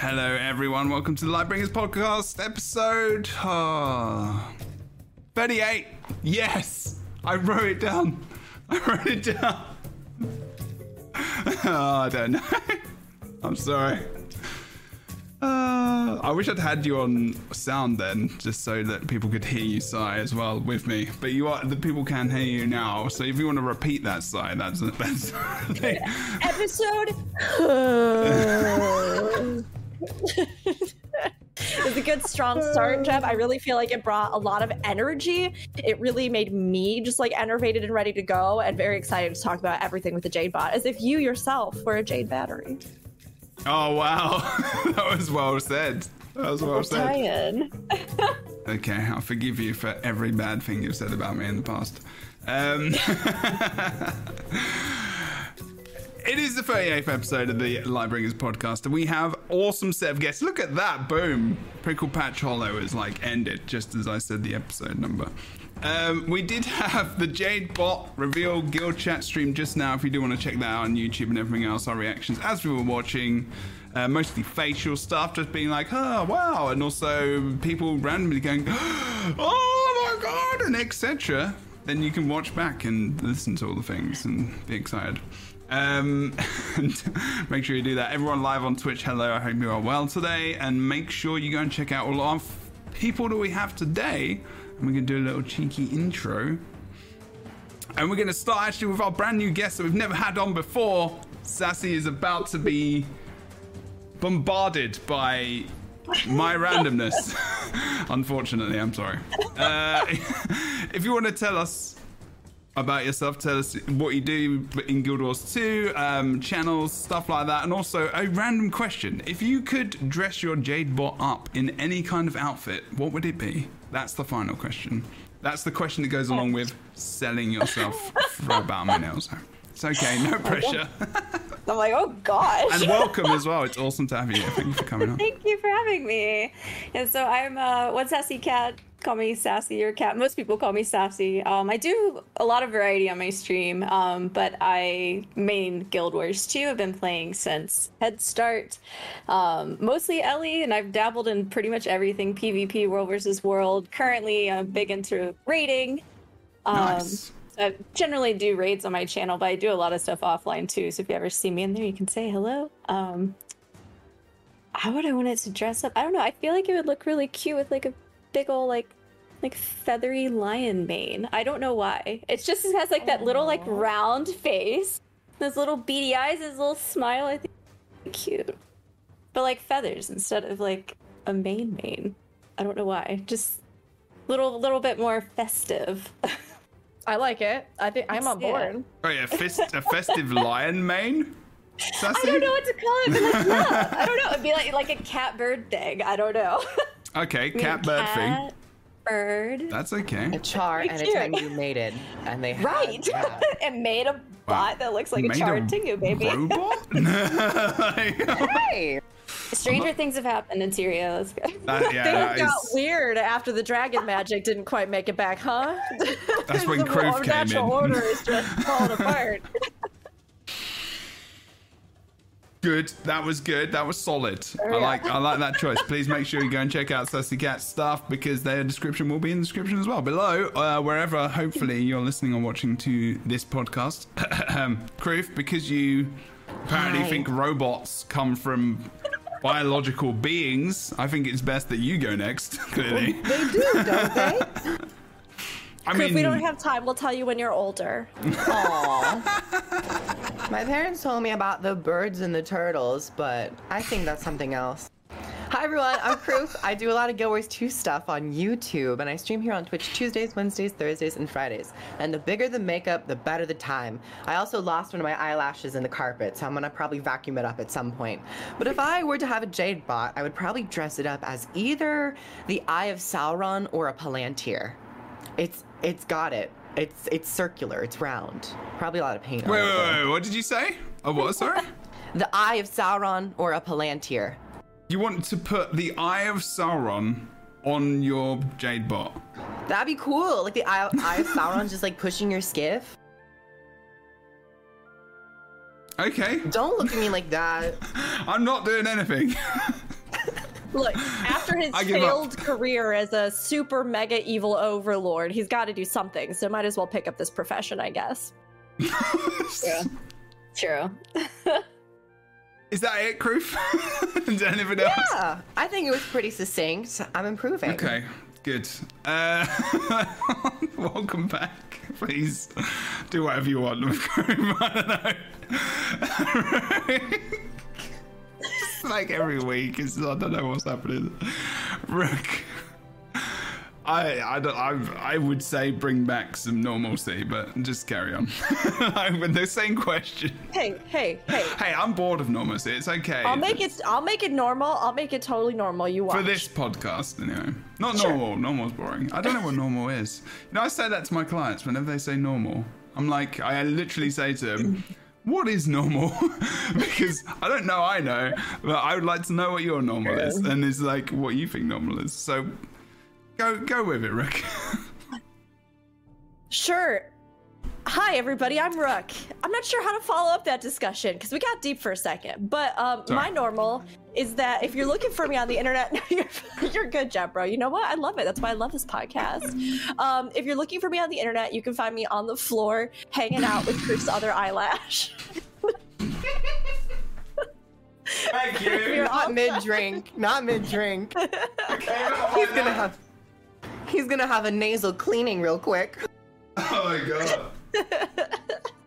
Hello, everyone. Welcome to the Lightbringers podcast, episode oh, 38. Yes, I wrote it down. I wrote it down. oh, I don't know. I'm sorry. Uh, I wish I'd had you on sound then, just so that people could hear you sigh as well with me. But you are the people can hear you now, so if you want to repeat that sigh, that's that's episode. Uh, it's a good strong start, Jeb. I really feel like it brought a lot of energy. It really made me just like enervated and ready to go, and very excited to talk about everything with the Jade Bot, as if you yourself were a Jade battery. Oh wow, that was well said. That was well said. okay, I'll forgive you for every bad thing you've said about me in the past. Um, it is the 38th episode of the Lightbringers podcast, and we have awesome set of guests. Look at that, boom! Prickle Patch Hollow is like ended just as I said the episode number. Um, we did have the Jade Bot reveal guild chat stream just now. If you do want to check that out on YouTube and everything else, our reactions as we were watching, uh, mostly facial stuff, just being like, oh wow, and also people randomly going, oh my god, and etc. Then you can watch back and listen to all the things and be excited. Um, and make sure you do that. Everyone live on Twitch, hello, I hope you are well today. And make sure you go and check out all our people that we have today and we're going to do a little cheeky intro. And we're going to start actually with our brand new guest that we've never had on before. Sassy is about to be bombarded by my randomness. Unfortunately, I'm sorry. Uh, if you want to tell us about yourself, tell us what you do in Guild Wars 2, um, channels, stuff like that, and also a random question. If you could dress your Jade bot up in any kind of outfit, what would it be? That's the final question. That's the question that goes along with selling yourself for about my nails. It's okay, no pressure. I'm like, oh gosh. and welcome as well. It's awesome to have you. Thank you for coming on. Thank you for having me. And so I'm uh, one sassy cat call me sassy or cat. Most people call me sassy. Um, I do a lot of variety on my stream, um, but I main Guild Wars 2. I've been playing since Head Start. Um, mostly Ele, and I've dabbled in pretty much everything PvP, World versus World. Currently, I'm big into raiding. Um, nice. I generally do raids on my channel, but I do a lot of stuff offline too. So if you ever see me in there, you can say hello. Um, how would I want it to dress up? I don't know. I feel like it would look really cute with like a big old like like feathery lion mane. I don't know why. It just has like that Aww. little like round face, those little beady eyes, his little smile. I think cute, but like feathers instead of like a mane mane. I don't know why. Just little little bit more festive. I like it. I think I'm on board. Oh yeah, fest, a festive lion mane. I don't know what to call it, but like, yeah, I don't know. It'd be like like a cat bird thing. I don't know. Okay, cat bird thing. Bird. That's okay. A charr and a tengu mated, and they right. Yeah. and made a bot wow. that looks like made a charr and tengu baby. Robot? hey. Stranger things have happened in Tyria. Let's go. That, yeah, Things got weird after the dragon magic didn't quite make it back, huh? That's when Kroof came in. Natural order is just falling apart. Good. That was good. That was solid. I like I like that choice. Please make sure you go and check out Sassy Cat's stuff because their description will be in the description as well below, uh, wherever hopefully you're listening or watching to this podcast. Kroof, because you apparently Hi. think robots come from biological beings, I think it's best that you go next. Clearly, they do, don't they? I mean, if we don't have time, we'll tell you when you're older. Aww. My parents told me about the birds and the turtles, but I think that's something else. Hi everyone, I'm Kroof. I do a lot of Guild Wars 2 stuff on YouTube, and I stream here on Twitch Tuesdays, Wednesdays, Thursdays, and Fridays. And the bigger the makeup, the better the time. I also lost one of my eyelashes in the carpet, so I'm gonna probably vacuum it up at some point. But if I were to have a Jade bot, I would probably dress it up as either the Eye of Sauron or a Palantir. It's it's got it. It's it's circular. It's round. Probably a lot of paint. Wait, wait, wait, wait. What did you say? A what? Sorry. the Eye of Sauron or a Palantir. You want to put the Eye of Sauron on your Jade bot? That'd be cool. Like the Eye, eye of Sauron just like pushing your skiff. Okay. Don't look at me like that. I'm not doing anything. Look, after his I give up. failed career as a super mega evil overlord, he's got to do something. So might as well pick up this profession, I guess. Yeah. True. Is that it, Kroof? Is there anything else? Yeah, I think it was pretty succinct. I'm improving. Okay, good. Uh, welcome back. Please do whatever you want with Kroof. I don't know. Like every week, it's, I don't know what's happening. Rook. I I don't I I would say bring back some normalcy, but just carry on. With the same question. Hey, hey, hey. Hey, I'm bored of normalcy. It's okay. I'll make it. I'll make it normal. I'll make it totally normal. You watch. for this podcast anyway. Not Sure. normal. Normal's boring. I don't know what normal is. You know, I say that to my clients whenever they say normal. I'm like, I literally say to them, "What is normal?" because I don't know. I know, but I would like to know what your normal is, and it's like what you think normal is. So, go go with it, Rick. Sure. Hi, everybody. I'm Rook. I'm not sure how to follow up that discussion because we got deep for a second. But um, my normal is that if you're looking for me on the internet, no, you're, you're good, Jeb, bro. You know what? I love it. That's why I love this podcast. Um, if you're looking for me on the internet, you can find me on the floor hanging out with Kroof's Other Eyelash. Thank You're Not mid drink. Not mid drink. He's gonna have. He's gonna have a nasal cleaning real quick. Oh my god.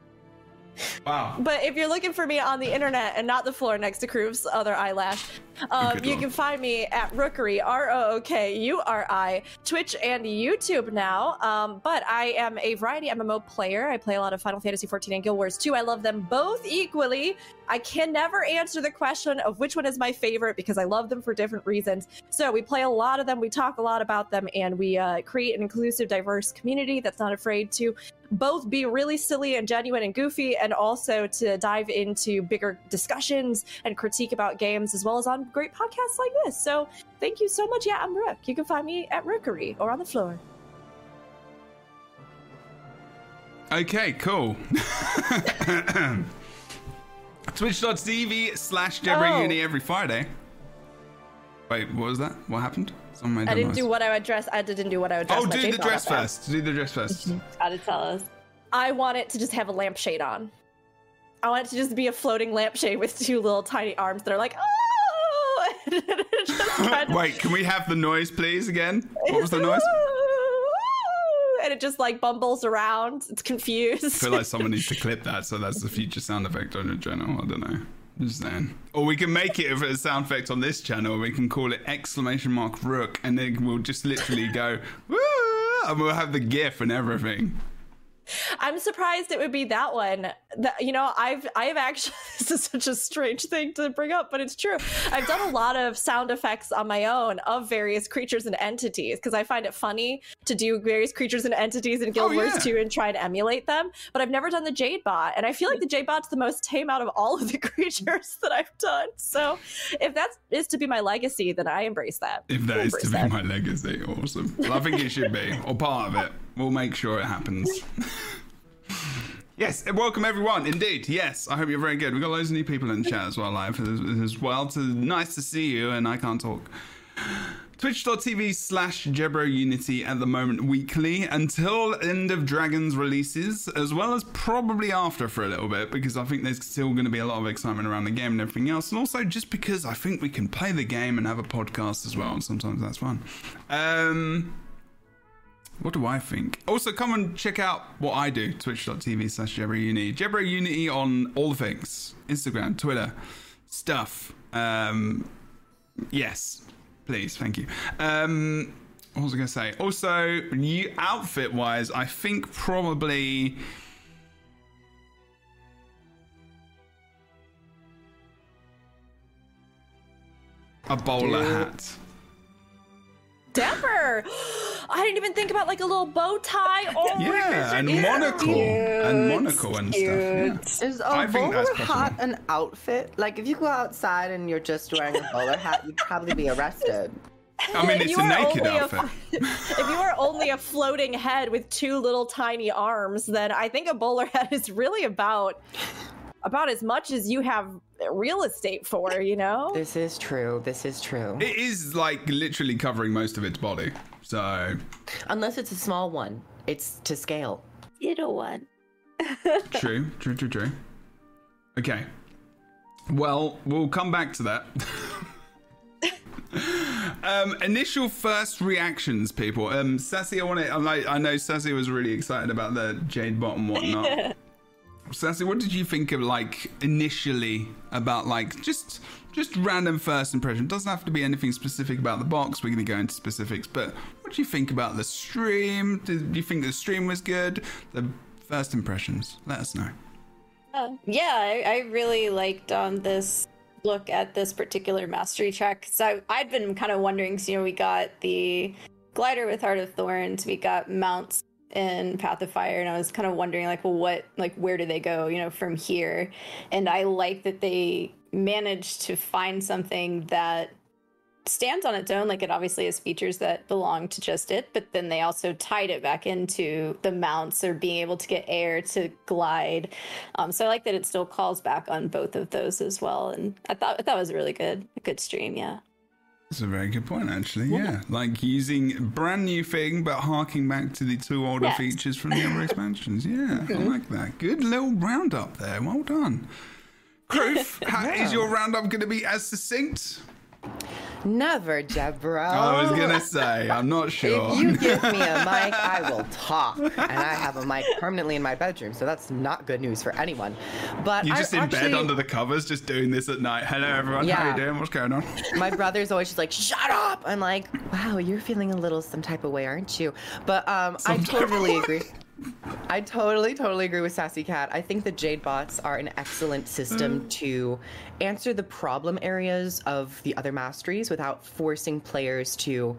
Wow. But if you're looking for me on the internet and not the floor next to Kroof's other eyelash, um, you can find me at Rookuri, R O O K U R I, Twitch and YouTube now. Um, but I am a variety MMO player. I play a lot of Final Fantasy 14 and Guild Wars 2. I love them both equally. I can never answer the question of which one is my favorite because I love them for different reasons. So we play a lot of them, we talk a lot about them, and we uh, create an inclusive, diverse community that's not afraid to both be really silly and genuine and goofy, and also to dive into bigger discussions and critique about games, as well as on great podcasts like this. So thank you so much. Yeah, I'm Rook. You can find me at Rookuri or on the floor. Okay, cool. Twitch.tv slash Oh. Uni every Friday. Wait, what was that? What happened? Someone made I a didn't noise. do what I would dress. I didn't do what I would dress. Oh, do the dress first. Do the dress first. Gotta tell us. I want it to just have a lampshade on. I want it to just be a floating lampshade with two little tiny arms that are like, oh! And it just kind of- Wait, can we have the noise, please, again? What was the noise? And it just like bumbles around. It's confused. I feel like someone needs to clip that so that's the future sound effect on your channel. I don't know. Just saying. Or we can make it a sound effect on this channel. We can call it exclamation mark rook, and then we'll just literally go, Woo! and we'll have the GIF and everything. I'm surprised it would be that one. That you know, I've I've actually this is such a strange thing to bring up, but it's true. I've done a lot of sound effects on my own of various creatures and entities because I find it funny to do various creatures and entities in Guild Oh, Wars yeah. 2 and try and emulate them. But I've never done the Jade Bot, and I feel like the Jade Bot's the most tame out of all of the creatures that I've done. So if that is to be my legacy, then I embrace that. If that is to embrace be my legacy, awesome. Well, I think it should be, or part of it. We'll make sure it happens. yes, and welcome everyone. Indeed, yes. I hope you're very good. We've got loads of new people in chat as well, live as, as well. So nice to see you, and I can't talk. Twitch.tv slash Jebro Unity at the moment weekly until End of Dragons releases, as well as probably after for a little bit, because I think there's still going to be a lot of excitement around the game and everything else. And also just because I think we can play the game and have a podcast as well, and sometimes that's fun. Um, what do I think? Also, come and check out what I do, twitch.tv slash Jebro Unity. Jebro Unity on all the things Instagram, Twitter, stuff. Um, yes, please, thank you. Um, what was I going to say? Also, you outfit wise, I think probably. A bowler hat. Dapper! I didn't even think about like a little bow tie. Oh, my Yeah, and it is monocle. cute. And monocle and stuff. Yeah. Is a I think bowler that's hat an outfit? Like, if you go outside and you're just wearing a bowler hat, you'd probably be arrested. I mean, If it's a naked only outfit. if you are only a floating head with two little tiny arms, then I think a bowler hat is really about about as much as you have real estate for, you know? This is true. This is true. It is like literally covering most of its body. So Unless it's a small one, it's to scale. Little one. true, true, true, true. Okay. Well, we'll come back to that. um, initial first reactions, people. Um, Sassy, I want to. I know Sassy was really excited about the Jade Bot and whatnot. Sassy, what did you think of like initially about like just just random first impression? Doesn't have to be anything specific about the box. We're going to go into specifics, but what do you think about the stream? Did you think the stream was good? The first impressions. Let us know. Uh, yeah, I, I really liked um, this look at this particular mastery track. So I, I'd been kind of wondering. So, you know, we got the glider with Heart of Thorns. We got mounts in Path of Fire, and I was kind of wondering, like, well, what, like, where do they go, you know, from here? And I like that they managed to find something that stands on its own. Like, it obviously has features that belong to just it, but then they also tied it back into the mounts or being able to get air to glide. Um, so I like that it still calls back on both of those as well. And I thought that was really good, a good stream. Yeah. That's a very good point, actually. Yeah. Like using brand new thing, but harking back to the two older Yes. features from the other expansions. Yeah, I like that. Good little roundup there. Well done. Kroof, how is your roundup going to be as succinct? Never, Deborah. I was going to say, I'm not sure. If you give me a mic, I will talk. And I have a mic permanently in my bedroom, so that's not good news for anyone. But You're I just in actually, bed under the covers, just doing this at night. Hello, everyone. Yeah. How you doing? What's going on? my brother's always just like, "Shut up!" I'm like, "Wow, you're feeling a little some type of way, aren't you?" But um, I totally agree. I totally, totally agree with Sassy Cat. I think the Jade bots are an excellent system to answer the problem areas of the other masteries without forcing players to.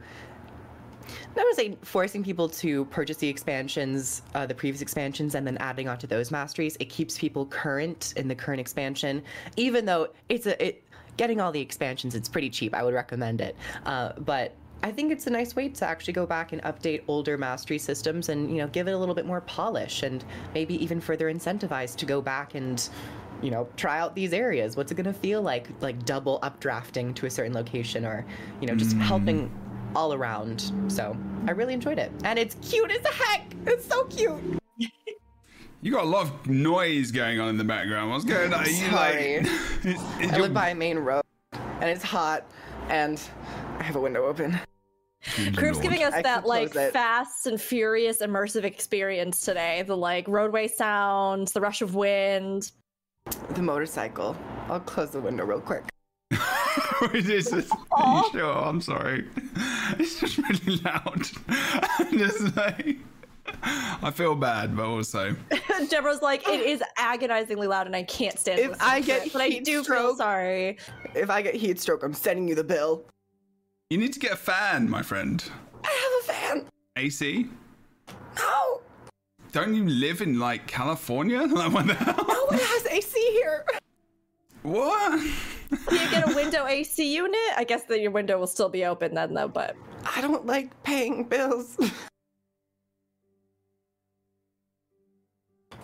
I would say forcing people to purchase the expansions, uh, the previous expansions, and then adding onto those masteries. It keeps people current in the current expansion, even though it's a it getting all the expansions. It's pretty cheap. I would recommend it, uh, but I think it's a nice way to actually go back and update older mastery systems and you know give it a little bit more polish and maybe even further incentivize to go back and you know try out these areas. What's it going to feel like like double updrafting to a certain location or you know just mm. helping all around. So I really enjoyed it and it's cute as heck. It's so cute. You got a lot of noise going on in the background. What's going on? Sorry. like. is I your- live by a main road and it's hot and I have a window open. Good Group's giving us that like close it. fast and furious immersive experience today. The like roadway sounds, the rush of wind. The motorcycle. I'll close the window real quick. It is. Are you sure? I'm sorry. It's just really loud. I'm just like, I feel bad, but also Deborah's like, it is agonizingly loud and I can't stand If I get it, but I heat do feel stroke- sorry. If I get heat stroke, I'm sending you the bill. You need to get a fan, my friend. I have a fan. AC. No, Don't you live in like California? Like what the hell? no one has AC here. What? You get a window AC unit? I guess that your window will still be open then though, but I don't like paying bills.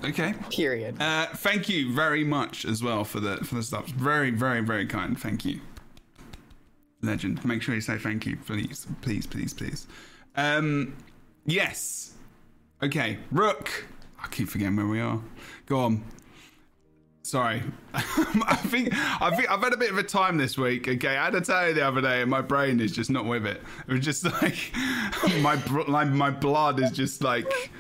Okay. Period. Uh, thank you very much as well for the for the stuff. Very, very, very kind. Thank you. Legend. Make sure you say thank you, please, please, please, please. Um, yes. Okay, Rook. I keep forgetting where we are. Go on. Sorry, I think I think I've had a bit of a time this week. Okay, I had to tell you the other day, and my brain is just not with it. It was just like my like my blood is just like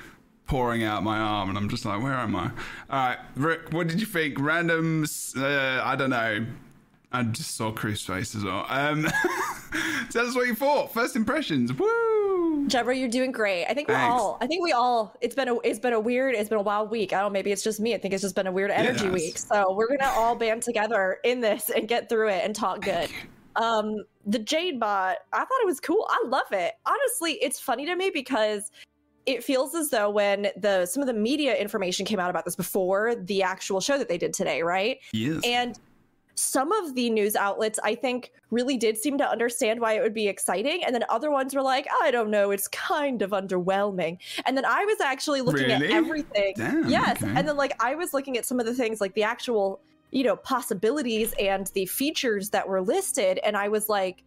pouring out my arm, and I'm just like, where am I? All right, Rick, what did you think? Randoms? Uh, I don't know. I just saw Chris' face as well. Um, tell us what you thought. First impressions. Woo! Deborah, you're doing great. I think we're all. I think we all. It's been a. It's been a weird. It's been a wild week. I don't. know, Maybe it's just me. I think it's just been a weird energy Yes. week. So we're gonna all band together in this and get through it and talk good. Um, the Jade bot. I thought it was cool. I love it. Honestly, it's funny to me because it feels as though when the some of the media information came out about this before the actual show that they did today, right? Yes. And some of the news outlets, I think, really did seem to understand why it would be exciting. And then other ones were like, I don't know, it's kind of underwhelming. And then I was actually looking Really? at everything. Damn, yes. okay. And then, like, I was looking at some of the things, like the actual you know, possibilities and the features that were listed. And I was like,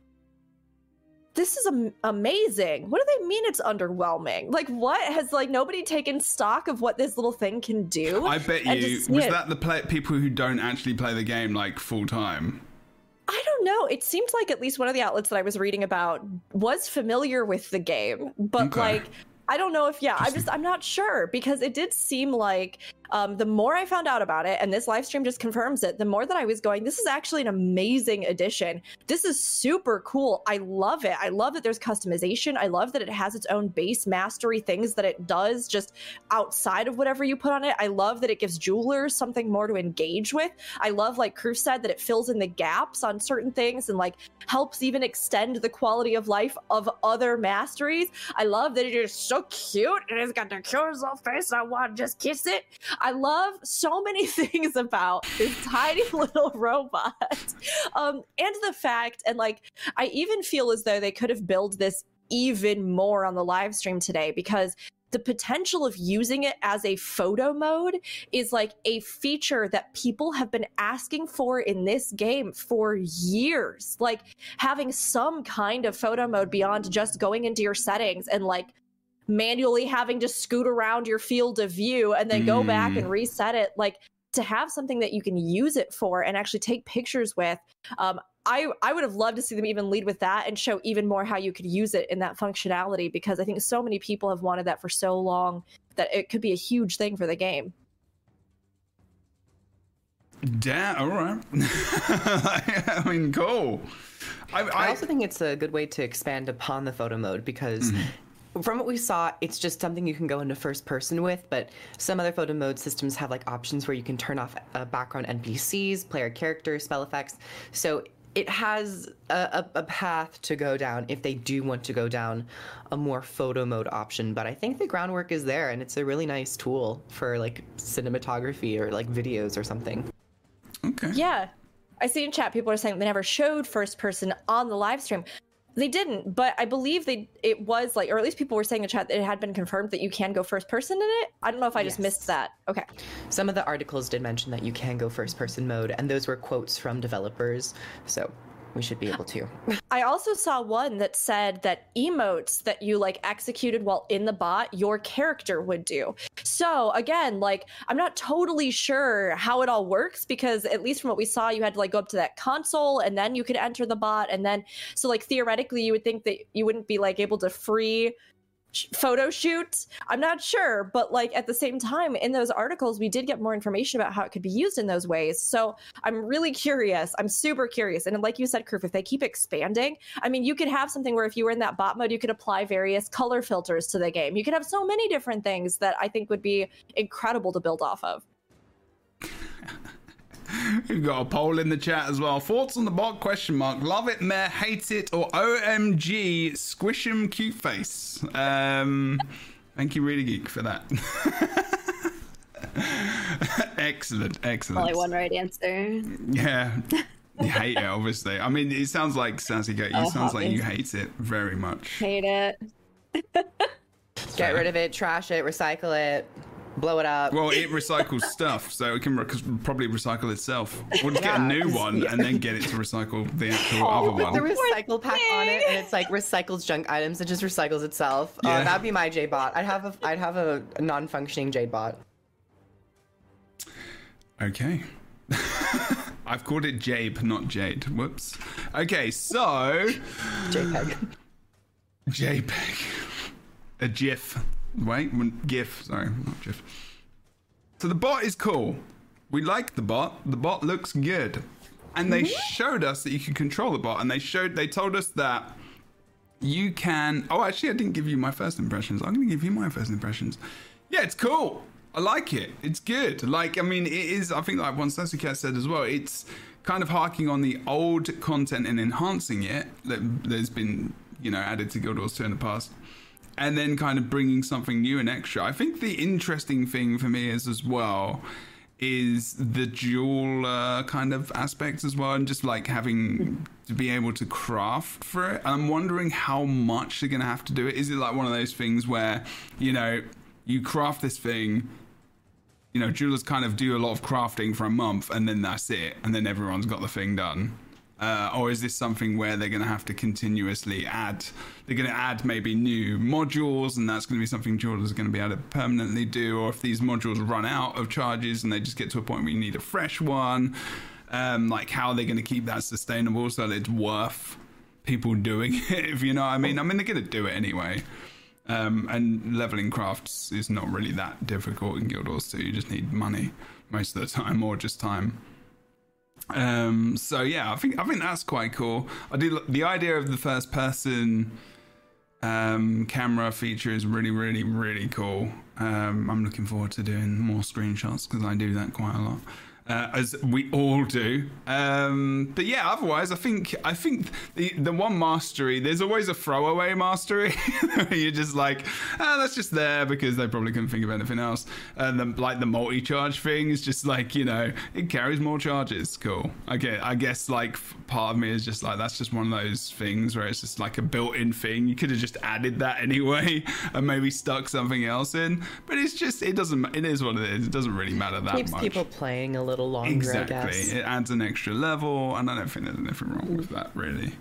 this is am- amazing. What do they mean it's underwhelming? Like, what has like nobody taken stock of what this little thing can do? I bet you was it- that the play- people who don't actually play the game like full time. I don't know. It seemed like at least one of the outlets that I was reading about was familiar with the game, but Okay. like I don't know if yeah, I'm just I'm not sure because it did seem like um, the more I found out about it, and this live stream just confirms it, the more that I was going, this is actually an amazing addition. This is super cool. I love it. I love that there's customization. I love that it has its own base mastery things that it does just outside of whatever you put on it. I love that it gives jewelers something more to engage with. I love, like Kroof said, that it fills in the gaps on certain things and like helps even extend the quality of life of other masteries. I love that it is so cute and it's got the cutest little face. I want to just kiss it. I love so many things about this tiny little robot. Um, and the fact, and like, I even feel as though they could have built this even more on the live stream today because the potential of using it as a photo mode is like a feature that people have been asking for in this game for years. Like having some kind of photo mode beyond just going into your settings and like manually having to scoot around your field of view and then go back Mm. and reset it. Like to have something that you can use it for and actually take pictures with. Um, I, I would have loved to see them even lead with that and show even more how you could use it in that functionality because I think so many people have wanted that for so long that it could be a huge thing for the game. Damn, all right. I mean, cool. I, I I, also think it's a good way to expand upon the photo mode because from what we saw, it's just something you can go into first person with, but some other photo mode systems have like options where you can turn off uh, background NPCs, player characters, spell effects. So it has a, a, a path to go down if they do want to go down a more photo mode option. But I think the groundwork is there and it's a really nice tool for like cinematography or like videos or something. okay. Yeah. I see in chat people are saying they never showed first person on the live stream. They didn't, but I believe they it was like or at least people were saying in chat that it had been confirmed that you can go first person in it. I don't know if I just missed that. Okay. Some of the articles did mention that you can go first person mode, and those were quotes from developers, so we should be able to. I also saw one that said that emotes that you like executed while in the bot, your character would do. So again, like I'm not totally sure how it all works because at least from what we saw, you had to like go up to that console and then you could enter the bot and then so like theoretically you would think that you wouldn't be like able to free photo shoot i'm not sure but like at the same time in those articles we did get more information about how it could be used in those ways. So i'm really curious. I'm super curious. And like you said Kroof, if they keep expanding i mean you could have something where if you were in that bot mode you could apply various color filters to the game. You could have so many different things that i think would be incredible to build off of We've got a poll in the chat as well. Thoughts on the bot? Question mark. Love it, meh, hate it, or OMG, squish 'em cute face. Um, thank you, really geek, for that. excellent, excellent. Only one right answer. Yeah. You hate it, obviously. I mean, it sounds like Sassy Goat. You Oh, sounds like you hate it very much. Hate it. Get rid of it, trash it, recycle it, blow it up. Well, it recycles stuff, so it can re- probably recycle itself. Or just get a new one and then get it to recycle the actual Oh, other Put the one. recycle pack on it, and it's like recycles junk items. It just recycles itself. Uh, yeah. Oh, that'd be my J bot. I'd have a, I'd have a, non-functioning J bot. Okay. I've called it Jabe, not Jade. Whoops. Okay, so JPEG. JPEG. A GIF. Wait, GIF. Sorry, not GIF. So the bot is cool. We like the bot. The bot looks good. And they mm-hmm. showed us that you can control the bot. And they showed, they told us that you can. Oh, actually, I didn't give you my first impressions. I'm going to give you my first impressions. Yeah, it's cool. I like it. It's good. Like, I mean, it is. I think, like one Cat said as well, it's kind of harking on the old content and enhancing it that there's been, you know, added to Guild Wars 2 in the past. And then kind of bringing something new and extra. I think the interesting thing for me is as well is the dual uh, kind of aspects as well, and just like having to be able to craft for it. I'm wondering how much they're going to have to do it. Is it like one of those things where, you know, you craft this thing, you know, jewelers kind of do a lot of crafting for a month and then that's it, and then everyone's got the thing done. Uh, or is this something where they're going to have to continuously add? They're going to add maybe new modules, and that's going to be something are going to be able to permanently do. Or if these modules run out of charges and they just get to a point where you need a fresh one, um, like how are they going to keep that sustainable so that it's worth people doing it? If you know what I mean. I mean they're going to do it anyway. Um, and leveling crafts is not really that difficult in Guild Wars 2. You just need money most of the time, or just time. Um, so yeah, I think I think that's quite cool. I do the idea of the first person um, camera feature is really, really, really cool. Um, I'm looking forward to doing more screenshots because I do that quite a lot uh, as we all do. Um, but yeah, otherwise, I think I think the the one mastery. There's always a throwaway mastery. you're just like, ah, that's just there because they probably couldn't think of anything else. And the, like the multi charge thing is just like you know it carries more charges. Cool. Okay, I guess like part of me is just like that's just one of those things where it's just like a built-in thing. You could have just added that anyway and maybe stuck something else in. But it's just it doesn't. It is what it is. It doesn't really matter that Keeps much. Keeps people playing a little longer, Exactly. I guess. It adds an extra level, and I don't think there's anything wrong with that, really.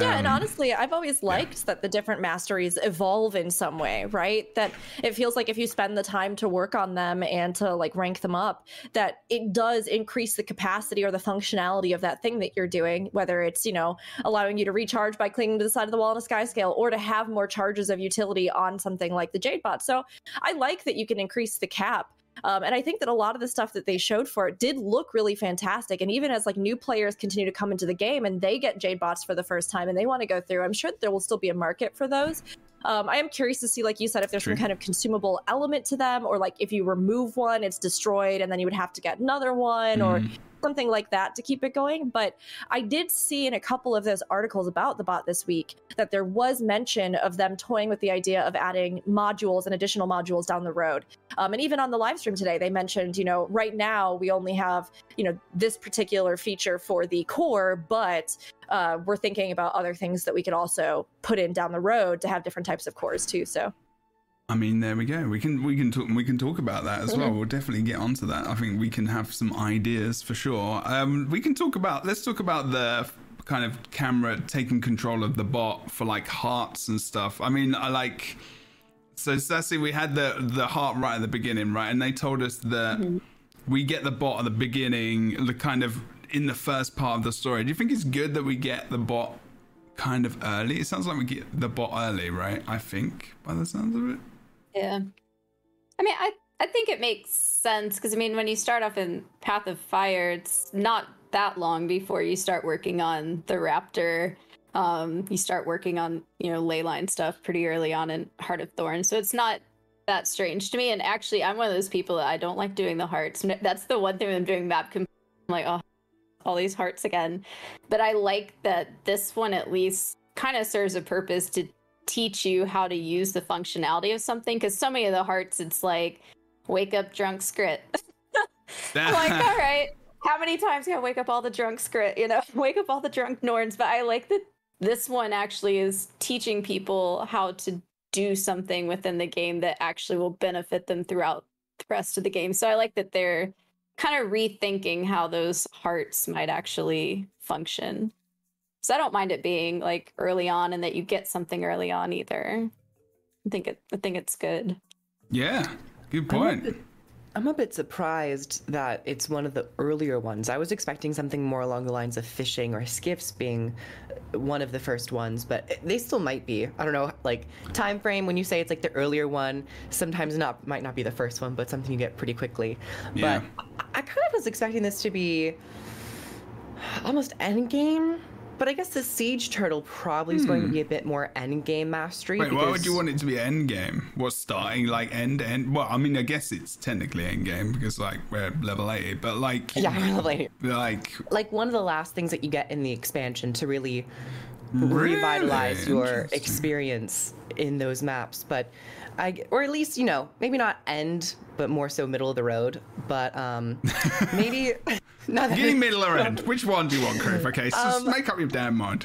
Yeah, and Um, honestly, I've always liked that the different masteries evolve in some way, right? That it feels like if you spend the time to work on them and to like rank them up, that it does increase the capacity or the functionality of that thing that you're doing, whether it's, you know, allowing you to recharge by clinging to the side of the wall in a sky scale or to have more charges of utility on something like the Jade Bot. So I like that you can increase the cap. Um, and I think that a lot of the stuff that they showed for it did look really fantastic. And even as like new players continue to come into the game and they get Jade bots for the first time and they want to go through, I'm sure that there will still be a market for those. Um, I am curious to see, like you said, if there's True. some kind of consumable element to them, or like if you remove one, it's destroyed, and then you would have to get another one, or Mhm. Something like that to keep it going. But I did see in a couple of those articles about the bot this week that there was mention of them toying with the idea of adding modules and additional modules down the road. Um, and even on the live stream today, they mentioned, you know, right now we only have, you know, this particular feature for the core, but uh, we're thinking about other things that we could also put in down the road to have different types of cores too. So I mean, there we go. We can we can talk we can talk about that as well. We'll definitely get onto that. I think we can have some ideas for sure. Um, we can talk about let's talk about the kind of camera taking control of the bot for like hearts and stuff. I mean, I like so Sassy, we had the the heart right at the beginning, right? And they told us that Mm-hmm. we get the bot at the beginning, the kind of in the first part of the story. Do you think it's good that we get the bot kind of early? It sounds like we get the bot early, right? I think by the sounds of it. Yeah. I mean, I I think it makes sense because I mean, when you start off in Path of Fire, it's not that long before you start working on the Raptor. Um, you start working on you know leyline stuff pretty early on in Heart of Thorn, so it's not that strange to me. And actually, I'm one of those people that I don't like doing the hearts. That's the one thing I'm doing map. comp- I'm like, oh, all these hearts again. But I like that this one at least kind of serves a purpose to teach you how to use the functionality of something because so many of the hearts it's like wake up drunk skritt. I'm like all right how many times can i wake up all the drunk skritt? You know wake up all the drunk norns but i like that this one actually is teaching people how to do something within the game that actually will benefit them throughout the rest of the game. So i like that they're kind of rethinking how those hearts might actually function so I don't mind it being like early on and that you get something early on either. I think it I think it's good. Yeah, good I'm a, point. bit, I'm a bit surprised that it's one of the earlier ones. I was expecting something more along the lines of fishing or skiffs being uh, one of the first ones, but they still might be. I don't know, like time frame when you say it's like the earlier one, sometimes not might not be the first one, but something you get pretty quickly. Yeah. But I, I kind of was expecting this to be almost end game. But I guess the siege turtle probably is going to be a bit more end game mastery. Hmm. Wait, why would you want it to be end game? What's starting like end to end? Well, I mean, I guess it's technically end game because like we're level eighty, but like Yeah, I'm level 80. like like one of the last things that you get in the expansion to really Really? revitalize your experience in those maps but I, or at least you know maybe not end but more so middle of the road but um maybe not me middle or end. Which one do you want, Griff? Okay, so just make up your damn mind.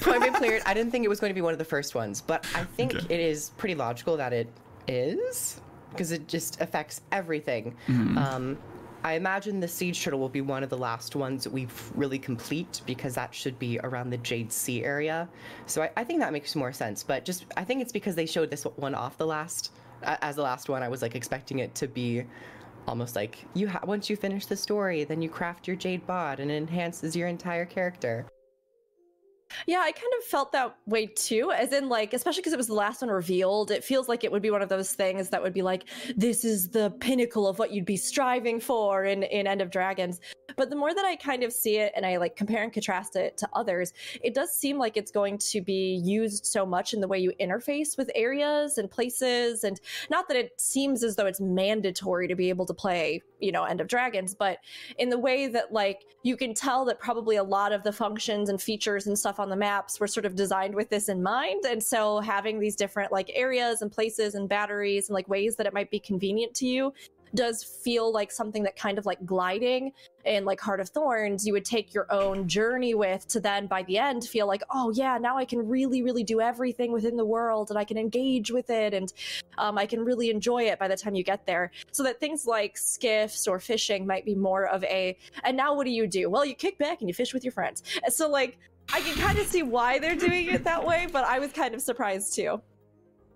point blank clear I didn't think it was going to be one of the first ones but I think Okay. it is pretty logical that it is because it just affects everything. Um, I imagine the siege turtle will be one of the last ones we really complete because that should be around the Jade Sea area. So I, I think that makes more sense. But just I think it's because they showed this one off the last as the last one. I was like expecting it to be almost like you once you finish the story, then you craft your Jade bot and it enhances your entire character. Yeah, I kind of felt that way too, as in like, especially because it was the last one revealed. It feels like it would be one of those things that would be like, this is the pinnacle of what you'd be striving for in in End of Dragons. But the more that I kind of see it and I like compare and contrast it to others, it does seem like it's going to be used so much in the way you interface with areas and places, and not that it seems as though it's mandatory to be able to play, you know, End of Dragons, but in the way that like you can tell that probably a lot of the functions and features and stuff on the maps were sort of designed with this in mind and so having these different like areas and places and batteries and like ways that it might be convenient to you does feel like something that kind of like gliding in like Heart of Thorns, you would take your own journey with to then by the end feel like, oh yeah, now I can really, really do everything within the world and I can engage with it and um, I can really enjoy it by the time you get there. So that things like skiffs or fishing might be more of a, and now what do you do? Well, you kick back and you fish with your friends. So like, I can kind of see why they're doing it that way, but I was kind of surprised too.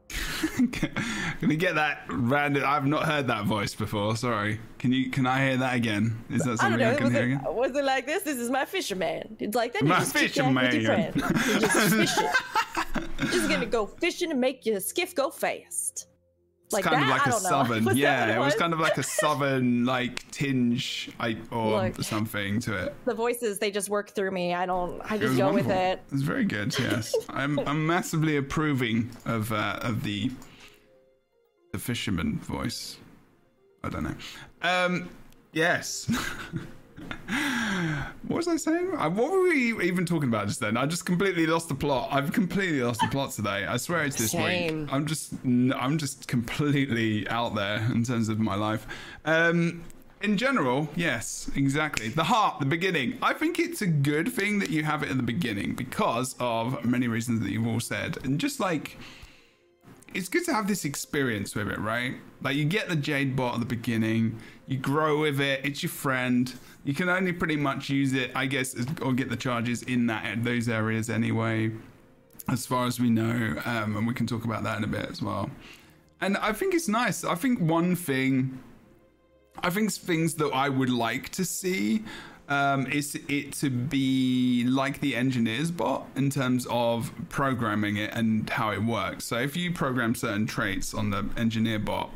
Can we get that random? I've not heard that voice before. Sorry. Can you? Can I hear that again? Is that I something know. I, can hear it, again? was it like this? This is my fisherman. It's like that. My you just kick back with your fisherman. friend. You're just fishing. You're just gonna go fishing and make your skiff go fast. It's Like kind that? of like I a southern, Was yeah. It it was was? kind of like a southern like tinge, I, or Look. something to it. The voices they just work through me. I don't. I just was go wonderful. with it. It's very good. Yes, I'm I'm massively approving of uh, of the the fisherman voice. I don't know. Um, yes. What was I saying? Uh, What were we even talking about just then? I just completely lost the plot. I've completely lost the plot today. I swear it's this Same. week. I'm just I'm just completely out there in terms of my life. Um, in general, yes, exactly. The heart, the beginning. I think it's a good thing that you have it at the beginning because of many reasons that you've all said. And just like it's good to have this experience with it, right? Like you get the Jade bot at the beginning, you grow with it, it's your friend. You can only pretty much use it, I guess, or get the charges in that those areas anyway, as far as we know. Um, and we can talk about that in a bit as well. And I think it's nice. I think one thing I think things that I would like to see um, is it to be like the engineers bot in terms of programming it and how it works. So if you program certain traits on the engineer bot,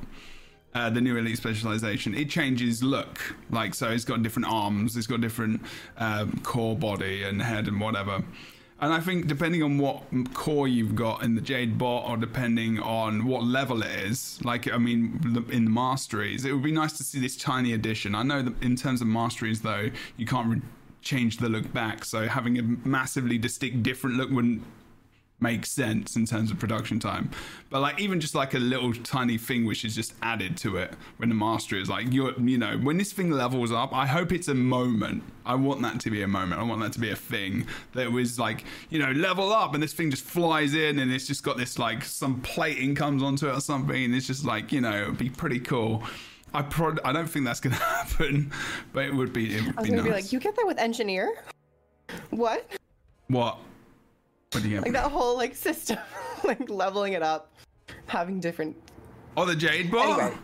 uh, the new elite specialization, it changes look. Like so, it's got different arms, it's got different um, core body and head and whatever. And I think depending on what core you've got in the Jade bot, or depending on what level it is, like I mean, in the masteries, it would be nice to see this tiny addition. I know that in terms of masteries, though, you can't change the look back, so having a massively distinct different look wouldn't make sense in terms of production time. But like even just like a little tiny thing which is just added to it when the master is like you're you know, when this thing levels up, I hope it's a moment. I want that to be a moment. I want that to be a thing that was like, you know, level up and this thing just flies in and it's just got this like some plating comes onto it or something and it's just like, you know, it'd be pretty cool. I prod I don't think that's gonna happen, but it would be it would I was be gonna be like, you get that with engineer? What? what? What do you Like that whole like system, like leveling it up, having different. Oh the Jade bot? Anyway.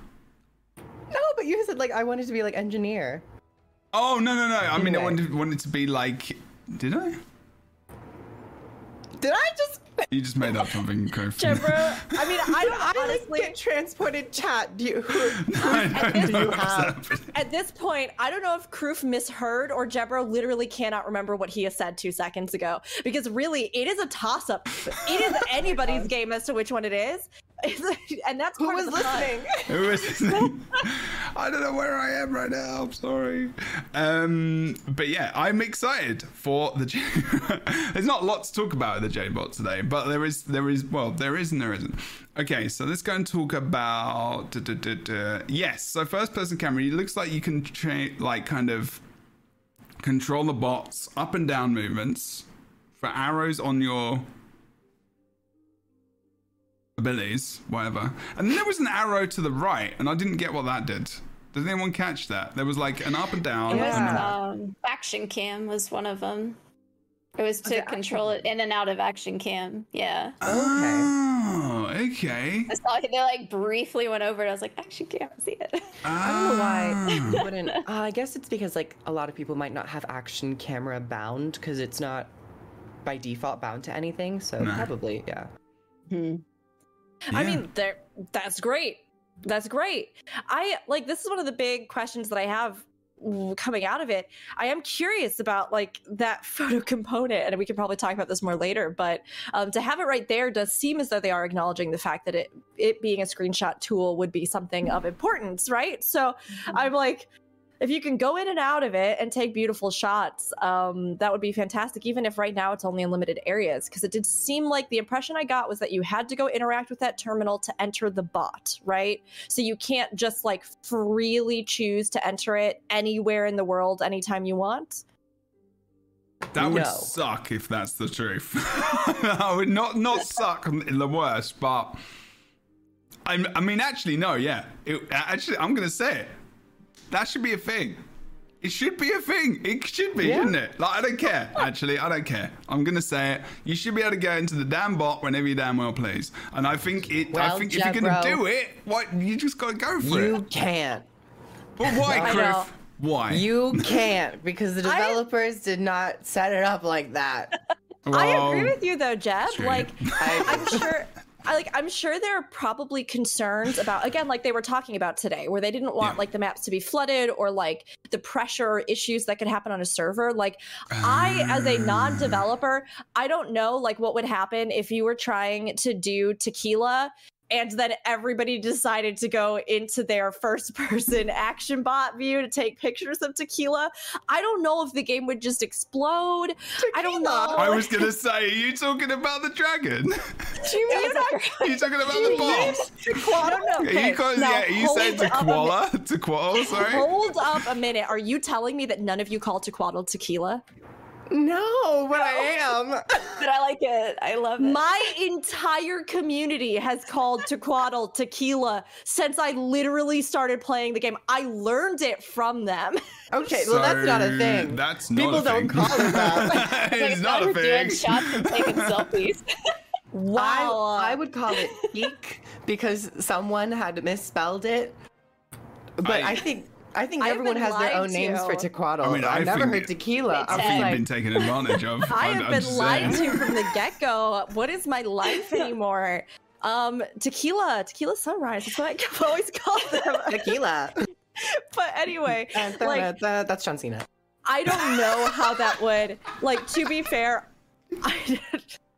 No, but you said like I wanted to be like engineer. Oh no no no! I mean, I wanted wanted to be like. Did I? Did I just? You just made up something, Griff. Jebra, I mean, I don't I like honestly. get transported chat. Do you? I don't know have? At this point, I don't know if Kroof misheard or Jebro literally cannot remember what he has said two seconds ago. Because really, it is a toss up. It is anybody's game as to which one it is. And that's Who was of the fun. listening? Who is listening? I don't know where I am right now. I'm sorry. Um, but yeah, I'm excited for the. J- There's not a lot to talk about with the JBot today, but there is, there is, well, there is and there isn't. Okay, so let's go and talk about. duh, duh, duh, duh. Yes, so first person camera. It looks like you can tra- like kind of control the bots up and down movements for arrows on your abilities, whatever. And then there was an arrow to the right, and I didn't get what that did. Did anyone catch that? There was like an up and down. It was and um, action cam was one of them. It was to it control it in and out of action cam. Yeah. Oh, okay. I saw they like briefly went over it. I was like, action cam, I see it. I don't know why Ah. wouldn't. Uh, I guess it's because like a lot of people might not have action camera bound because it's not by default bound to anything. So No. probably yeah. I Yeah. mean, there that's great. That's great. I like this is one of the big questions that I have coming out of it. I am curious about like that photo component, and we can probably talk about this more later. But um, to have it right there does seem as though they are acknowledging the fact that it it being a screenshot tool would be something of importance, right? So I'm like. If you can go in and out of it and take beautiful shots, um, that would be fantastic. Even if right now it's only in limited areas, because it did seem like the impression I got was that you had to go interact with that terminal to enter the bot, right? So you can't just like freely choose to enter it anywhere in the world anytime you want. That would No. suck if that's the truth. that would not not suck in the worst, but I, I mean, actually, no, yeah. It, actually, I'm gonna say it. That should be a thing. It should be a thing. It should be, Yeah. shouldn't it? Like, I don't care. Actually, I don't care. I'm gonna say it. You should be able to go into the damn bot whenever you damn well please. And I think it. I Well, think if you're gonna Jebro. do it, what you just gotta go for You it. You can't. But why, I. Griff? Why? You can't because the I- developers did not set it up like that. I agree with you though, Jeb. true. Like I'm sure I like I'm sure there are probably concerns about again like they were talking about today where they didn't want Yeah. like the maps to be flooded or like the pressure issues that could happen on a server like I as a ah. non-developer I don't know like what would happen if you were trying to do tequila and then everybody decided to go into their first person action bot view to take pictures of tequila. I don't know if the game would just explode. I don't know. I was gonna say, are you talking about the dragon? It was a- Are you talking about the boss? I don't know. Are you, Okay, cause, now yeah, you said hold up a Tequila? Tequila, oh, sorry? Hold up a minute. Are you telling me that none of you call Tequatl tequila? No, but I am. but I like it. I love it. My entire community has called Tequatl tequila since I literally started playing the game. I learned it from them. Okay, well that's not a thing. That's not People a don't call it that. Like, it's not a we're doing shots and taking selfies. Wow. I, I would call it peak because someone had misspelled it. But I- I, think I think I've everyone has their lied own names for to. Tequatl. I mean, I I've never think- heard tequila. I I I think was you've been taken advantage of. I I'm- have I'm been lied saying. to from the get go. What is my life anymore? Um, tequila, tequila sunrise. That's what I've always called them. tequila. but anyway, Uh, like uh, that's John Cena. I don't know how that would like to be fair I,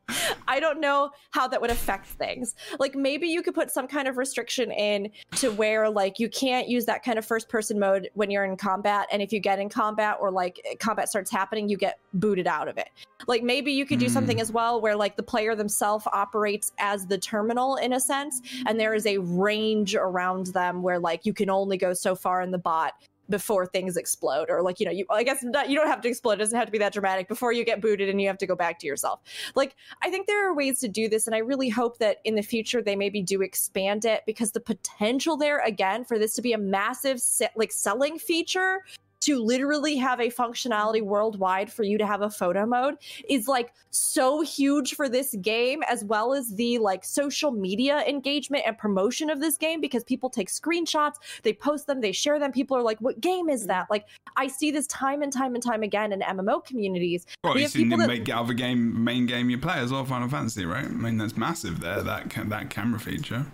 I don't know how that would affect things. Like maybe you could put some kind of restriction in to where like you can't use that kind of first person mode when you're in combat and if you get in combat or like combat starts happening you get booted out of it. Like maybe you could do something hmm. as well where like the player themselves operates as the terminal in a sense and there is a range around them where like you can only go so far in the bot before things explode or like you know you i guess not, you don't have to explode. It doesn't have to be that dramatic. Before you get booted and you have to go back to yourself. Like i think there are ways to do this and i really hope that in the future they maybe do expand it because the potential there again for this to be a massive se- like selling feature to literally have a functionality worldwide for you to have a photo mode is like so huge for this game as well as the like social media engagement and promotion of this game because people take screenshots they post them they share them people are like what game is that like i see this time and time and time again in mmo communities Well, we you people the that make other game, main game you play as well, Final Fantasy, right? I mean, that's massive there. That ca- that camera feature.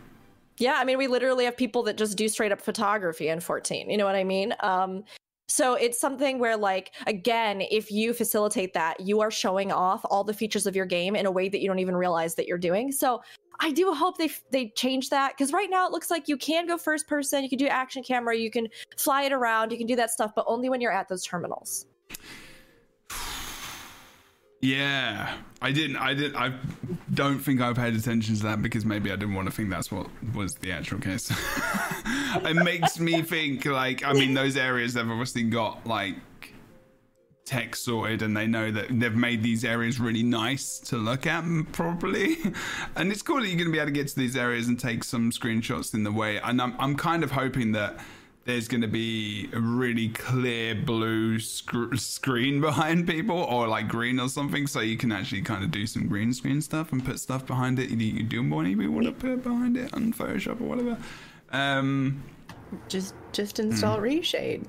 Yeah, I mean, we literally have people that just do straight up photography in 14. You know what I mean? Um, so it's something where, like, again, if you facilitate that, you are showing off all the features of your game in a way that you don't even realize that you're doing. So I do hope they they change that because right now it looks like you can go first person, you can do action camera, you can fly it around, you can do that stuff, but only when you're at those terminals. Yeah, I didn't. I didn't. I don't think I paid attention to that because maybe I didn't want to think that's what was the actual case. it makes me think like I mean those areas they've obviously got like tech sorted and they know that they've made these areas really nice to look at probably and it's cool that you're going to be able to get to these areas and take some screenshots in the way and i'm, I'm kind of hoping that there's going to be a really clear blue sc- screen behind people or like green or something so you can actually kind of do some green screen stuff and put stuff behind it. You, you do want to want to put behind it on photoshop or whatever. Um just just install Hmm. reshade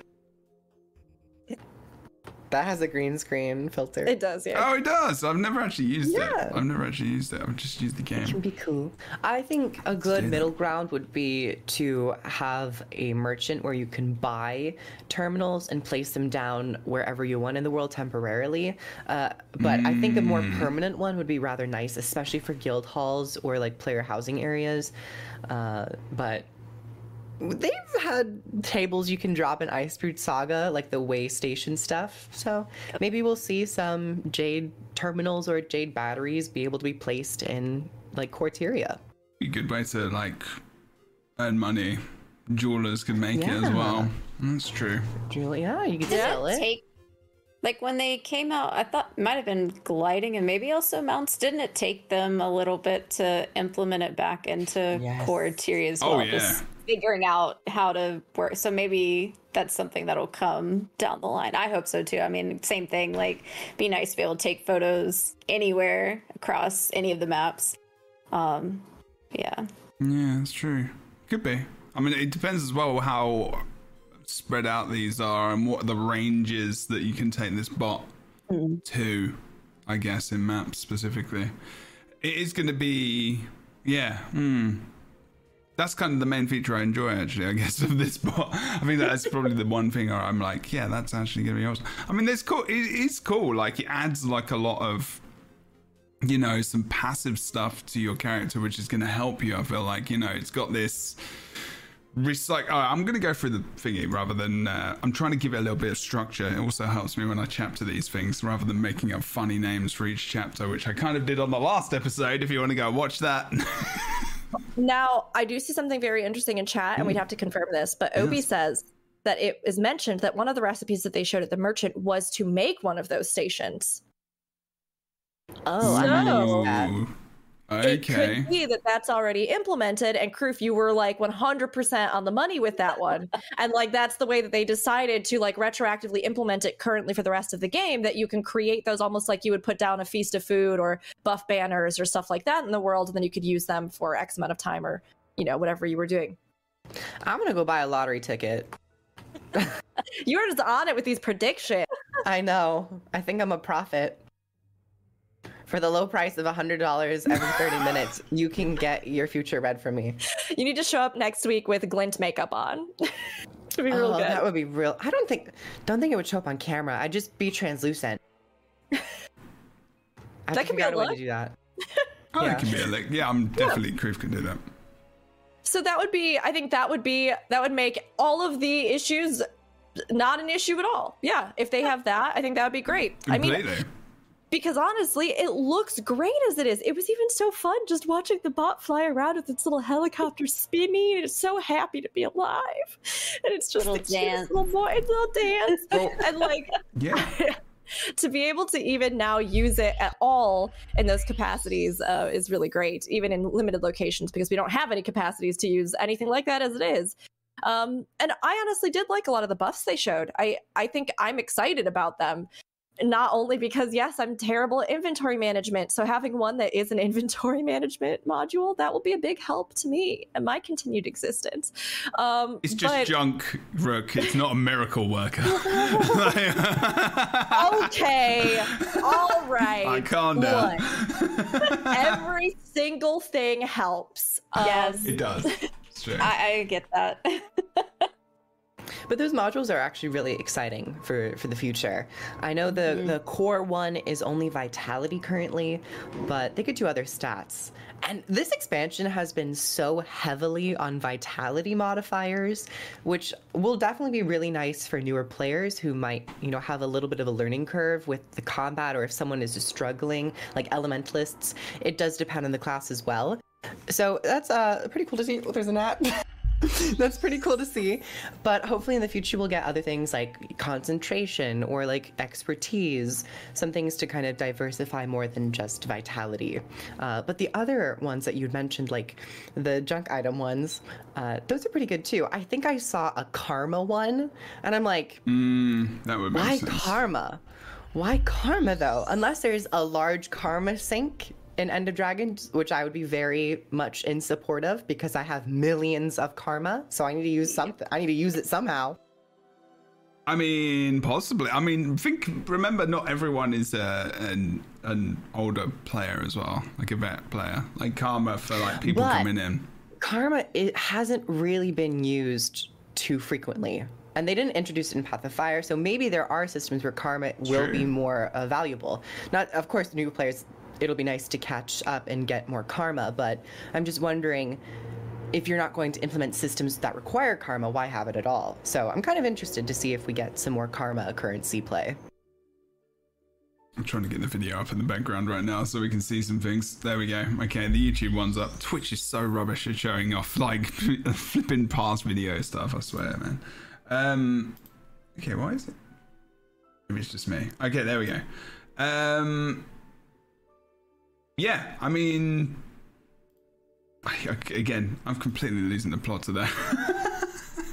that has a green screen filter It does, yeah. oh it does i've never actually used Yeah. it i've never actually used it i've just used the game can game be cool. I think a good do that. middle ground would be to have a merchant where you can buy terminals and place them down wherever you want in the world temporarily. Uh, but I think a more Mm. permanent one would be rather nice, especially for guild halls or like player housing areas. Uh, but they've had tables you can drop in Icebrood Saga, like the way station stuff. So maybe we'll see some Jade terminals or Jade batteries be able to be placed in like Core Tyria. a good way to like earn money jewelers could make it as well that's true Julia, you can Didn't sell it. take like when they came out i thought might have been gliding and maybe also mounts didn't it take them a little bit to implement it back into Yes. core tier as Oh, well yeah. Figuring out how to work so maybe that's something that'll come down the line i hope so too i mean same thing like be nice to be able to take photos anywhere across any of the maps um yeah Yeah, that's true. Could be. I mean, it depends as well how spread out these are and what the ranges that you can take this bot to, I guess, in maps specifically. It is going to be, yeah, hmm. That's kind of the main feature I enjoy, actually, I guess, of this bot. I think that's probably the one thing I'm like, yeah, that's actually to be awesome. I mean, there's cool. It is cool. Like, it adds like a lot of you know some passive stuff to your character which is going to help you i feel like you know it's got this recycle i'm going to go through the thingy rather than uh, i'm trying to give it a little bit of structure it also helps me when i chapter these things rather than making up funny names for each chapter which i kind of did on the last episode if you want to go watch that Now, I do see something very interesting in chat, and we'd mm. have to confirm this, but Obi Yes. says that it is mentioned that one of the recipes that they showed at the merchant was to make one of those stations. Oh, I So- didn't know that. Ooh. It okay could be that that's already implemented, and Kroof, you were like 100% on the money with that one. and like that's the way that they decided to like retroactively implement it currently for the rest of the game. That you can create those almost like you would put down a feast of food or buff banners or stuff like that in the world, and then you could use them for X amount of time or you know whatever you were doing. I'm gonna go buy a lottery ticket. You're just on it with these predictions. I know. I think I'm a prophet. For the low price of $100 every 30 minutes, you can get your future read from me. You need to show up next week with glint makeup on. to be real oh, good. that would be real. I don't think don't think it would show up on camera. I'd just be translucent. I That to could be figure a out a way to do that. oh yeah. it can be a lick yeah i'm definitely Kroof can do that So that would be, I think that would be, that would make all of the issues not an issue at all. Yeah, if they have that, I think that would be great. I mean, completely because honestly, it looks great as it is. It was even so fun just watching the bot fly around with its little helicopter spinning. It's so happy to be alive, and it's just Little the dance. little boy, little dance, and like yeah to be able to even now use it at all in those capacities uh, is really great, even in limited locations, because we don't have any capacities to use anything like that as it is. Um, and I honestly did like a lot of the buffs they showed. I I think I'm excited about them. Not only because yes, I'm terrible at inventory management, so having one that is an inventory management module that will be a big help to me and my continued existence. Um, it's just but- junk rook it's not a miracle worker okay, all right. I calm down. Look, every single thing helps. Um, Yes. It does. It's true. I, I get that. But those modules are actually really exciting for, for the future. I know the, the core one is only vitality currently, but they could do other stats. And this expansion has been so heavily on vitality modifiers, which will definitely be really nice for newer players who might, you know, have a little bit of a learning curve with the combat or if someone is just struggling, like elementalists. It does depend on the class as well. So that's uh pretty cool to see. Oh, there's a gnat. That's pretty cool to see. But hopefully in the future we'll get other things like concentration or like expertise, some things to kind of diversify more than just vitality. Uh, but the other ones that you'd mentioned, like the junk item ones, uh, those are pretty good too. I think I saw a karma one, and I'm like, Mm, that would make why sense. karma? Why karma though? Unless there's a large karma sink in End of Dragons, which I would be very much in support of because I have millions of karma, so I need to use something. I need to use it somehow. I mean, possibly. I mean, think. Remember, not everyone is uh, an an older player as well, like a vet player, like karma for like people But- coming in. Karma it hasn't really been used too frequently. And they didn't introduce it in Path of Fire, so maybe there are systems where karma will be more uh, valuable. Not, of course, new players. It'll be nice to catch up and get more karma, but I'm just wondering if you're not going to implement systems that require karma, why have it at all? So I'm kind of interested to see if we get some more karma currency play. I'm trying to get the video up in the background right now so we can see some things. There we go. Okay, the YouTube one's up. Twitch is so rubbish at showing off like flipping past video stuff. I swear, man. Um, okay, why is it? Maybe it's just me. Okay, there we go. Um, yeah, I mean, I- again, I'm completely losing the plot to that.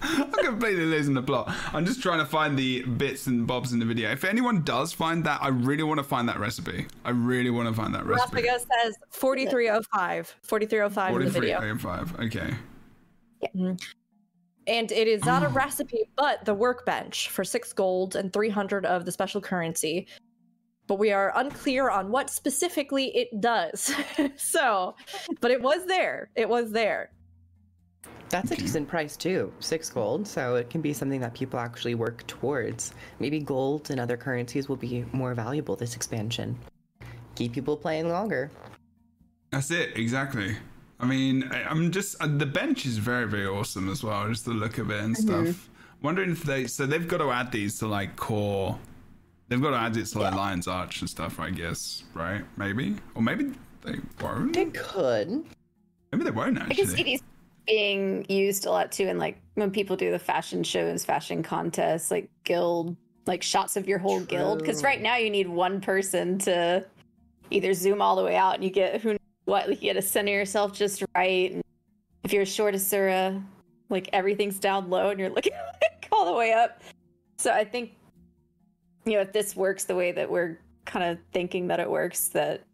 I'm completely losing the plot. I'm just trying to find the bits and bobs in the video. If anyone does find that, I really want to find that recipe. I really want to find that recipe. Rafaga says 4305. 4305 in the video. 4305. Okay. Mm-hmm. And it is not a Oh. recipe, but the workbench for six gold and 300 of the special currency. But we are unclear on what specifically it does. so, but it was there. It was there. That's a decent price too, six gold. So it can be something that people actually work towards. Maybe gold and other currencies will be more valuable this expansion. Keep people playing longer. That's it. Exactly. I mean, I- I'm just uh, the bench is very very awesome as well. Just the look of it and stuff. Wondering if they so they've got to add these to like core. They've got to add it to like Lion's Arch and stuff. I guess right? Maybe or maybe they won't. They could. Maybe they won't actually. I can see these being used a lot too in like when people do the fashion shows, fashion contests, like guild, like shots of your whole guild. Because right now you need one person to either zoom all the way out and you get who knows what, like you got to center yourself just right. And if you're a short Asura, like everything's down low and you're looking like, all the way up. So I think you know if this works the way that we're kind of thinking that it works, that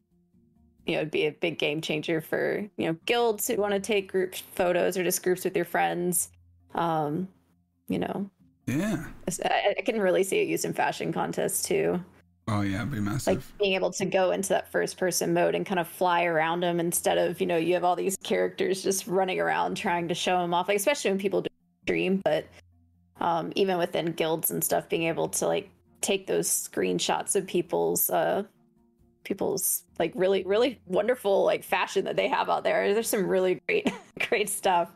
you know, it'd be a big game changer for, you know, guilds who want to take group photos or just groups with your friends. Um, you know, Yeah. I, I can really see it used in fashion contests too. Oh yeah, it'd be massive. Like being able to go into that first person mode and kind of fly around them instead of, you know, you have all these characters just running around trying to show them off, like, especially when people do stream. But um, even within guilds and stuff, being able to like take those screenshots of people's uh, people's like really really wonderful like fashion that they have out there. There's some really great great stuff.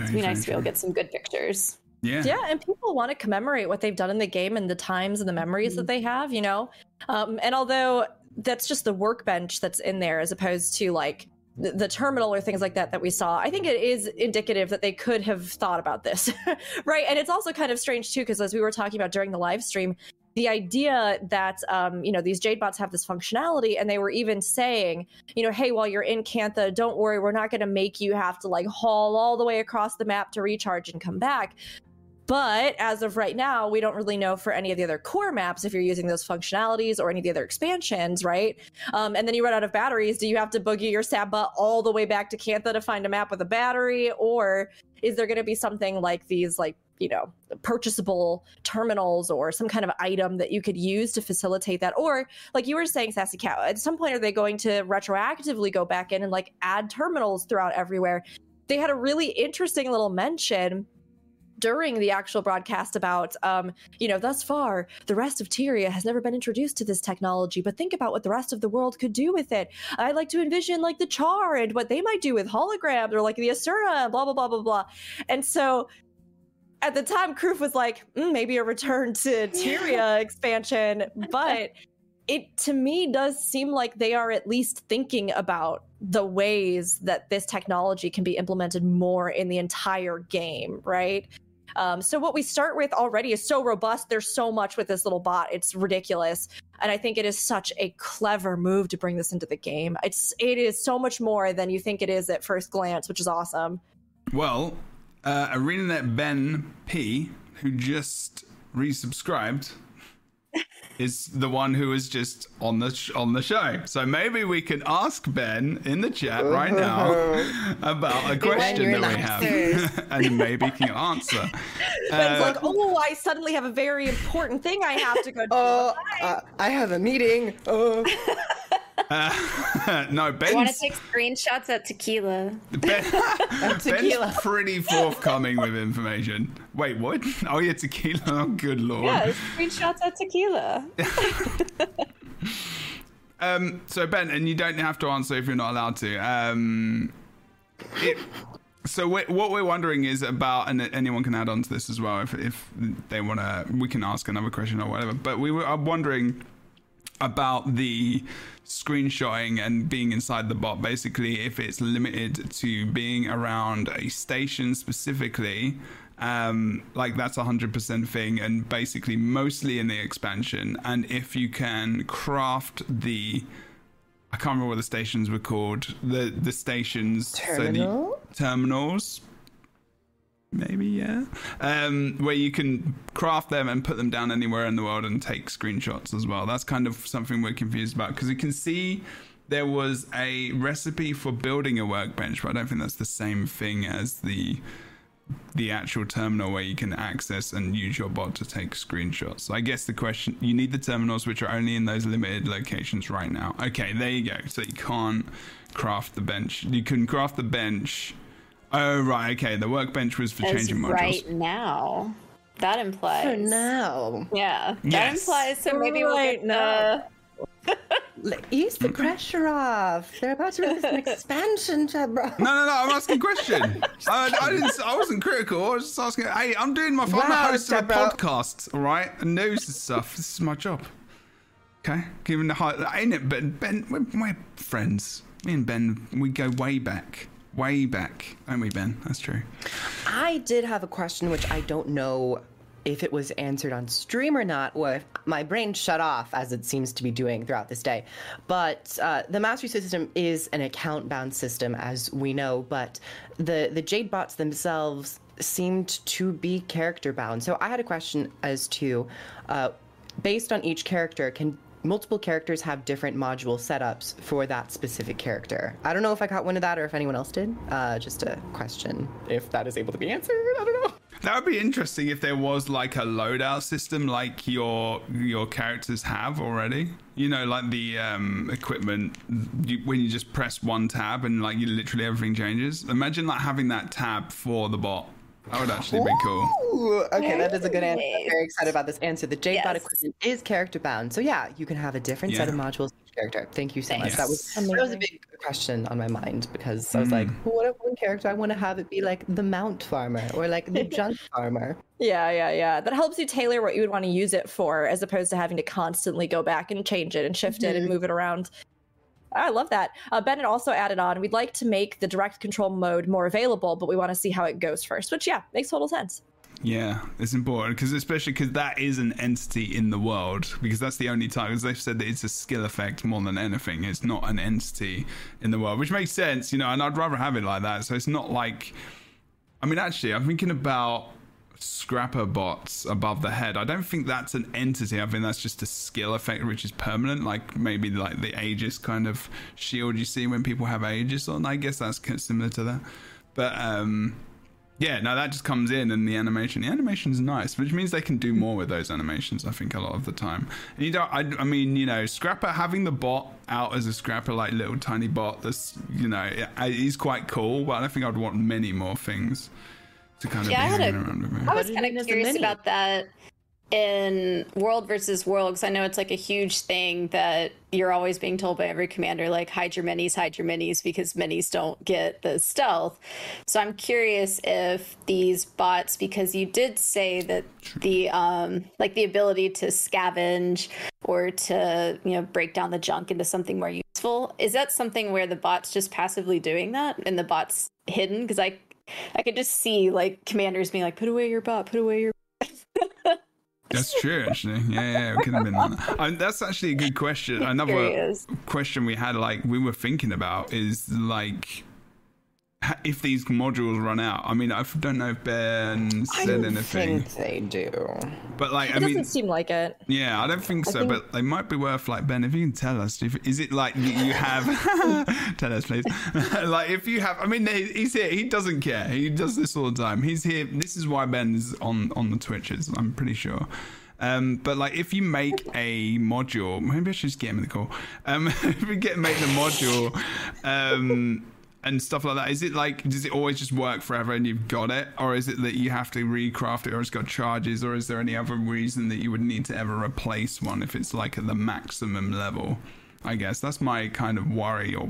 It'd be nice to be able to get some good pictures. Yeah. Yeah, and people want to commemorate what they've done in the game and the times and the memories that they have, you know? Um, and although that's just the workbench that's in there as opposed to like the, terminal or things like that that we saw, I think it is indicative that they could have thought about this, right? And it's also kind of strange too, because as we were talking about during the live stream, the idea that um, you know these jade bots have this functionality and they were even saying you know hey while you're in cantha don't worry we're not going to make you have to like haul all the way across the map to recharge and come back but as of right now, we don't really know for any of the other core maps if you're using those functionalities or any of the other expansions, right? Um, and then you run out of batteries. Do you have to boogie your Sabba all the way back to Cantha to find a map with a battery? Or is there going to be something like these, like, you know, purchasable terminals or some kind of item that you could use to facilitate that? Or, like you were saying, Sassy Cow, at some point, are they going to retroactively go back in and like add terminals throughout everywhere? They had a really interesting little mention during the actual broadcast about um, you know thus far the rest of tyria has never been introduced to this technology but think about what the rest of the world could do with it i like to envision like the charr and what they might do with holograms or like the asura blah blah blah blah blah and so at the time Kroof was like mm, maybe a return to tyria expansion but it to me does seem like they are at least thinking about the ways that this technology can be implemented more in the entire game, right? Um, so what we start with already is so robust. There's so much with this little bot. It's ridiculous, and I think it is such a clever move to bring this into the game. It's it is so much more than you think it is at first glance, which is awesome. Well, uh, ArenaNet Ben P, who just resubscribed, is the one who is just on the sh- on the show. So maybe we can ask Ben in the chat right now about a question that we have, and maybe he can answer. Ben's Uh, like, oh, I suddenly have a very important thing I have to go do. Oh, uh, I have a meeting. Oh, uh, no, I want to take screenshots at tequila. Ben, tequila. Ben's pretty forthcoming with information. Wait, what? Oh yeah, tequila. Oh, good lord. Yeah, screenshots at tequila. Um, so Ben, and you don't have to answer if you're not allowed to. Um, it, so we what we're wondering is about, and anyone can add on to this as well if, if they want to. We can ask another question or whatever. But we were I'm wondering about the screenshotting and being inside the bot. Basically, if it's limited to being around a station specifically. Um, like that's a hundred percent thing, and basically mostly in the expansion. And if you can craft the I can't remember what the stations were called. The the stations, Terminal? so the terminals, maybe yeah, um, where you can craft them and put them down anywhere in the world and take screenshots as well. That's kind of something we're confused about because you can see there was a recipe for building a workbench, but I don't think that's the same thing as the the actual terminal where you can access and use your bot to take screenshots. So I guess the question you need the terminals which are only in those limited locations right now. Okay, there you go. So you can't craft the bench. You can craft the bench. Oh right, okay. The workbench was for As changing modules. right now. That implies. for now. Yeah, that Yes. implies. So maybe we'll Right get now. the. L- Ease the pressure off. They're about to release an expansion, Jebro. No, no, no. I'm asking a question. I, I didn't. I wasn't critical. I was just asking. Hey, I'm doing my. I'm a Wow, host of a podcast. All right, and news and stuff. This is my job. Okay, giving the high. Ain't it? Ben, Ben, we're, we're friends. Me and Ben, we go way back, way back, aren't we, Ben? That's true. I did have a question, which I don't know if it was answered on stream or not, if my brain shut off, as it seems to be doing throughout this day. But uh, the mastery system is an account bound system, as we know, but the, the Jade bots themselves seemed to be character bound. So I had a question as to, uh, based on each character, can multiple characters have different module setups for that specific character? I don't know if I caught one of that or if anyone else did. Uh, just a question, if that is able to be answered. I don't know. That would be interesting if there was like a loadout system like your your characters have already. You know, like the um, equipment you, when you just press one tab and like you literally everything changes. Imagine like having that tab for the bot. That would actually be cool. Ooh, okay, that is a good answer. I'm very excited about this answer. The Jade Bot Yes. equipment is character bound. So yeah, you can have a different set of modules for each character. Thank you so much. That was Yes. that was a big question on my mind because I was like, mm. what if one character I want to have it be like the mount farmer or like the junk farmer? Yeah, yeah, yeah. That helps you tailor what you would want to use it for, as opposed to having to constantly go back and change it and shift it and mm-hmm. move it around. I love that. Uh, Bennett also added on, we'd like to make the direct control mode more available, but we want to see how it goes first. Which, yeah, makes total sense. Yeah, it's important because especially because that is an entity in the world because that's the only time because they've said that it's a skill effect more than anything. It's not an entity in the world, which makes sense, you know. And I'd rather have it like that. So it's not like, I mean, actually, I'm thinking about scrapper bots above the head. I don't think that's an entity. I think that's just a skill effect which is permanent, like maybe like the Aegis kind of shield you see when people have Aegis on. I guess that's similar to that, but um. Yeah, no, that just comes in and the animation. The animation's nice, which means they can do more with those animations. I think a lot of the time. And you don't. I, I mean, you know, Scrapper having the bot out as a Scrapper, like little tiny bot. That's you know, is quite cool. But I don't think I'd want many more things to kind of Yeah, I had hanging a- around with me. I was kind of curious about that. in World versus World, because I know it's like a huge thing that you're always being told by every commander, like hide your minis, hide your minis, because minis don't get the stealth. So I'm curious if these bots, because you did say that the um like the ability to scavenge or to you know break down the junk into something more useful, is that something where the bot's just passively doing that and the bot's hidden? Because I I could just see like commanders being like, put away your bot, put away your That's true, actually. Yeah, yeah, it could have been that's actually a good question. Another question we had, like, we were thinking about is like, if these modules run out. I mean, I don't know if Ben I said don't anything, think they do. but like, It I doesn't mean, seem like it. yeah, I don't think so. think- But they might be worth like Ben, if you can tell us, if, is it like you you have? tell us, please. like, if you have, I mean, he's here. He doesn't care. He does this all the time. He's here. This is why Ben's on on the Twitches. I'm pretty sure. Um, but like, if you make a module, maybe I should just get him in the call. Um, if we get make the module, um, and stuff like that, is it like does it always just work forever and you've got it, or is it that you have to recraft it, or it's got charges, or is there any other reason that you would need to ever replace one if it's like at the maximum level? I guess that's my kind of worry or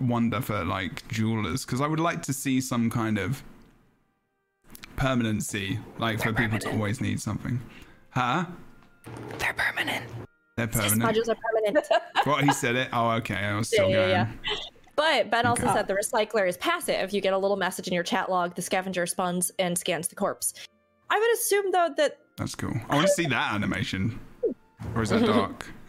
wonder for like jewelers because I would like to see some kind of permanency, like for people to always need something. Huh? They're permanent. They're permanent. Modules are permanent. What he said it. Oh, okay. I was still Yeah, going. yeah, yeah. But Ben oh also Okay. said the recycler is passive. You get a little message in your chat log. The scavenger spawns and scans the corpse. I would assume though that That's cool. I want to see that animation. Or is that mm-hmm. dark?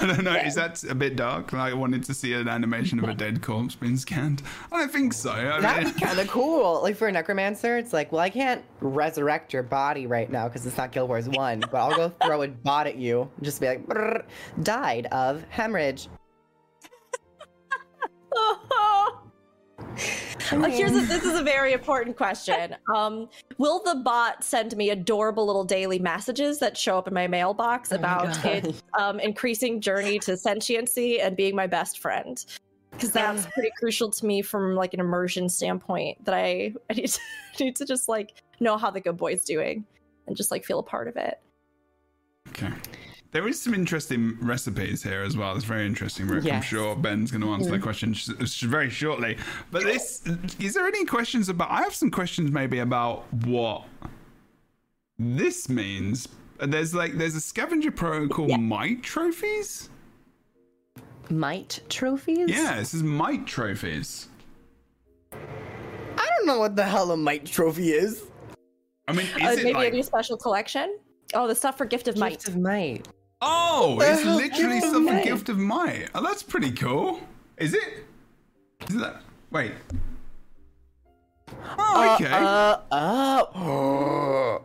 I don't know. Is that a bit dark? Like, I wanted to see an animation of a dead corpse being scanned. I don't think so. I That'd mean, be kind of cool. Like for a necromancer, it's like, well, I can't resurrect your body right now because it's not Guild Wars 1, but I'll go throw a bot at you and just be like, died of hemorrhage. Uh, here's a, this is a very important question. Um, will the bot send me adorable little daily messages that show up in my mailbox Oh my about God. its um, increasing journey to sentiency and being my best friend? Because that's pretty crucial to me from like an immersion standpoint. That I, I need to, need to just like know how the good boy's doing and just like feel a part of it. okay. There is some interesting recipes here as well. It's very interesting, Rick. I'm sure Ben's going to answer the question sh- sh- very shortly. But this, is there any questions about? I have some questions maybe about what this means. There's like, there's a scavenger program called Might Trophies. Might trophies? Yeah, this is Might Trophies. I don't know what the hell a might trophy is. I mean, Uh, it maybe like? a new special collection. Oh, the stuff for gift of might. Gift of might. Oh, it's literally some gift of might. Oh, that's pretty cool. Is it? Is that? Wait. Oh, okay. Uh, uh,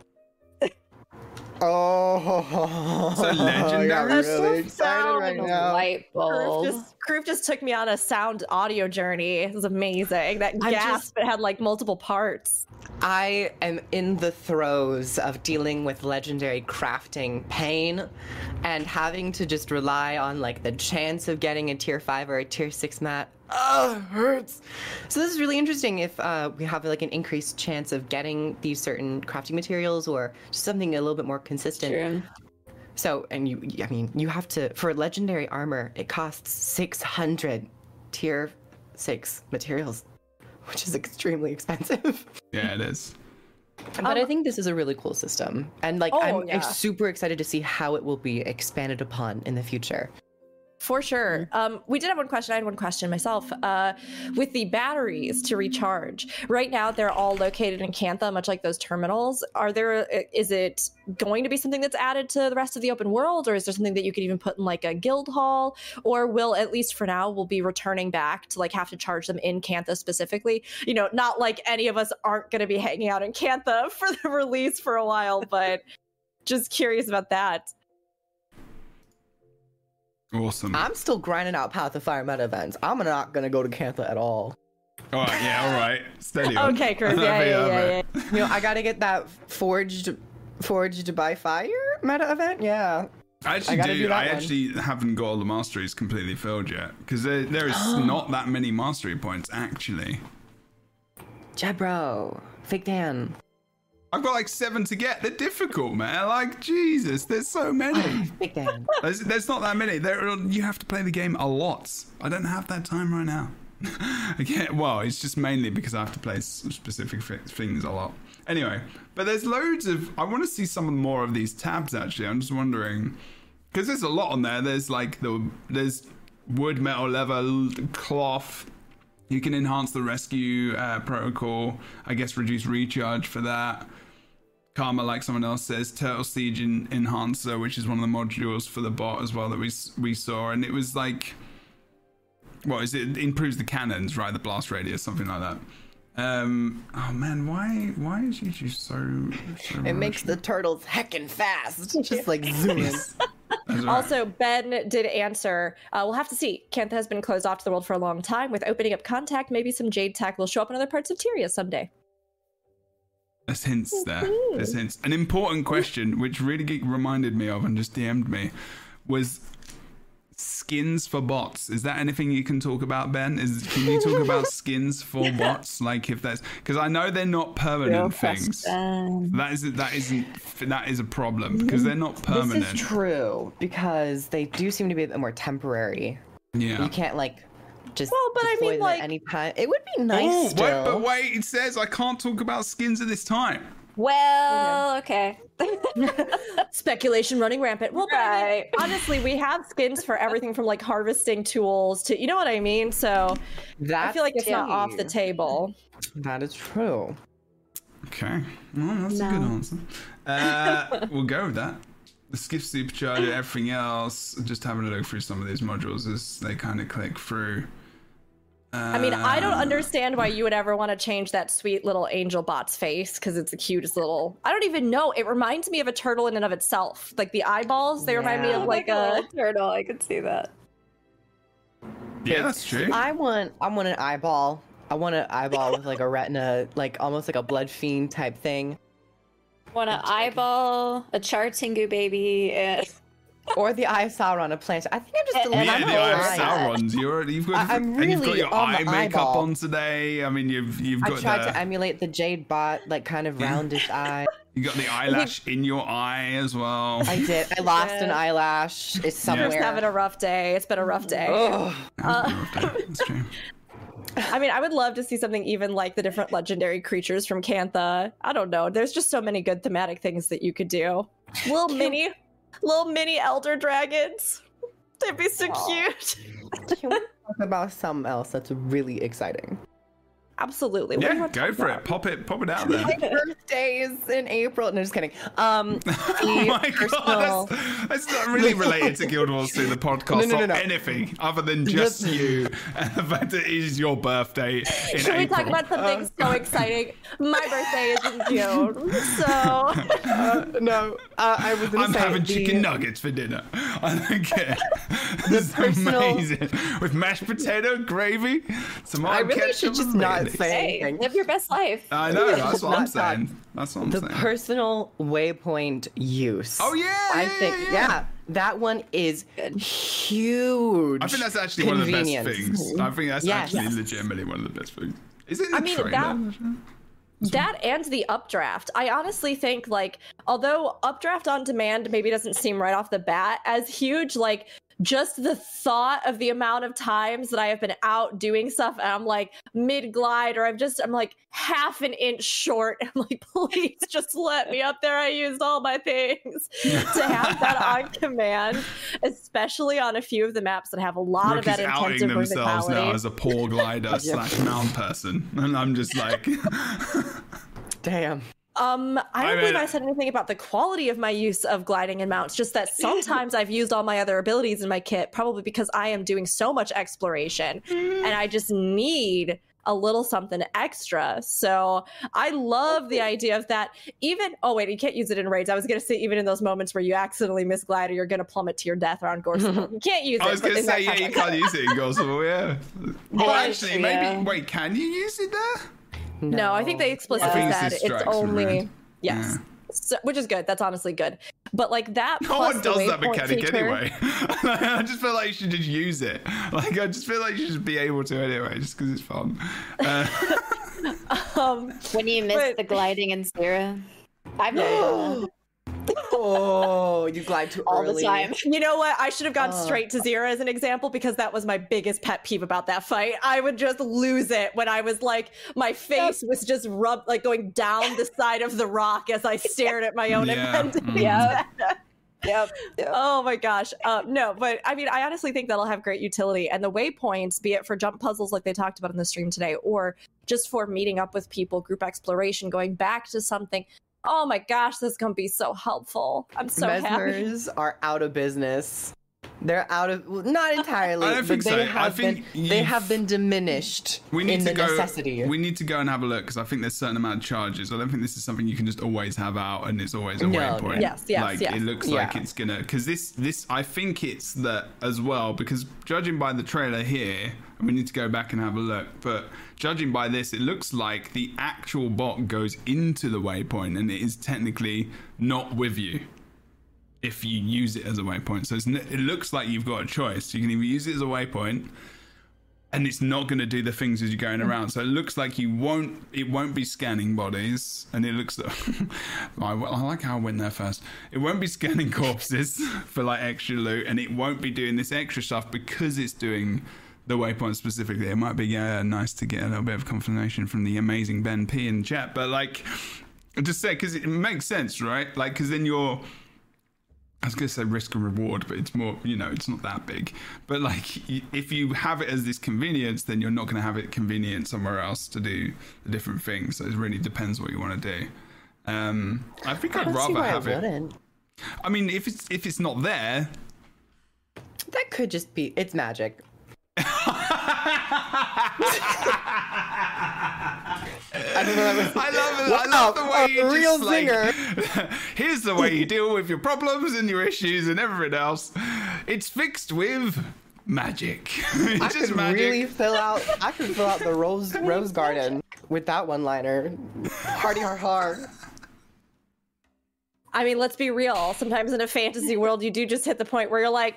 oh. it's a legendary? I'm really excited sound right now. light Groove bulb. just, Groove just took me on a sound audio journey. It was amazing. That I'm gasp, just- it had like multiple parts. I am in the throes of dealing with legendary crafting pain and having to just rely on like the chance of getting a tier 5 or a tier 6 mat. Oh, hurts. So this is really interesting if uh, we have like an increased chance of getting these certain crafting materials or just something a little bit more consistent. True. So, and you, I mean, you have to, for legendary armor, it costs 600 tier 6 materials, which is extremely expensive. yeah, it is. But I think this is a really cool system. And like, Oh, I'm yeah. super excited to see how it will be expanded upon in the future. For sure. Um, we did have one question. I had one question myself. Uh, with the batteries to recharge, right now they're all located in Cantha, much like those terminals. Are there? Is it going to be something that's added to the rest of the open world, or is there something that you could even put in like a guild hall, or will at least for now we'll be returning back to like have to charge them in Cantha specifically? You know, not like any of us aren't going to be hanging out in Cantha for the release for a while, but just curious about that. Awesome. I'm still grinding out Path of Fire meta events. I'm not gonna go to Cantha at all. all right. Yeah. All right. Steady. on. Okay, Chris. Yeah, Love yeah, yeah, yeah. You know, I gotta get that forged, forged by fire meta event. Yeah. I actually I do. do I one. actually haven't got all the masteries completely filled yet because there, there is not that many mastery points actually. Jebro, Fake Dan. I've got like seven to get. They're difficult, man. Like Jesus, there's so many. Big. There's, there's not that many. There, you have to play the game a lot. I don't have that time right now. Again, well, it's just mainly because I have to play specific fi- things a lot. Anyway, but there's loads of. I want to see some more of these tabs. Actually, I'm just wondering because there's a lot on there. There's like the there's wood, metal, leather, cloth. You can enhance the rescue uh, protocol. I guess reduce recharge for that. Karma, like someone else says, Turtle Siege en- Enhancer, which is one of the modules for the bot as well that we we saw, and it was like, what is it? It improves the cannons, right? The blast radius, something like that. Um, oh man, why why is YouTube so? so It makes the turtles heckin' fast. Just like zooming. That's right. Also, Ben did answer. Uh, we'll have to see. Cantha has been closed off to the world for a long time. With opening up contact, maybe some Jade tech will show up in other parts of Tyria someday. There's hints there. There's hints. An important question, which really ge- reminded me of and just DM'd me, was skins for bots. Is that anything you can talk about, Ben? Is can you talk about skins for bots? Like if that's because I know they're not permanent things. That is that isn't that is a problem because they're not permanent. This is true because they do seem to be a bit more temporary. Yeah. You can't like just Well, but I mean, them like- at any time. It would be nice Oh, wait, but wait! It says I can't talk about skins at this time. Well, okay. Speculation running rampant. Well, but I mean, honestly, we have skins for everything from like harvesting tools to you know what I mean. So That's I feel like it's not off the table. That is true. Okay, well, that's a good answer. Uh, we'll go with that. The skiff supercharger, everything else. Just having a look through some of these modules as they kind of click through. I mean, I don't Uh, understand why you would ever want to change that sweet little angel bot's face because it's the cutest little. I don't even know. It reminds me of a turtle in and of itself. Like the eyeballs, they remind me of like a. little turtle. I could see that. Yeah, that's true. I want I want an eyeball. I want an eyeball with like a retina, like almost like a blood fiend type thing. Want an eyeball, a Chartingu baby, and Or the eye of Sauron, a plant. I think I'm just a And little yeah, I'm the eye of blind. Sauron's. You're, you've got, I- I'm and you've got your eye makeup eyeball. on today. I mean, you've you've got. I tried the, to emulate the Jade bot, like kind of roundish eye. you got the eyelash in your eye as well. I did. I lost an eyelash. It's Just somewhere. having a rough day. It's been a rough day. Ugh. That's true. I mean, I would love to see something even like the different legendary creatures from Cantha. I don't know. There's just so many good thematic things that you could do. Little mini, little mini elder dragons. They'd be so Aw. cute. Can we talk about something else that's really exciting? Absolutely. What Yeah, go for about? it. Pop it. Pop it out there. My birthday is in April. No, just kidding. Um, oh my personal- god, that's, that's not really related to Guild Wars 2, the podcast, No, no, no, or no. anything other than just Just- you and the fact that it is your birthday in Should we talk about something so exciting? My birthday is in June, so uh, no, uh, I was. I'm say having the- chicken nuggets for dinner. I don't care. This is personal- amazing. With mashed potato, gravy, tomato I really ketchup, should just and not mayonnaise. say hey, live your best life. I know, that's what I'm not talk. saying. That's what I'm the saying. personal waypoint use. oh, yeah, I yeah, think yeah, yeah. that one is huge. I think that's actually one of the best things. I think that's Yes. actually Yes. legitimately one of the best things. Is it in I mean, trailer? that- that and the updraft. I honestly think like although updraft on demand maybe doesn't seem right off the bat as huge, like just the thought of the amount of times that I have been out doing stuff and I'm like mid glide or I'm just I'm like half an inch short. I'm like, please just let me up there. I used all my things. to have that on command, especially on a few of the maps that have a lot of Rookies that outing themselves now as a poor glider slash mount person, and I'm just like, Damn. Um, I I don't believe mean- I said anything about the quality of my use of gliding and mounts. Just that sometimes I've used all my other abilities in my kit, probably because I am doing so much exploration, and I just need a little something extra. So I love the idea of that. Even oh wait, you can't use it in raids. I was gonna say even in those moments where you accidentally miss glide or you're gonna plummet to your death around Gorseval. you can't use it. I was gonna say, yeah, you can't use it in Gorseval, yeah. Well, actually, maybe. yeah. Wait, can you use it there? No, I think they explicitly I think it's said it's only red. yes. Yeah. So, which is good. That's honestly good. But like that. No plus one does that mechanic feature- anyway. I just feel like you should just use it. Like I just feel like you should be able to anyway, just because it's fun. Uh, Um, When you miss But- the gliding in Xera. I've never done that. Oh, you glide too all early. the time. You know what? I should have gone Oh. straight to Xera as an example because that was my biggest pet peeve about that fight. I would just lose it when I was like, my face was just rubbed, like going down the side of the rock as I stared at my own Yeah, impending. mm. Yep. Yep. yep. Oh my gosh. Uh, no, but I mean, I honestly think that'll have great utility. And the waypoints, be it for jump puzzles like they talked about in the stream today, or just for meeting up with people, group exploration, going back to something. Oh my gosh, this is going to be so helpful. I'm so happy. Mesmers are out of business. They're out of well, not entirely, I don't think they so. I have think been they you've- been diminished We need in to the go. necessity. We need to go and have a look because I think there's a certain amount of charges. I don't think this is something you can just always have out and it's always a No, waypoint. no. Yes, yes, Like yes. it looks like it's gonna because this this I think it's that as well because judging by the trailer here, we need to go back and have a look. But judging by this, it looks like the actual bot goes into the waypoint and it is technically not with you if you use it as a waypoint. So it looks like you've got a choice. You can either use it as a waypoint, and it's not going to do the things as you're going around. So it looks like you won't. It won't be scanning bodies, and it looks. I like how I went there first. It won't be scanning corpses for like extra loot, and it won't be doing this extra stuff because it's doing the waypoint specifically. It might be yeah, nice to get a little bit of confirmation from the amazing Ben P in chat, but like. Just say because it makes sense, right? Like, because then you're I was going to say risk and reward, but it's more, you know, it's not that big. But like, if you have it as this convenience, then you're not going to have it convenient somewhere else to do the different things. So it really depends what you want to do. Um, I think I I'd rather have I it. I mean, if it's if it's not there, That could just be it's magic. I don't know. That was, I love it. I love the way a you real just like. here's the way you deal with your problems and your issues and everything else. It's fixed with magic. it's I just could magic. really fill out. I could fill out the rose rose garden with that one liner. Hardy har har. I mean, let's be real. Sometimes in a fantasy world, you do just hit the point where you're like,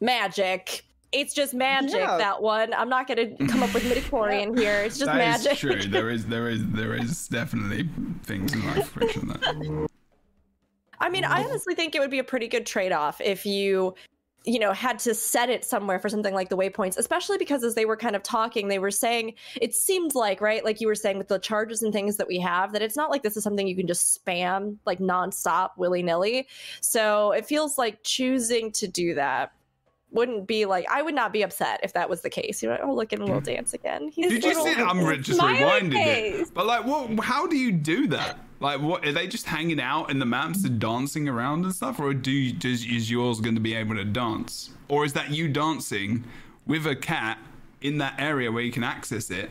magic. It's just magic. Yeah. That one. I'm not gonna come up with midichlorian here. It's just magic. That is true. There is, there is, there is definitely things in life which are that. I mean, I honestly think it would be a pretty good trade-off if you, you know, had to set it somewhere for something like the waypoints, especially because as they were kind of talking, they were saying it seemed like, right, like you were saying with the charges and things that we have, that it's not like this is something you can just spam like nonstop, willy-nilly. So it feels like choosing to do that wouldn't be like I would not be upset if that was the case. You know, oh look at a little hmm. dance again. He's Did you little- see? I'm just rewinding face. it. But like, what? How do you do that? Like, what are they just hanging out in the maps and dancing around and stuff, or do you, does is yours going to be able to dance, or is that you dancing with a cat in that area where you can access it?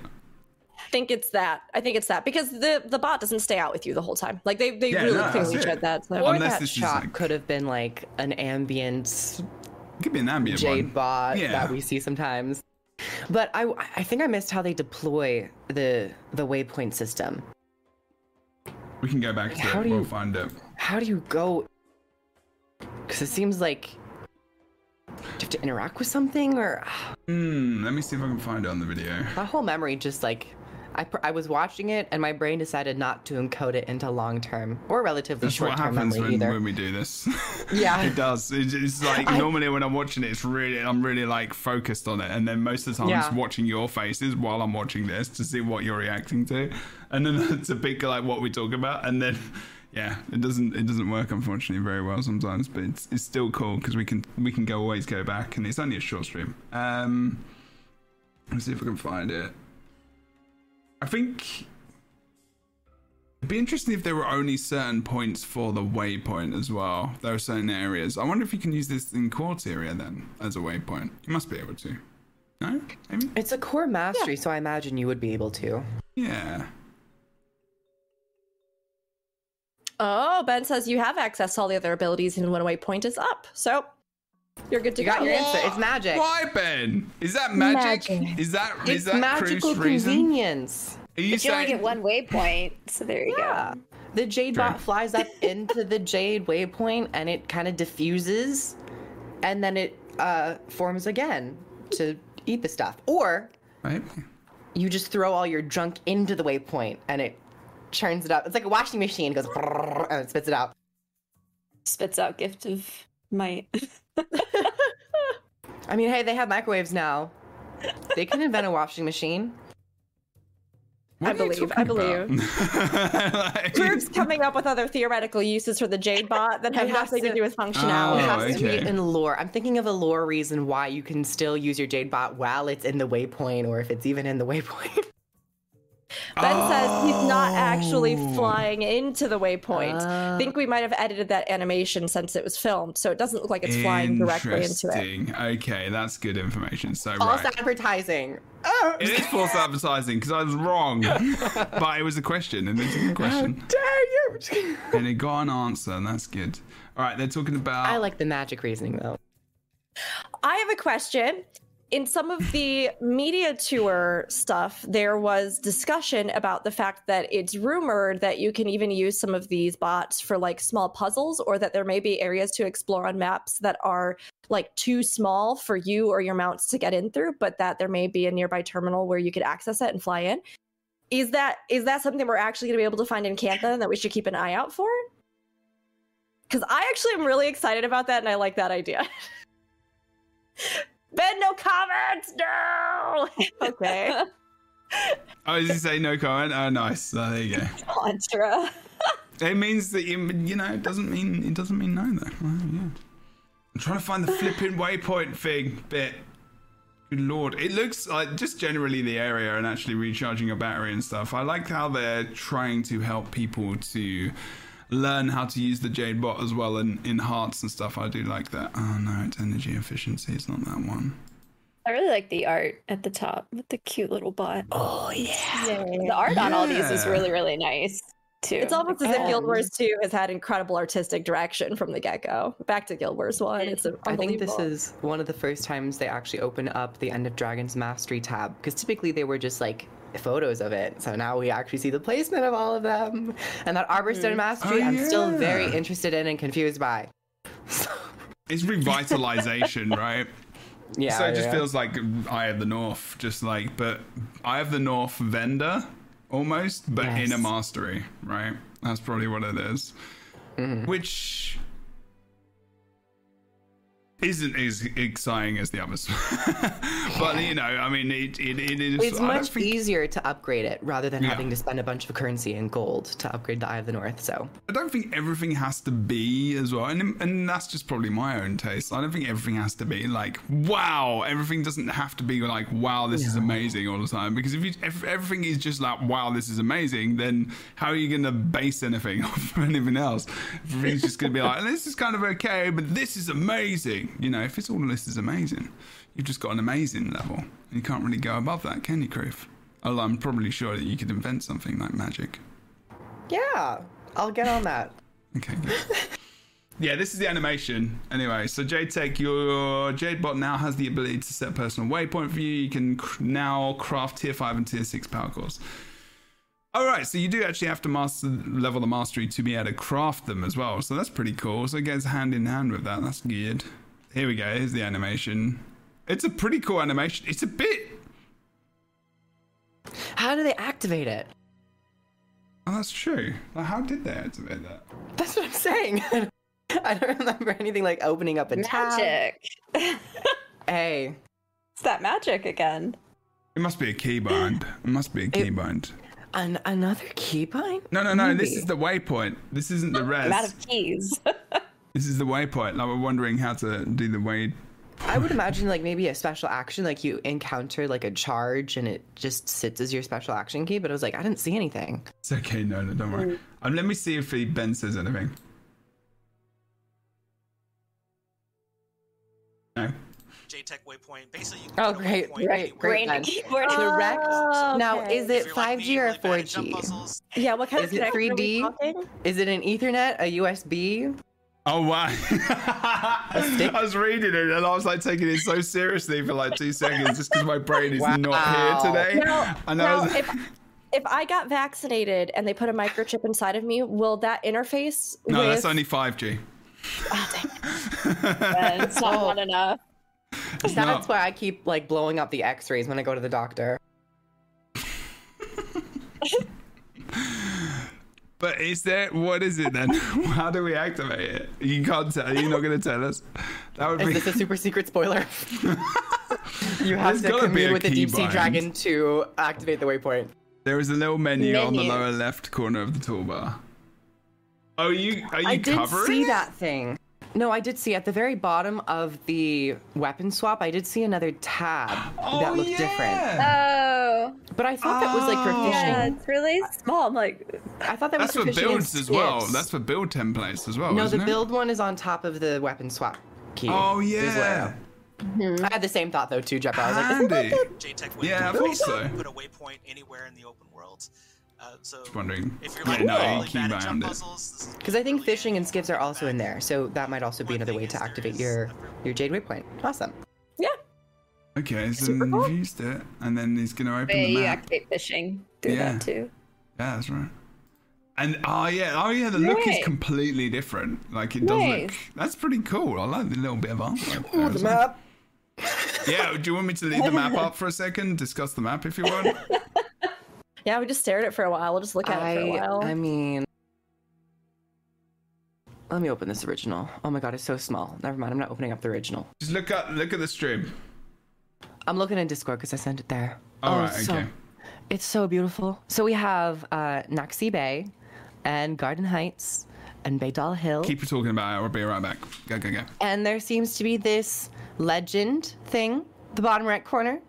I think it's that. I think it's that because the the bot doesn't stay out with you the whole time. Like they they Yeah, really no, clearly that's it. said that. So. Or Unless that shot like- could have been like an ambient It could be an ambient jade one. bot Yeah. that we see sometimes. But I I think I missed how they deploy the the waypoint system. We can go back to How it. do We'll you- find it. How do you go? Because it seems like you have to interact with something, or Hmm. Let me see if I can find it on the video. my whole memory just like I pr- I was watching it and my brain decided not to encode it into long term or relatively That's short what term happens memory when, either. when we do this. Yeah. it does. It's, it's like I- normally when I'm watching it, it's really I'm really like focused on it, and then most of the time I'm just watching your faces while I'm watching this to see what you're reacting to, and then it's a big like what we talk about, and then yeah, it doesn't it doesn't work unfortunately very well sometimes, but it's it's still cool because we can we can go always go back, and it's only a short stream. Um, let's see if we can find it. I think it'd be interesting if there were only certain points for the waypoint as well. There are certain areas. I wonder if you can use this in quartz area then as a waypoint. You must be able to. No? Maybe? It's a core mastery, so I imagine you would be able to. Yeah. Oh, Ben says you have access to all the other abilities and when a waypoint is up. So you're good to You got go. your answer. It's magic. Why, Ben? Is that magic? Magic. Is that is It's that magical convenience. Are you But you only saying get one waypoint, so there you Yeah. go. The jade True. bot flies up into the jade waypoint and it kind of diffuses and then it uh, forms again to eat the stuff. Or right. you just throw all your junk into the waypoint and it churns it up. It's like a washing machine. It goes and it spits it out. Spits out gift of might. I mean, hey, they have microwaves now. They can invent a washing machine. What I believe, I believe. about? Like- Group's coming up with other theoretical uses for the Jade bot that have nothing to to- do with functionality. Oh, it Oh, has to be in lore. I'm thinking of a lore reason why you can still use your Jade bot while it's in the waypoint, or if it's even in the waypoint. Ben says he's not actually Oh. flying into the waypoint. Ah. I think we might have edited that animation since it was filmed, so it doesn't look like it's flying directly into it. Interesting. Okay, that's good information. So False right. advertising. Oh, It is false advertising because I was wrong, but it was a question and it's a good question, dare you! and it got an answer, and that's good. All right, they're talking about. I like the magic reasoning though. I have a question. In some of the media tour stuff, there was discussion about the fact that it's rumored that you can even use some of these bots for like small puzzles, or that there may be areas to explore on maps that are like too small for you or your mounts to get in through, but that there may be a nearby terminal where you could access it and fly in. Is that is that something we're actually going to be able to find in Cantha and that we should keep an eye out for? Because I actually am really excited about that and I like that idea. Ben, no comments. No. Okay. Oh, does he say no comment? Oh, nice. Oh, there you go. Contra. It means that you, you know, it doesn't mean it doesn't mean no though. Oh, yeah. I'm trying to find the flipping waypoint thing bit. Good lord, it looks like just generally the area and actually recharging a battery and stuff. I like how they're trying to help people to learn how to use the Jade bot as well in, in hearts and stuff. I do like that. Oh no, it's energy efficiency. It's not that one. I really like the art at the top with the cute little bot. Oh yeah. The art on all these is really, really nice too. It's almost as if Guild And- Wars 2 has had incredible artistic direction from the get go. Back to Guild Wars 1. It's I think this is one of the first times they actually open up the End of Dragon's Mastery tab because typically they were just like photos of it. So now we actually see the placement of all of them. And that Arborstone Mastery, Oh, I'm still very interested in and confused by. It's revitalization, right? Yeah. so it just yeah. feels like Eye of the North, just like, but Eye of the North vendor almost, but in a mastery, right? That's probably what it is. Mm-hmm. Which isn't as exciting as the others. but, you know, I mean, it, it, it is. It's much think- easier to upgrade it rather than Yeah. having to spend a bunch of currency and gold to upgrade the Eye of the North. So I don't think everything has to be as well, and and that's just probably my own taste. I don't think everything has to be like wow. Everything doesn't have to be like wow, this is amazing all the time. Because if, you, if everything is just like wow, this is amazing, then how are you going to base anything off of anything else? Everything's just going to be like this is kind of okay, but this is amazing. You know, if it's all this is amazing, you've just got an amazing level. And You can't really go above that, can you, Kroof? Although I'm probably sure that you could invent something like magic. yeah, I'll get on that. Okay, yeah, this is the animation. Anyway, so Jade Tech, your Jade bot now has the ability to set personal waypoint for you. You can cr- now craft tier 5 and tier 6 power cores. All right, so you do actually have to master level the mastery to be able to craft them as well. So that's pretty cool. So it goes hand in hand with that. That's good. Here we go. Here's the animation. It's a pretty cool animation. It's a bit. How do they activate it? Oh, that's true. Like, how did they activate that? That's what I'm saying. I don't remember anything like opening up a tab. magic. Hey, It's that magic again. It must be a keybind. It must be a keybind. an- another keybind? No, no, no. This is the waypoint. This isn't the I'm out of keys. This is the waypoint. Like we're wondering how to do the way. I would imagine like maybe a special action, like you encounter like a charge and it just sits as your special action key. But I was like, I didn't see anything. It's okay. No, no, don't worry. Um, let me see if he, Ben says anything. No. JTech Waypoint. Basically, you Oh, great, waypoint great, great. Brain keyboard. Direct. Oh, Now, okay. is it 5G me, or really bad at jump 4G? Yeah, what kind Is of it connection are 3D? Is it an Ethernet, a USB? Oh wow! I was reading it and I was like taking it so seriously for like two seconds just because my brain is not here today. Now, and I now was, if, if I got vaccinated and they put a microchip inside of me, will that interface no, with... that's only five G. Oh, and it's not one enough. That's not. why I keep like blowing up the X-rays when I go to the doctor. But is there what is it then? How do we activate it? You can't tell. You're not going to tell us. That would Is be. this a super secret spoiler? you have There's to gotta be a commune with the deep sea dragon to activate the waypoint. There is a little menu, on the lower left corner of the toolbar. Oh, you are you I did covering see it? that thing. No, I did see at the very bottom of the weapon swap. I did see another tab Oh, that looked different. Oh, But I thought that was like for Oh. yeah, it's really small. I'm like, I thought that That's was for for builds as well. That's for build templates as well. no, isn't the it? build one is on top of the weapon swap key. Oh is yeah, where- I mm-hmm. had the same thought though too, Jeff. I was like, isn't that handy. the- JTech. Yeah, I is thought you so. can Put a waypoint anywhere in the open world. Uh, so wondering. if you're Yeah, like no, really key bad at jump it. puzzles, this Because I think really fishing and handy. skips are also in there, so that might also be another way to activate your your jade waypoint. Awesome. Yeah. Okay, so Super then cool. you've used it, and then he's going to open yeah, the you map. activate fishing through Yeah. that too. Yeah, that's right. And oh yeah, oh yeah, the look is completely different. Like it does look. That's pretty cool. I like the little bit of artwork. there as well. Yeah, do you want me to leave the map up for a second? Discuss the map if you want. Yeah, we just stare at it for a while. We'll just look at it for a while. I mean, let me open this original. Oh my god, it's so small. Never mind, I'm not opening up the original. Just look up, look at the stream. I'm looking in Discord because I sent it there. All oh, right, so, okay. It's so beautiful. So we have uh, Naxi Bay, and Garden Heights, and Baydal Hill. Keep talking about it. I'll be right back. Go, go, go. and there seems to be this legend thing the bottom right corner.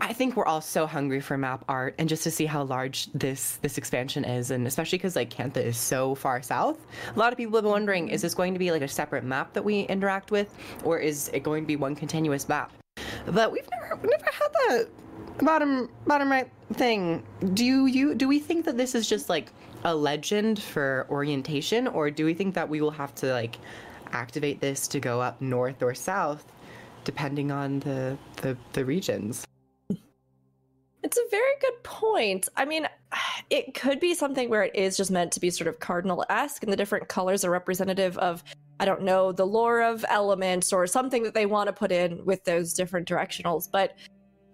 I think we're all so hungry for map art and just to see how large this this expansion is and especially because like Cantha is so far south. A lot of people have been wondering is this going to be like a separate map that we interact with or is it going to be one continuous map? But we've never we've never had that bottom bottom right thing. Do you do we think that this is just like a legend for orientation or do we think that we will have to like activate this to go up north or south depending on the the, the regions It's a very good point. I mean, it could be something where it is just meant to be sort of cardinal esque, and the different colors are representative of, I don't know, the lore of elements or something that they want to put in with those different directionals. But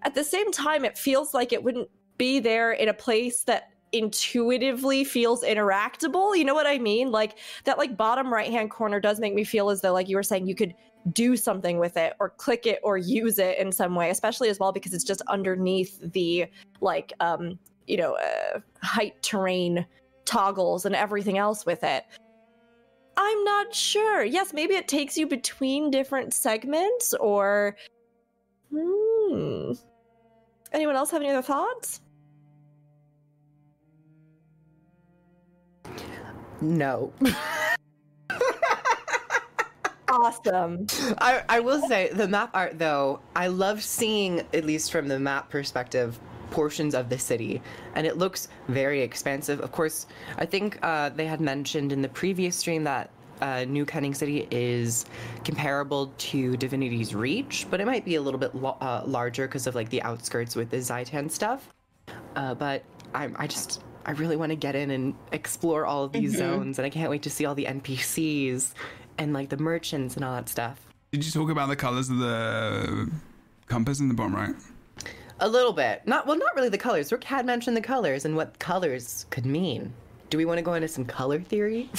at the same time, it feels like it wouldn't be there in a place that intuitively feels interactable. You know what I mean? Like that, like bottom right hand corner does make me feel as though, like you were saying, you could do something with it or click it or use it in some way especially as well because it's just underneath the like um you know uh, height terrain toggles and everything else with it. I'm not sure. Yes maybe it takes you between different segments or hmm. Anyone else have any other thoughts? No awesome. I, I will say the map art though i love seeing at least from the map perspective portions of the city. And it looks very expansive. Of course i think uh, they had mentioned in the previous stream that uh, New Kaineng City is comparable to divinity's reach but it might be a little bit uh, larger because of like the outskirts with the zaitan stuff. Uh, but I'm, i just i really want to get in and explore all of these zones and i can't wait to see all the npcs and like the merchants and all that stuff Did you talk about the colors of the compass in the bottom right? A little bit. Not well, not really the colors. Rook had mentioned the colors and what colors could mean. Do we want to go into some color theory?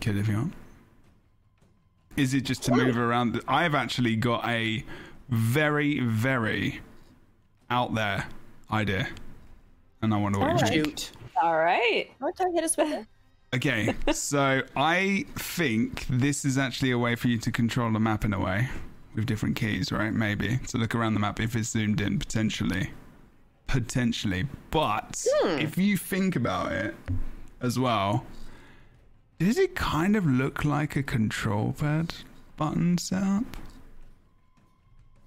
Kid, if you want. Is it just to move around? I've actually got a very, very out there idea, and I wonder what you Alright. think. Shoot. All right. okay hit us with it Okay, so I think this is actually a way for you to control the map in a way with different keys, right? Maybe to look around the map if it's zoomed in, potentially. Potentially. But if you think about it as well, does it kind of look like a control pad button setup?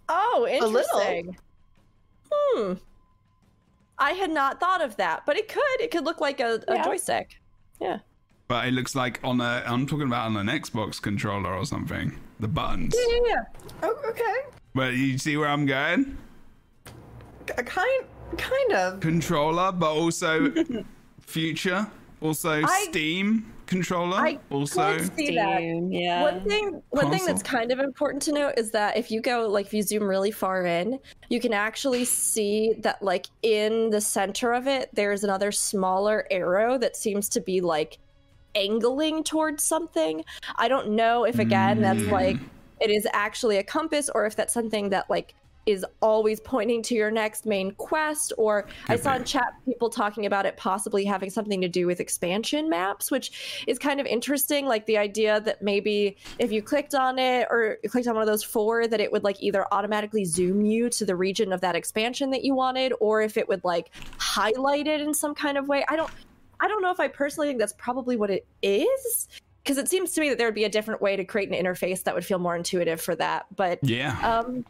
Oh, interesting. Hmm. I had not thought of that, but it could. It could look like a, a Yeah. joystick. Yeah. But it looks like on a, I'm talking about on an Xbox controller or something. The buttons. Yeah. Oh, okay. But you see where I'm going? A kind, kind of. controller, but also future, also I- Steam controller. I also, could see that. Steam, yeah. One thing, one thing that's kind of important to note is that if you go, like, if you zoom really far in, you can actually see that, like, in the center of it, there's another smaller arrow that seems to be like angling towards something. I don't know if again that's Mm. like it is actually a compass or if that's something that like is always pointing to your next main quest or I saw be. in chat people talking about it possibly having something to do with expansion maps which is kind of interesting like the idea that maybe if you clicked on it or clicked on one of those four that it would like either automatically zoom you to the region of that expansion that you wanted or if it would like highlight it in some kind of way I don't I don't know if I personally think that's probably what it is because it seems to me that there would be a different way to create an interface that would feel more intuitive for that but yeah. um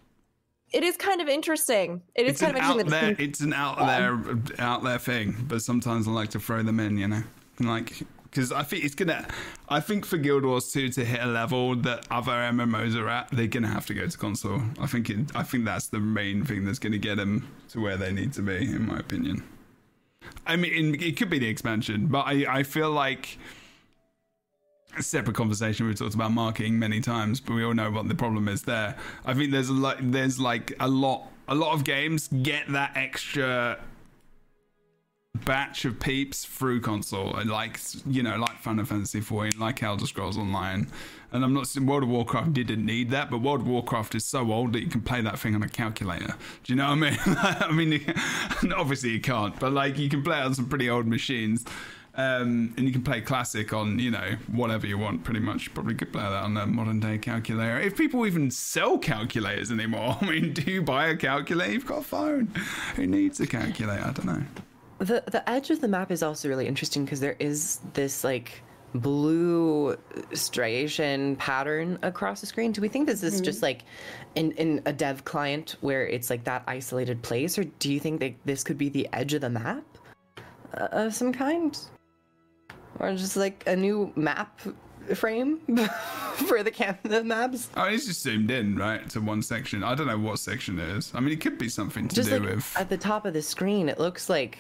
it is kind of interesting it is it's kind of interesting that there, it's an out there, out there thing. But sometimes I like to throw them in, you know, like because I think it's gonna. I think for Guild Wars 2 to hit a level that other MMOs are at, they're gonna have to go to console. I think it. I think that's the main thing that's gonna get them to where they need to be, in my opinion. I mean, it could be the expansion, but I, I feel like a separate conversation. We've talked about marketing many times, but we all know what the problem is there. I think there's lot. There's like a lot. A lot of games get that extra batch of peeps through console, like you know, like Final Fantasy 14, like Elder Scrolls Online. And I'm not saying World of Warcraft didn't need that, but World of Warcraft is so old that you can play that thing on a calculator. Do you know what I mean? I mean, obviously you can't, but like you can play it on some pretty old machines. Um, and you can play classic on, you know, whatever you want, pretty much. Probably could play that on a modern day calculator. If people even sell calculators anymore, I mean, do you buy a calculator? You've got a phone. Who needs a calculator? I don't know. The the edge of the map is also really interesting because there is this like blue striation pattern across the screen. Do we think this is just like in, in a dev client where it's like that isolated place, or do you think that this could be the edge of the map uh, of some kind, or just like a new map frame for the cam the maps? Oh, it's just zoomed in, right, to one section. I don't know what section it is. I mean, it could be something to Just do like with. at the top of the screen, it looks like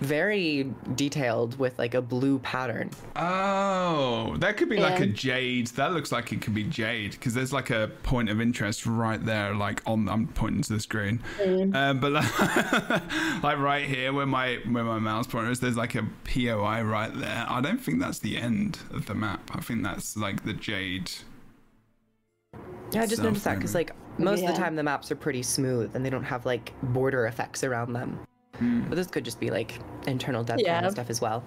very detailed with like a blue pattern. Oh, that could be like a jade. That looks like it could be jade because there's like a point of interest right there. Like on, I'm pointing to the screen, um, but like, like right here where my where my mouse pointer is, there's like a POI right there. I don't think that's the end of the map. I think that's like the jade. Yeah, I just noticed that because like most of the time the maps are pretty smooth and they don't have like border effects around them. Mm. But this could just be like internal dev Yeah. yeah. stuff as well.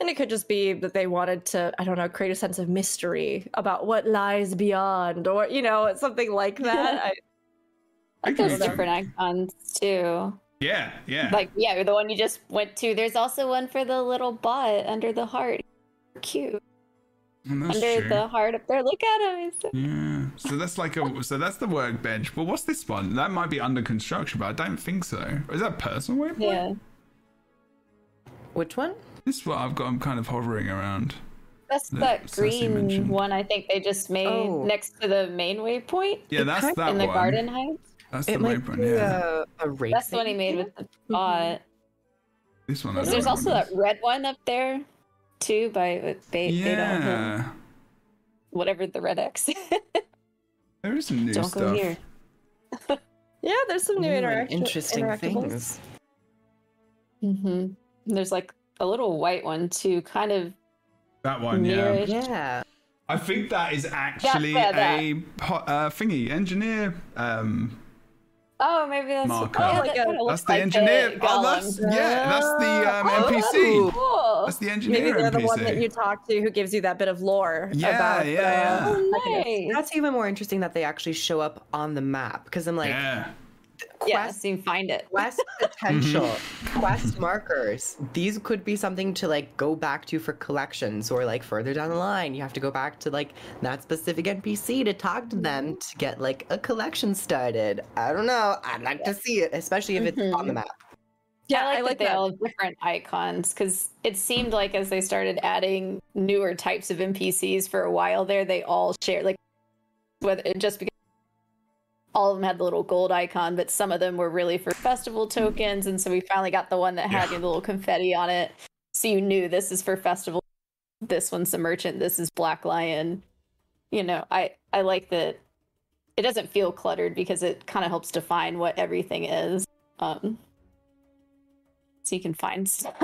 and it could just be that they wanted to i don't know create a sense of mystery about what lies beyond or you know something like that I, Like could there's different icons too. Yeah, yeah. Like yeah, the one you just went to. There's also one for the little bot under the heart. Cute. That's under true. the heart up there. Look at him. So- Yeah. So that's like a so that's the workbench. But what's this one? That might be under construction, but I don't think so. Is that personal waypoint? Yeah. Which one? This one I've got. I'm kind of hovering around. That's That that green one I think they just made Oh. next to the main waypoint Yeah, that's kind- that in the garden heights. That's the it might waypoint. be Yeah. a, a race. That's the one he made with the bot. This one. There's also what that red one up there too by with Bait is. Beta Hill. Yeah. Whatever the red X. There is some new Don't stuff. go here. yeah there's some new Ooh, interesting interactables. things. hmm There's like a little white one too, kind of That one, yeah. Nearish. Yeah. I think that is actually yeah, that. a uh, thingy engineer. Um, Oh, maybe that's Marker. yeah, Oh, like that a- kinda looks that's the like engineer. The oh, that's yeah. That's the um, Oh, that's NPC. cool. That's the engineer maybe they're the one that you talk to who gives you that bit of lore Yeah, about yeah, yeah. uh, Oh, nice. That's even more interesting that they actually show up on the map because I'm like, yeah. Yeah, quest, so you find it. quest mm-hmm. potential, quest markers. These could be something to like go back to for collections or like further down the line. You have to go back to like that specific NPC to talk to them mm-hmm. to get like a collection started. I don't know. I'd like to see it, especially if it's on the mm-hmm. map. yeah I like, i like that they that all have different icons because it seemed like as they started adding newer types of NPCs for a while there, they all share like whether it just because all of them had the little gold icon, but some of them were really for festival tokens, and so we finally got the one that had Yeah. the little confetti on it, so you knew this is for festival. this one's the merchant, this is Black Lion. You know, I I like that it doesn't feel cluttered because it kind of helps define what everything is. Um, so you can find stuff.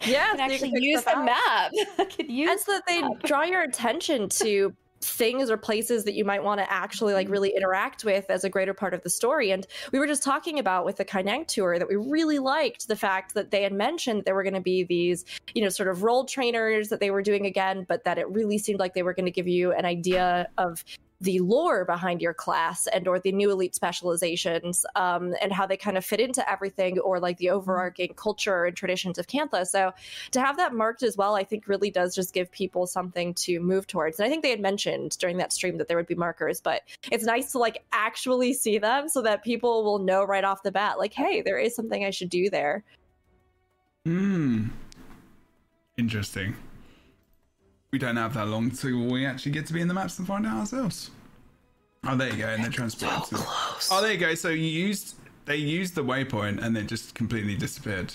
Yeah, and so you actually can use the out. map. I could use and so that they draw your attention to things or places that you might want to actually like mm-hmm. really interact with as a greater part of the story. And we were just talking about with the Kaineng tour that we really liked the fact that they had mentioned there were going to be these you know sort of role trainers that they were doing again but that it really seemed like they were going to give you an idea of the lore behind your class and or the new elite specializations um, and how they kind of fit into everything or like the overarching culture and traditions of Cantha. So to have that marked as well, I think really does just give people something to move towards. And I think they had mentioned during that stream that there would be markers, but it's nice to like actually see them so that people will know right off the bat, like, hey, there is something I should do there. Hmm. Interesting. We don't have that long till we actually get to be in the maps and find out ourselves. Oh, there you go. And they transport. to- Oh, there you go. So you used they used the waypoint and then just completely disappeared.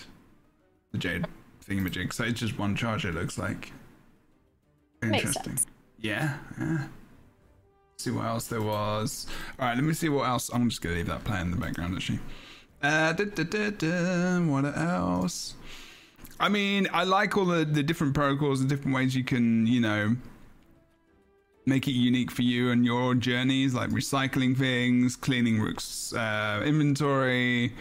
The jade thingamajig. So it's just one charge. It looks like. Interesting. Yeah. Yeah. See what else there was. All right. Let me see what else. I'm just gonna leave that playing in the background actually. Uh, da, da, da, what else? I mean, I like all the, the different protocols, the different ways you can, you know, make it unique for you and your journeys, like recycling things, cleaning Rook's uh, inventory.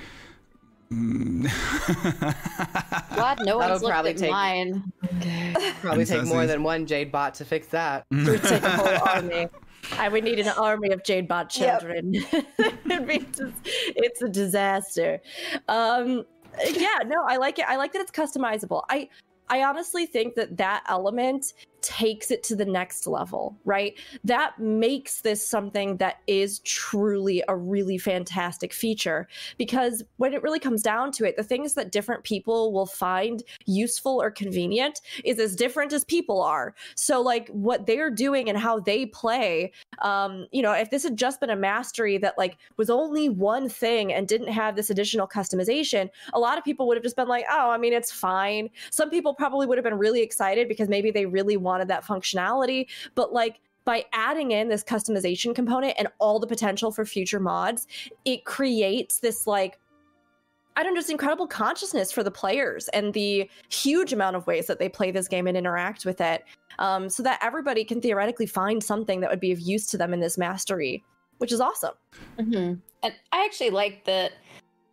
Mm. Glad no That'll one's looked probably take- mine. Probably take more than one Jade bot to fix that. It would take a whole army. I would need an army of Jadebot children. It'd be just- it's a disaster. Um, yeah, no, I like it. I like that it's customizable. I I honestly think that that element takes it to the next level, right? That makes this something that is truly a really fantastic feature because when it really comes down to it, the things that different people will find useful or convenient is as different as people are. So, like, what they're doing and how they play, um, you know, if this had just been a mastery that like was only one thing and didn't have this additional customization, a lot of people would have just been like, oh, I mean, it's fine. Some people probably would have been really excited because maybe they really wanted that functionality, but like by adding in this customization component and all the potential for future mods, it creates this like I don't know, just incredible consciousness for the players and the huge amount of ways that they play this game and interact with it, um, so that everybody can theoretically find something that would be of use to them in this mastery, which is awesome. hmm And I actually like that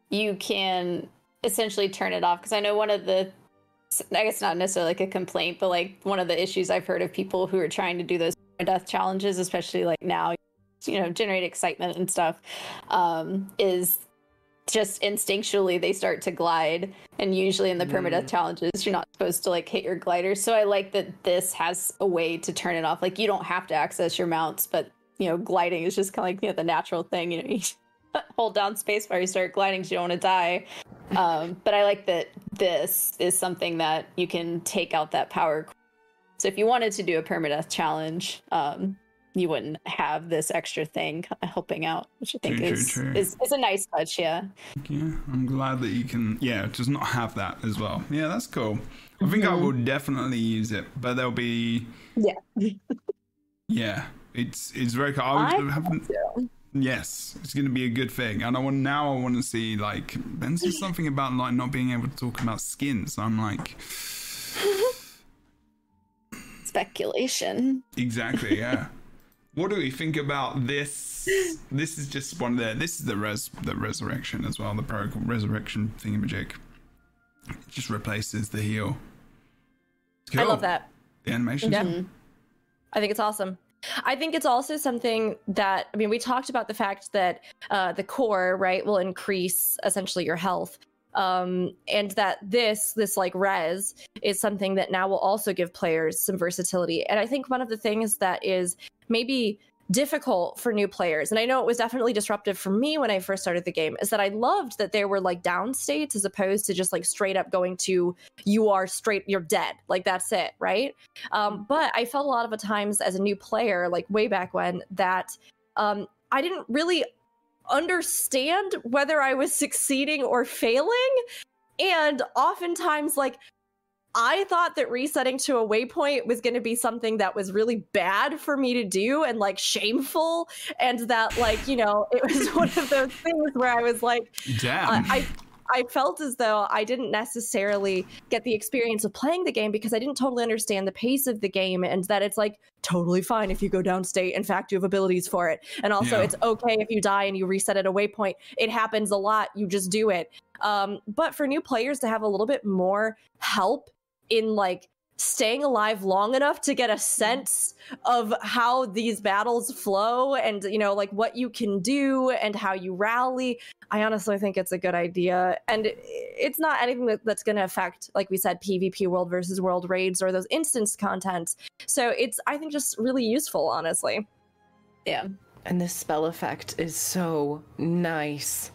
you can essentially turn it off because I know one of the, I guess not necessarily like a complaint, but like one of the issues I've heard of people who are trying to do those death challenges, especially like now, you know, generate excitement and stuff, um, is just instinctually they start to glide and usually in the permadeath challenges you're not supposed to like hit your glider. So i like that this has a way to turn it off. Like you don't have to access your mounts but you know gliding is just kind of like you know the natural thing you know you hold down space while you start gliding you don't want to die um, but i like that this is something that you can take out that power so if you wanted to do a permadeath challenge um, you wouldn't have this extra thing helping out which i think True, is, true. is is a nice touch yeah Yeah, I'm glad that you can, yeah, just not have that as well. Yeah, that's cool. I think I will definitely use it, but there'll be, yeah yeah, it's it's very cool. I, I haven't, yes, it's going to be a good thing. And I want now. I want to see like Ben said something about like not being able to talk about skins. I'm like, speculation exactly, yeah. what do we think about this? This is just one of the. This is the res the resurrection as well. The protocol resurrection thingamajig. It just replaces the heal. I love that. The animation. Yeah. Mm-hmm. I think it's awesome. I think it's also something that I mean, we talked about the fact that uh, the core right will increase essentially your health, um, and that this this like res is something that now will also give players some versatility. And I think one of the things that is maybe difficult for new players and i know it was definitely disruptive for me when i first started the game is that i loved that there were like down states as opposed to just like straight up going to you are straight you're dead like that's it right um, but I felt a lot of the times as a new player, like way back when, that um, I didn't really understand whether I was succeeding or failing. And oftentimes, like, I thought that resetting to a waypoint was going to be something that was really bad for me to do and like shameful, and that like you know it was one of those things where I was like, Damn. uh, I I felt as though I didn't necessarily get the experience of playing the game because I didn't totally understand the pace of the game and that it's like totally fine if you go downstate. In fact, you have abilities for it. And also, Yeah. it's okay if you die and you reset at a waypoint. It happens a lot. You just do it. Um, but for new players to have a little bit more help in like staying alive long enough to get a sense of how these battles flow and you know like what you can do and how you rally i honestly think it's a good idea and it's not anything that's going to affect like we said pvp world versus world raids or those instance contents so it's i think just really useful honestly Yeah. And this spell effect is so nice.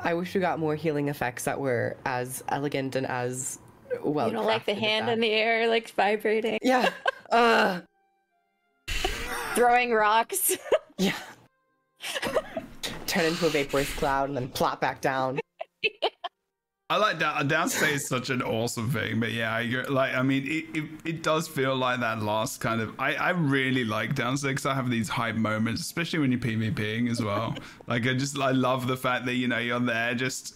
I wish we got more healing effects that were as elegant and as well. you don't like the hand in the air, like vibrating, Yeah. Uh. throwing rocks. Yeah. Turn into a vaporous cloud and then plop back down. I like that. Downstate is such an awesome thing, but yeah, I, agree. like I mean, it, it, it does feel like that last kind of. I, I really like Downstate because I have these hype moments, especially when you're PvPing as well. like I just I love the fact that you know you're there just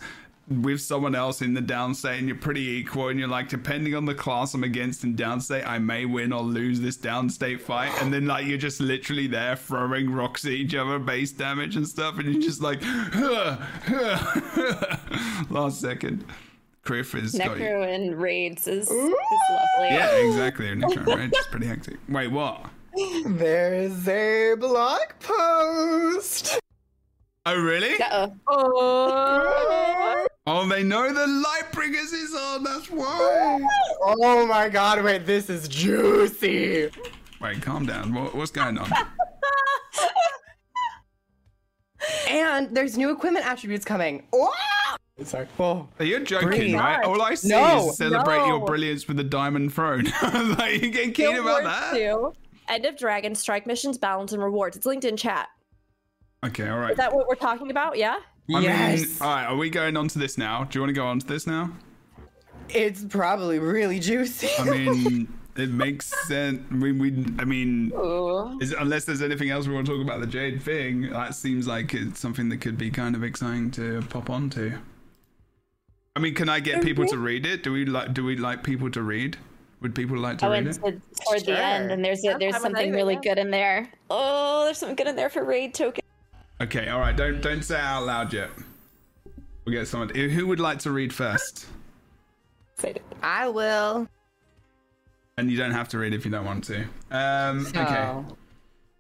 with someone else in the downstate and you're pretty equal and you're like depending on the class I'm against in downstate I may win or lose this downstate fight and then like you're just literally there throwing rocks at each other base damage and stuff and you're just like last second Criff is got. Necro and raids is, is lovely. Yeah, exactly. Necro and raids is pretty hectic. Wait, what? There's a blog post. Oh, really? Uh-oh. oh Oh, they know the Lightbringers is on. That's why. Oh my god, wait, this is juicy. Wait, calm down. What, what's going on? And there's new equipment attributes coming. Oh! Sorry. Oh. You're joking, Breathe. right? All I see No, is celebrate your brilliance with the diamond throne. like, you getting keen about that? 2 end of dragon strike missions balance and rewards it's linked in chat Okay, all right. is that what we're talking about yeah I yes. mean, all right. Are we going on to this now? Do you want to go on to this now? It's probably really juicy. I mean, it makes sense. We, we, I mean, Is, unless there's anything else we want to talk about the Jade thing, that seems like it's something that could be kind of exciting to pop onto. I mean, can I get people to mm-hmm. read it? Do we like? Do we like people to read? Would people like to I read it? to toward the end, and there's a, I'm there's fine with something either, really yeah. good in there. Oh, there's something good in there for raid token. Okay, all right. Don't don't say it out loud yet. We'll get someone. Who would like to read first? Excited. I will. And you don't have to read if you don't want to. Um, okay.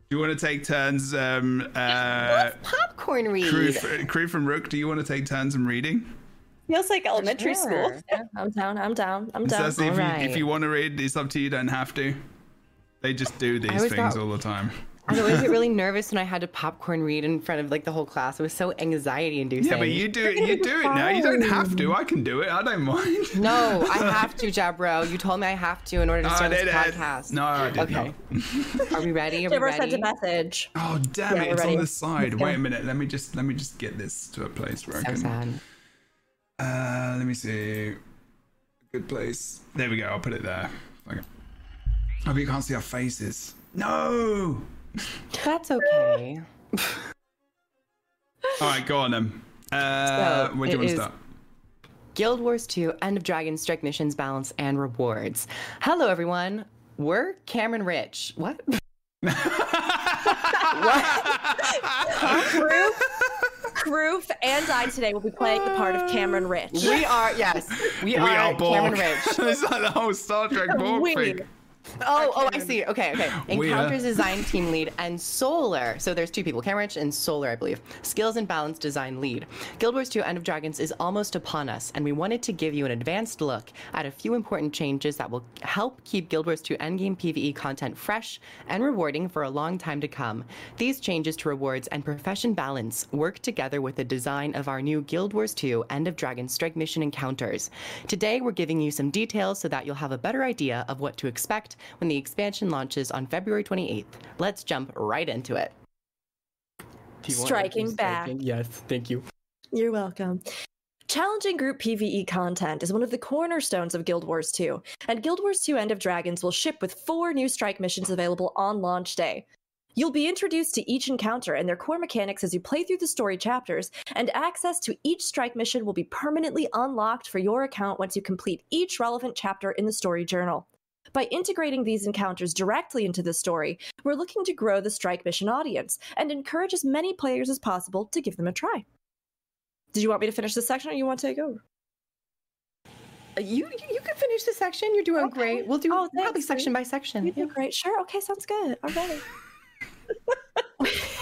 Do you want to take turns? Um, uh, popcorn read. crew, crew from Rook. Do you want to take turns in reading? Feels like elementary school. Yeah i'm down i'm down i'm down Sassy, if, you, if you want to read, it's up to you. You Don't have to. They just do these things thought- all the time. I always get really nervous when I had to popcorn read in front of like the whole class. It was so anxiety inducing. Yeah, but you do it. You do it now. You don't have to. I can do it. I don't mind. No, I have to, Jebro. You told me I have to in order to No, I start this didn't. podcast. No, I did Okay. not. Are we ready? Are we Deborah ready? sent a message Oh damn Yeah, it! It's ready. on the side. Wait a minute. Let me just let me just get this to a place where I So can. sad. Uh, let me see. Good place. There we go. I'll put it there. Okay. Oh, but you can't see our faces. No. That's okay. All right, go on then. Uh, So, where do you want to start? Guild Wars 2, End of Dragon, Strike Missions, Balance, and Rewards. Hello, everyone. We're Cameron Rich. What? Kroof, Kroof and I today will be playing the part of Cameron Rich. We are, yes. We, We are, are Cameron Rich. it's like the whole Star Trek Borg We. thing. Oh, oh, I see. Okay, okay. We Encounters design team lead and Solar. So there's two people, Cameron and Solar, I believe. Skills and balance design lead. Guild Wars 2 End of Dragons is almost upon us, and we wanted to give you an advanced look at a few important changes that will help keep Guild Wars 2 endgame PvE content fresh and rewarding for a long time to come. These changes to rewards and profession balance work together with the design of our new Guild Wars 2 End of Dragons Strike Mission encounters. Today, we're giving you some details so that you'll have a better idea of what to expect when the expansion launches on February 28th. Let's jump right into it. Striking back. Yes, thank you. You're welcome. Challenging group PvE content is one of the cornerstones of Guild Wars 2, and Guild Wars 2 End of Dragons will ship with four new strike missions available on launch day. You'll be introduced to each encounter and their core mechanics as you play through the story chapters, and access to each strike mission will be permanently unlocked for your account once you complete each relevant chapter in the story journal. By integrating these encounters directly into the story, we're looking to grow the strike mission audience and encourage as many players as possible to give them a try. Did you want me to finish this section or you want to take over? Uh, You you you can finish the section. You're doing Okay. great. We'll do Oh, probably section by section. You Yeah. great. Sure. Okay. Sounds good. All right.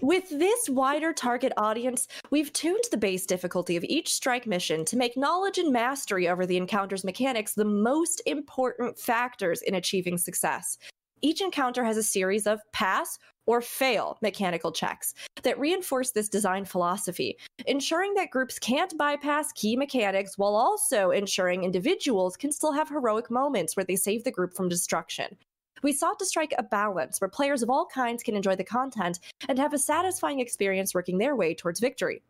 With this wider target audience, we've tuned the base difficulty of each strike mission to make knowledge and mastery over the encounter's mechanics the most important factors in achieving success. Each encounter has a series of pass or fail mechanical checks that reinforce this design philosophy, ensuring that groups can't bypass key mechanics while also ensuring individuals can still have heroic moments where they save the group from destruction. We sought to strike a balance where players of all kinds can enjoy the content and have a satisfying experience working their way towards victory.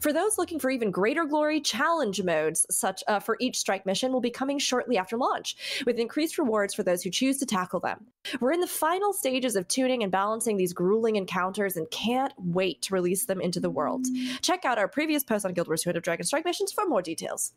For those looking for even greater glory, challenge modes such uh, for each strike mission will be coming shortly after launch, with increased rewards for those who choose to tackle them. We're in the final stages of tuning and balancing these grueling encounters and can't wait to release them into the world. Check out our previous post on Guild Wars 2 of Dragon Strike missions for more details.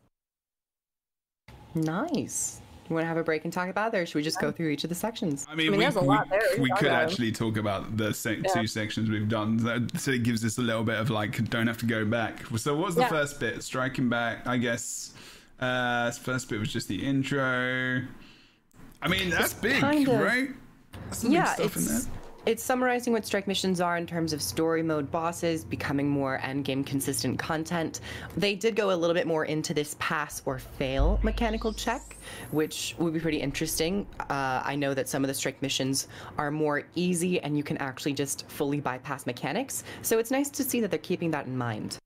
Nice. You want to have a break and talk about it, or should we just go through each of the sections? I mean, I mean, we, there's a we, lot there to we could about. actually talk about the sec- Yeah. two sections we've done, so- so it gives us a little bit of like, don't have to go back. So, what's the Yeah. first bit? Striking back, I guess. Uh, first bit was just the intro. I mean, that's big, kind of- right? That's some yeah, big stuff in it's there. It's summarizing what strike missions are in terms of story mode bosses, becoming more end game consistent content. They did go a little bit more into this pass or fail mechanical check, which would be pretty interesting. Uh, I know that some of the strike missions are more easy and you can actually just fully bypass mechanics. So it's nice to see that they're keeping that in mind.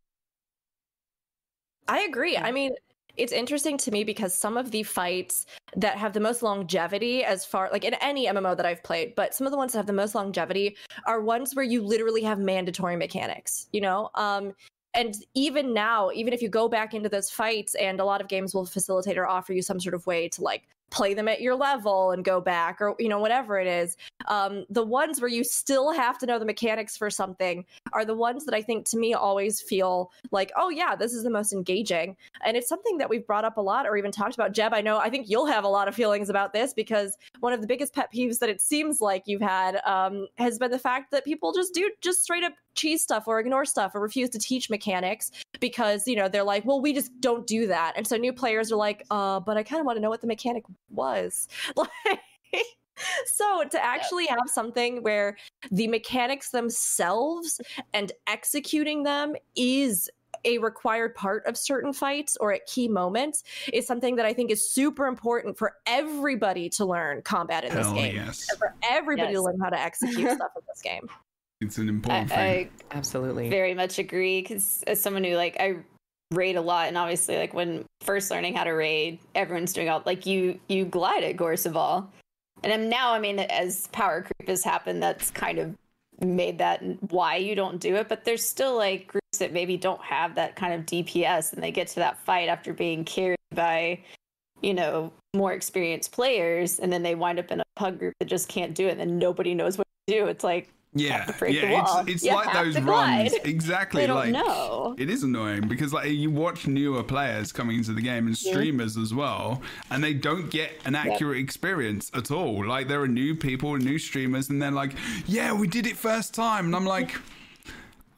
I agree. I mean, it's interesting to me because some of the fights that have the most longevity, as far like in any MMO that I've played, but some of the ones that have the most longevity are ones where you literally have mandatory mechanics. You know, um, and even now, even if you go back into those fights, and a lot of games will facilitate or offer you some sort of way to like play them at your level and go back or you know whatever it is. Um, the ones where you still have to know the mechanics for something are the ones that i think to me always feel like oh yeah this is the most engaging. And it's something that we've brought up a lot or even talked about. Jeb i know i think you'll have a lot of feelings about this because one of the biggest pet peeves that it seems like you've had um, has been the fact that people just do just straight up cheese stuff or ignore stuff or refuse to teach mechanics because you know they're like well we just don't do that and so new players are like uh but i kind of want to know what the mechanic was like so to actually have something where the mechanics themselves and executing them is a required part of certain fights or at key moments is something that I think is super important for everybody to learn combat in this Hell game. yes. For everybody to learn how to execute stuff in this game. It's an I, important thing. I Absolutely. very much agree because as someone who like I raid a lot and obviously like when first learning how to raid everyone's doing all like you you glide at Gorseval and I'm now I mean as power creep has happened that's kind of made that why you don't do it but there's still like groups that maybe don't have that kind of DPS and they get to that fight after being carried by you know more experienced players and then they wind up in a pug group that just can't do it and then nobody knows what to do it's like Yeah, to break the yeah, it's it's You like those runs. Exactly, like know. It is annoying because like you watch newer players coming into the game and streamers as well, and they don't get an accurate experience at all. Like there are new people, new streamers, and they're like, "Yeah, we did it first time," and I'm like,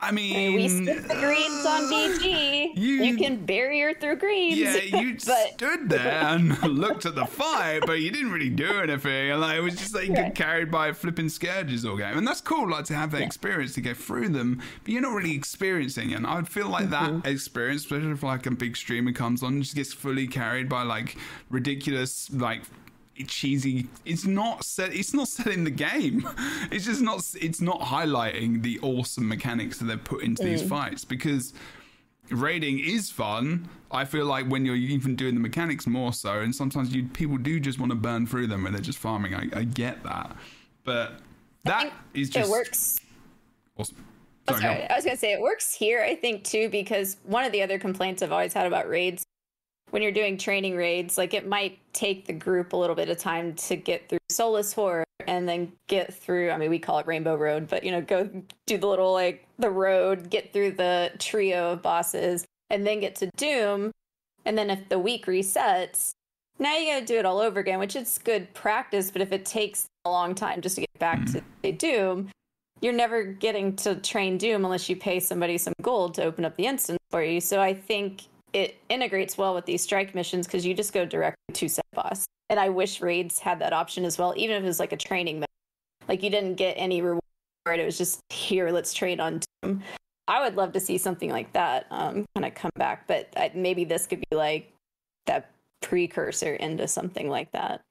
I I mean, mean, we skipped the greens on VG. You- You, can barrier through greens. yeah, you but stood there and looked at the fight, but you didn't really do anything. And like, it was just like you get carried by flipping scourges all game, and that's cool. Like to have that experience to go through them, but you're not really experiencing it. And I would feel like Mm-hmm. that experience, especially if like a big streamer comes on, just gets fully carried by like ridiculous like cheesy it's not set it's not selling the game it's just not it's not highlighting the awesome mechanics that they've put into Mm. these fights because raiding is fun. I feel like when you're even doing the mechanics more so, and sometimes you people do just want to burn through them when they're just farming. I, I get that, but that is just it works. awesome. Oh, sorry. I was gonna say it works here, I think too, because one of the other complaints I've always had about raids, when you're doing training raids, like it might take the group a little bit of time to get through Soulless Horror and then get through. I mean, we call it Rainbow Road, but you know, go do the little like the road, get through the trio of bosses, and then get to Dhuum. And then if the week resets, now you gotta do it all over again, which is good practice. But if it takes a long time just to get back mm-hmm. to say, Dhuum, you're never getting to train Dhuum unless you pay somebody some gold to open up the instance for you. So I think it integrates well with these strike missions because you just go directly to set boss. And I wish raids had that option as well, even if it was like a training mode. Like you didn't get any reward, it was just here, let's train on Dhuum. I would love to see something like that um, kind of come back, but I, maybe this could be like that precursor into something like that.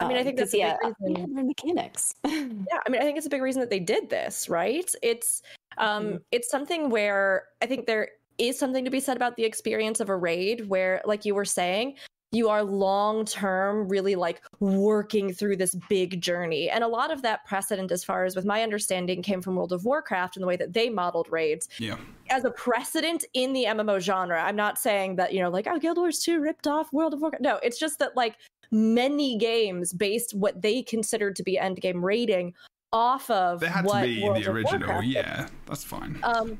I mean, I Um, that's a big yeah, reason- yeah, mechanics. yeah i mean i think it's a big reason that they did this right it's um Mhm. it's something where i think there is something to be said about the experience of a raid where like you were saying you are long term really like working through this big journey and a lot of that precedent as far as with my understanding came from world of warcraft and the way that they modeled raids Yeah. as a precedent in the MMO genre. I'm not saying that, you know, like, oh, Guild Wars 2 ripped off World of Warcraft. No, it's just that, like, many games based what they considered to be endgame rating off of They had to be the original. Yeah, that's fine. Um,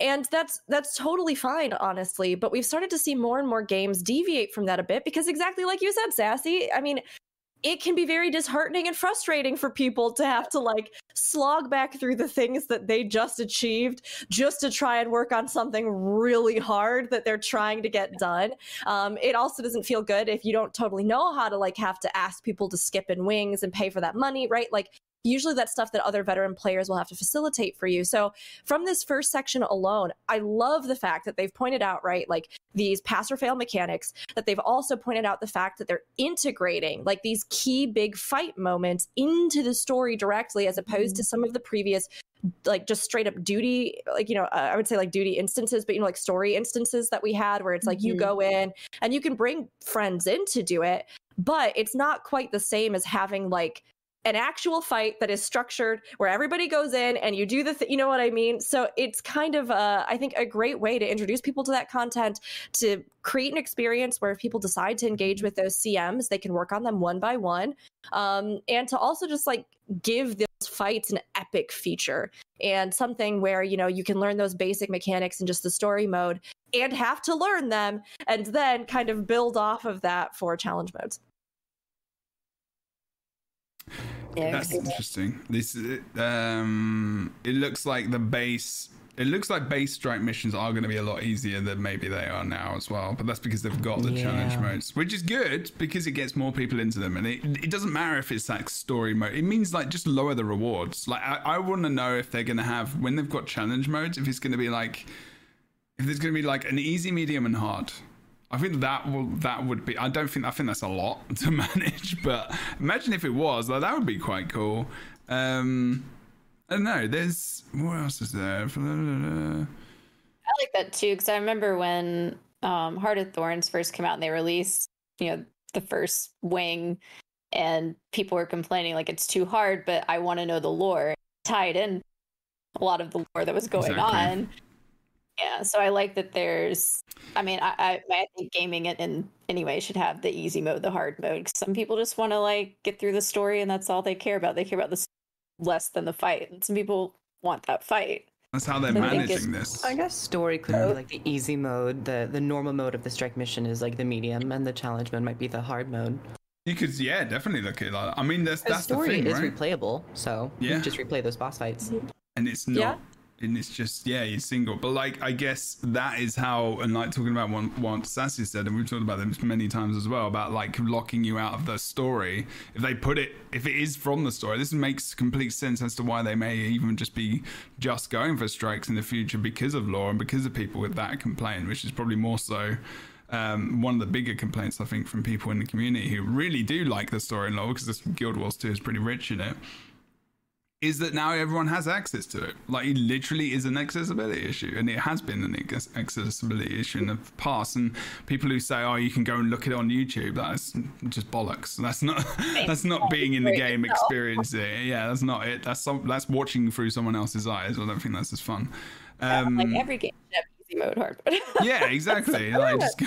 and that's that's totally fine, honestly. But we've started to see more and more games deviate from that a bit because exactly like you said, Sassy. I mean, it can be very disheartening and frustrating for people to have to like slog back through the things that they just achieved just to try and work on something really hard that they're trying to get done. Um, it also doesn't feel good if you don't totally know how to like have to ask people to skip in wings and pay for that money, right? Like usually that's stuff that other veteran players will have to facilitate for you. So from this first section alone, I love the fact that they've pointed out, right, like these pass or fail mechanics, that they've also pointed out the fact that they're integrating like these key big fight moments into the story directly as opposed to some of the previous like just straight up duty like you know uh, i would say like duty instances but you know like story instances that we had where it's like you Mhm. go in and you can bring friends in to do it but it's not quite the same as having like an actual fight that is structured where everybody goes in and you do the th- you know what i mean? So it's kind of uh, i think a great way to introduce people to that content to create an experience where if people decide to engage with those cms they can work on them one by one um, and to also just like give those fights an epic feature and something where you know you can learn those basic mechanics in just the story mode and have to learn them and then kind of build off of that for challenge modes Yeah, That's interesting. This um, it looks like the base. It looks like base strike missions are going to be a lot easier than maybe they are now as well. But that's because they've got the challenge modes, which is good because it gets more people into them, and it it doesn't matter if it's like story mode. It means like just lower the rewards. Like I, I want to know if they're going to have when they've got challenge modes, if it's going to be like if there's going to be like an easy, medium, and hard. I think that will that would be. I don't think I think that's a lot to manage, but imagine if it was. Like, that would be quite cool. Um, I don't know. There's what else is there? I like that too because I remember when um, Heart of Thorns first came out and they released, you know, the first wing, and people were complaining like it's too hard, but I want to know the lore. Tied in a lot of the lore that was going Exactly. on. Yeah, so I like that there's. I mean, I I, I think gaming it in anyway should have the easy mode, the hard mode. 'cause some people just want to like get through the story and that's all they care about. They care about the less than the fight, and some people want that fight. That's how they're I managing it's- this. I guess story could be like the easy mode. The the normal mode of the strike mission is like the medium, and the challenge mode might be the hard mode. You could, yeah, definitely look at it like. that. I mean, that's The that's the story thing, is right? replayable, so you Yeah. can just replay those boss fights. and it's not Yeah. And it's just yeah you're single. But like i guess that is how and like talking about one what sassy said and we've talked about this many times as well about like locking you out of the story. If they put it if it is from the story this makes complete sense as to why they may even just be just going for strikes in the future because of law and because of people with that complaint which is probably more so um, one of the bigger complaints I think from people in the community who really do like the story and lore because this Guild Wars 2 is pretty rich in it is that now everyone has access to it. Like it literally is an accessibility issue, and it has been an accessibility issue in the past. And people who say, "Oh, you can go and look it on YouTube," that's just bollocks. That's not that's not being in the game, experiencing it. Yeah, that's not it. That's some, that's watching through someone else's eyes. I don't think that's as fun. Um, like every game easy mode hard mode. yeah, exactly. like just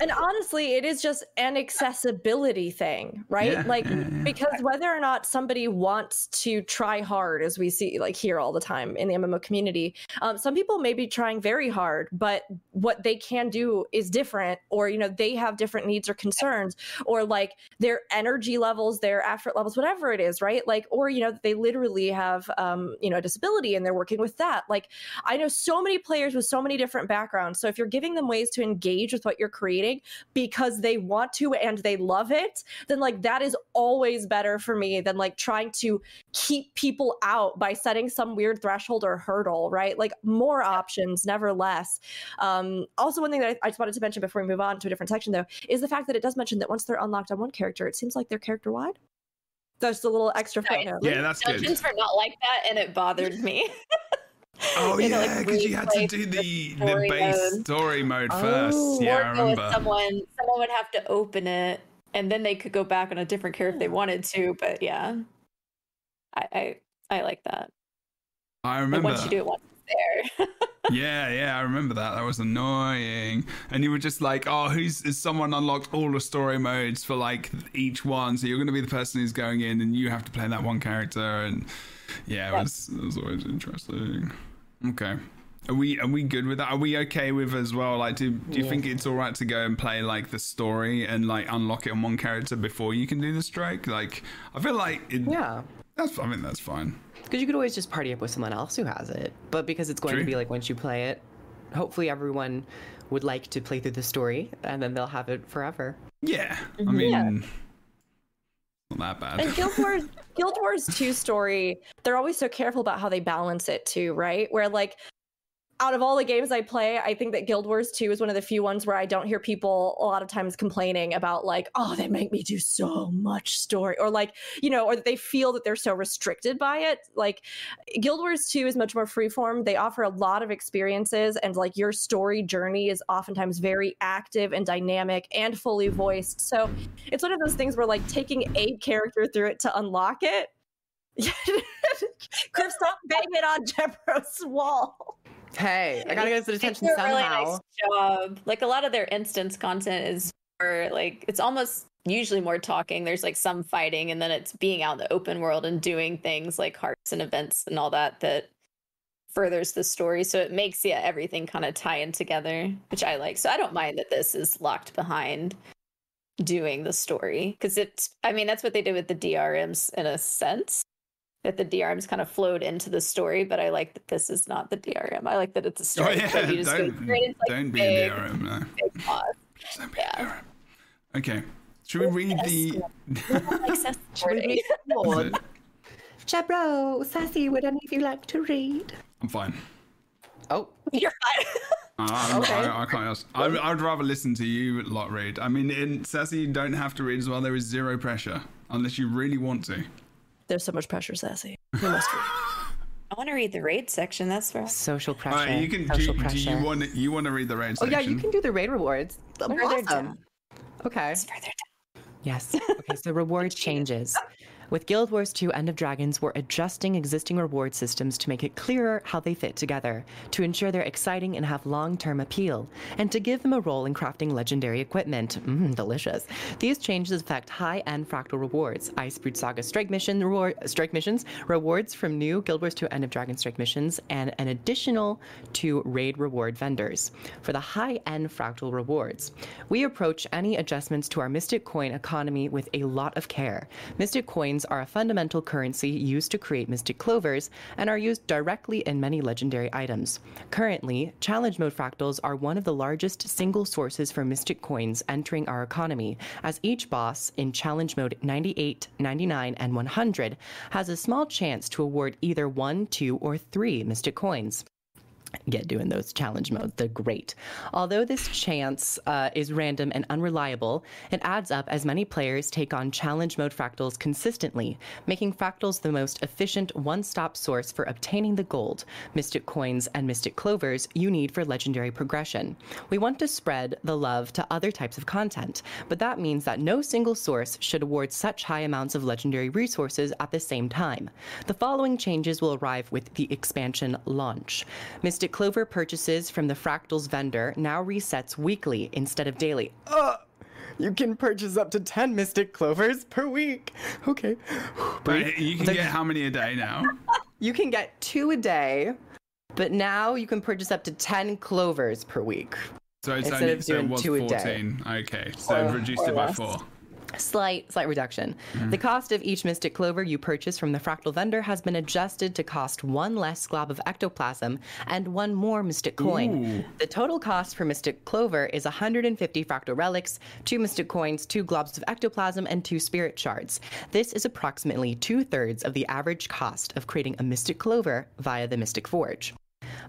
and honestly, it is just an accessibility thing, right? Yeah, like yeah, yeah. because whether or not somebody wants to try hard, as we see like here all the time in the MMO community, um, some people may be trying very hard, but what they can do is different, or you know they have different needs or concerns, or like their energy levels, their effort levels, whatever it is, right? Like, or you know they literally have um, you know a disability and they're working with that. Like, I know so many players with so many different backgrounds. So if you're giving them ways to engage with what you're creating because they want to and they love it, then like that is always better for me than like trying to keep people out by setting some weird threshold or hurdle, right? Like more options, never less. Um, also, one thing that I, I just wanted to mention before we move on to a different section though is the fact that it does mention that once they're unlocked on one character, it seems like they're character wide. That's a little extra Right. footnote. yeah, that's good. Dungeons were not like that, and it bothered me. Oh You yeah, like, because you had to do the the the base mode. story mode Oh, first. Yeah, I remember. someone. Someone would have to open it, and then they could go back on a different character if they wanted to. But yeah, I I, I like that. I Like remember. once you do it once it's there. Yeah, yeah, I remember that. That was annoying. And you were just like, oh, who's is someone unlocked all the story modes for like each one? So you're going to be the person who's going in, and you have to play that one character. And yeah, it was it was always interesting. Okay. Are we are we good with that? Are we okay with as well? Like, do do you Yeah. think it's all right to go and play like the story and like unlock it on one character before you can do the strike? Like, I feel like it, Yeah. that's I mean that's fine. Because you could always just party up with someone else who has it. But because it's going True. to be like once you play it, hopefully everyone would like to play through the story and then they'll have it forever. Yeah, I mean, not that bad. And Guild Wars, Guild Wars 2 story, they're always so careful about how they balance it too, right? Where like out of all the games I play, I think that Guild Wars 2 is one of the few ones where I don't hear people a lot of times complaining about like, oh, they make me do so much story or like, you know, or that they feel that they're so restricted by it. Like Guild Wars 2 is much more freeform. They offer a lot of experiences and like your story journey is oftentimes very active and dynamic and fully voiced. So it's one of those things where like taking a character through it to unlock it. Cliff, stop banging on Jebro's wall. Hey, I gotta get They attention do a really nice job. Like a lot of their instance content is more like it's almost usually more talking. There's like some fighting, and then it's being out in the open world and doing things like hearts and events and all that that furthers the story. So it makes yeah everything kind of tie in together, which I like. So I don't mind that this is locked behind doing the story because it's. I mean that's what they did with the DRMs in a sense. That the DRMs kind of flowed into the story, but I like that this is not the DRM. I like that it's a story. Oh story. yeah, that you just don't, straight into, like, don't be big, a DRM, no. big. Don't be a Yeah. DRM. Okay, should we read the? Should we read the Is Jebro, Sassy, would any of you like to read? I'm fine. Oh, You're fine. Uh, I'm, Okay. I, I can't ask. I, I'd rather listen to you lot read. I mean, in Sassy, you don't have to read as well. There is zero pressure unless you really want to. There's so much pressure, Sassy. You must read. I want to read the raid section. That's where social pressure. All right, you can. Do, social do pressure. you want? You want to read the raid oh section? yeah, you can do the raid rewards. further Awesome. down. Okay. It's further down. Yes. Okay, so reward changes. With Guild Wars 2 End of Dragons, we're adjusting existing reward systems to make it clearer how they fit together, to ensure they're exciting and have long term appeal, and to give them a role in crafting legendary equipment. Mmm, delicious. These changes affect high end fractal rewards, Icebrood Saga strike mission reward, strike missions, rewards from new Guild Wars 2 End of Dragons strike missions, and an additional two raid reward vendors. For the high end fractal rewards, we approach any adjustments to our Mystic Coin economy with a lot of care. Mystic Coins are a fundamental currency used to create Mystic Clovers and are used directly in many legendary items. Currently, Challenge Mode fractals are one of the largest single sources for Mystic Coins entering our economy, as each boss in Challenge Mode 98, 99, and 100 has a small chance to award either one, two, or three Mystic Coins. Get doing those challenge modes. They're great. Although this chance uh, is random and unreliable, it adds up as many players take on challenge mode fractals consistently, making fractals the most efficient one stop source for obtaining the gold, mystic coins, and mystic clovers you need for legendary progression. We want to spread the love to other types of content, but that means that no single source should award such high amounts of legendary resources at the same time. The following changes will arrive with the expansion launch. Mystic Clover purchases from the Fractals vendor now resets weekly instead of daily. Uh, you can purchase up to 10 Mystic Clovers per week. Okay. But you can The- get how many a day now? You can get two a day, but now you can purchase up to 10 clovers per week. So it's Instead only of so it doing was two a day. Okay, so Or- I've reduced or it by less. four. Slight, slight reduction. The cost of each Mystic Clover you purchase from the Fractal vendor has been adjusted to cost one less glob of ectoplasm and one more Mystic coin. Ooh. The total cost for Mystic Clover is 150 Fractal relics, two Mystic coins, two globs of ectoplasm, and two Spirit shards. This is approximately two thirds of the average cost of creating a Mystic Clover via the Mystic Forge.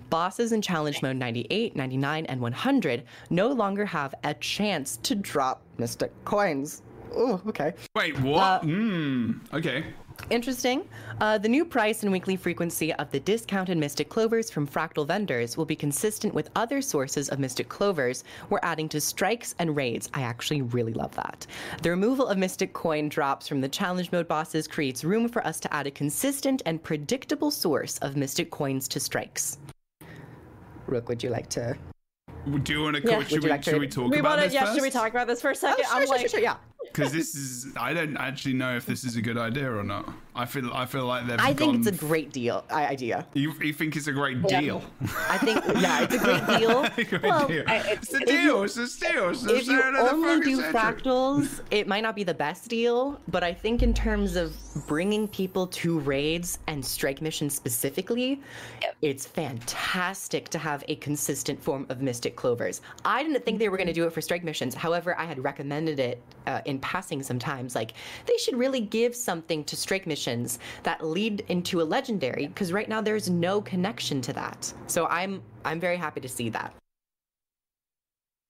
Bosses in challenge mode 98, 99, and 100 no longer have a chance to drop Mystic coins. Oh, okay. Wait, what? Hmm. okay. Interesting. Uh, the new price and weekly frequency of the discounted Mystic Clovers from Fractal vendors will be consistent with other sources of Mystic Clovers we're adding to strikes and raids. I actually really love that. The removal of Mystic Coin drops from the challenge mode bosses creates room for us to add a consistent and predictable source of Mystic Coins to strikes. Rook, would you like to? Do you want to? Yeah. Should, we, like to- should we talk We about want to, this yeah, first? should we talk about this for a second? Oh, I'm like, sure yeah. Because this is, I don't actually know if this is a good idea or not. I feel, I feel like they've I think gone it's a great deal idea. You, you think it's a great deal? I think, yeah, it's a great deal. great Well, deal. I- it's a deal. you- it's a deal. It's the if you start of the only do century. fractals, it might not be the best deal, but I think in terms of bringing people to raids and strike missions specifically, it's fantastic to have a consistent form of Mystic Clovers. I didn't think they were going to do it for strike missions. However, I had recommended it uh, in passing sometimes. Like, they should really give something to strike missions that lead into a legendary, because right now there's no connection to that. So I'm I'm very happy to see that.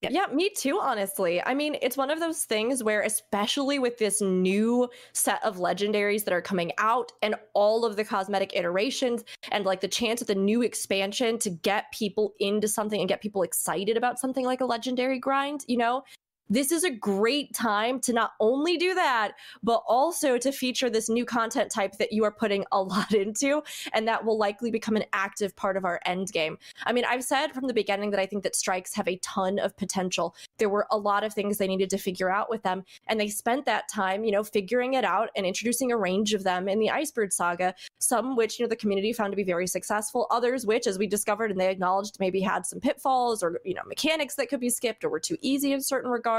Yeah, me too, honestly. I mean, it's one of those things where, especially with this new set of legendaries that are coming out and all of the cosmetic iterations, and like the chance of the new expansion to get people into something and get people excited about something like a legendary grind, you know? This is a great time to not only do that, but also to feature this new content type that you are putting a lot into, and that will likely become an active part of our end game. I mean, I've said from the beginning that I think that strikes have a ton of potential. There were a lot of things they needed to figure out with them, and they spent that time, you know, figuring it out and introducing a range of them in the Icebrood saga. Some which, you know, the community found to be very successful, others which, as we discovered and they acknowledged, maybe had some pitfalls or, you know, mechanics that could be skipped or were too easy in certain regards,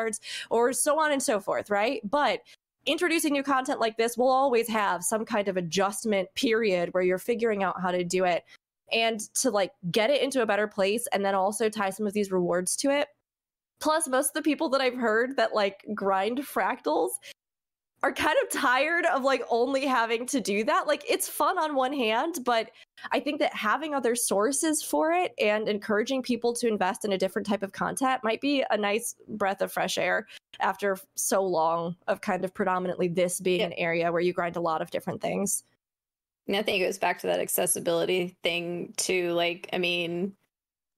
or so on and so forth, right? But introducing new content like this will always have some kind of adjustment period where you're figuring out how to do it and to like get it into a better place and then also tie some of these rewards to it plus most of the people that i've heard that like grind fractals are kind of tired of like only having to do that like it's fun on one hand but i think that having other sources for it and encouraging people to invest in a different type of content might be a nice breath of fresh air after so long of kind of predominantly this being Yeah. an area where you grind a lot of different things And I think it goes back to that accessibility thing too. Like, I mean,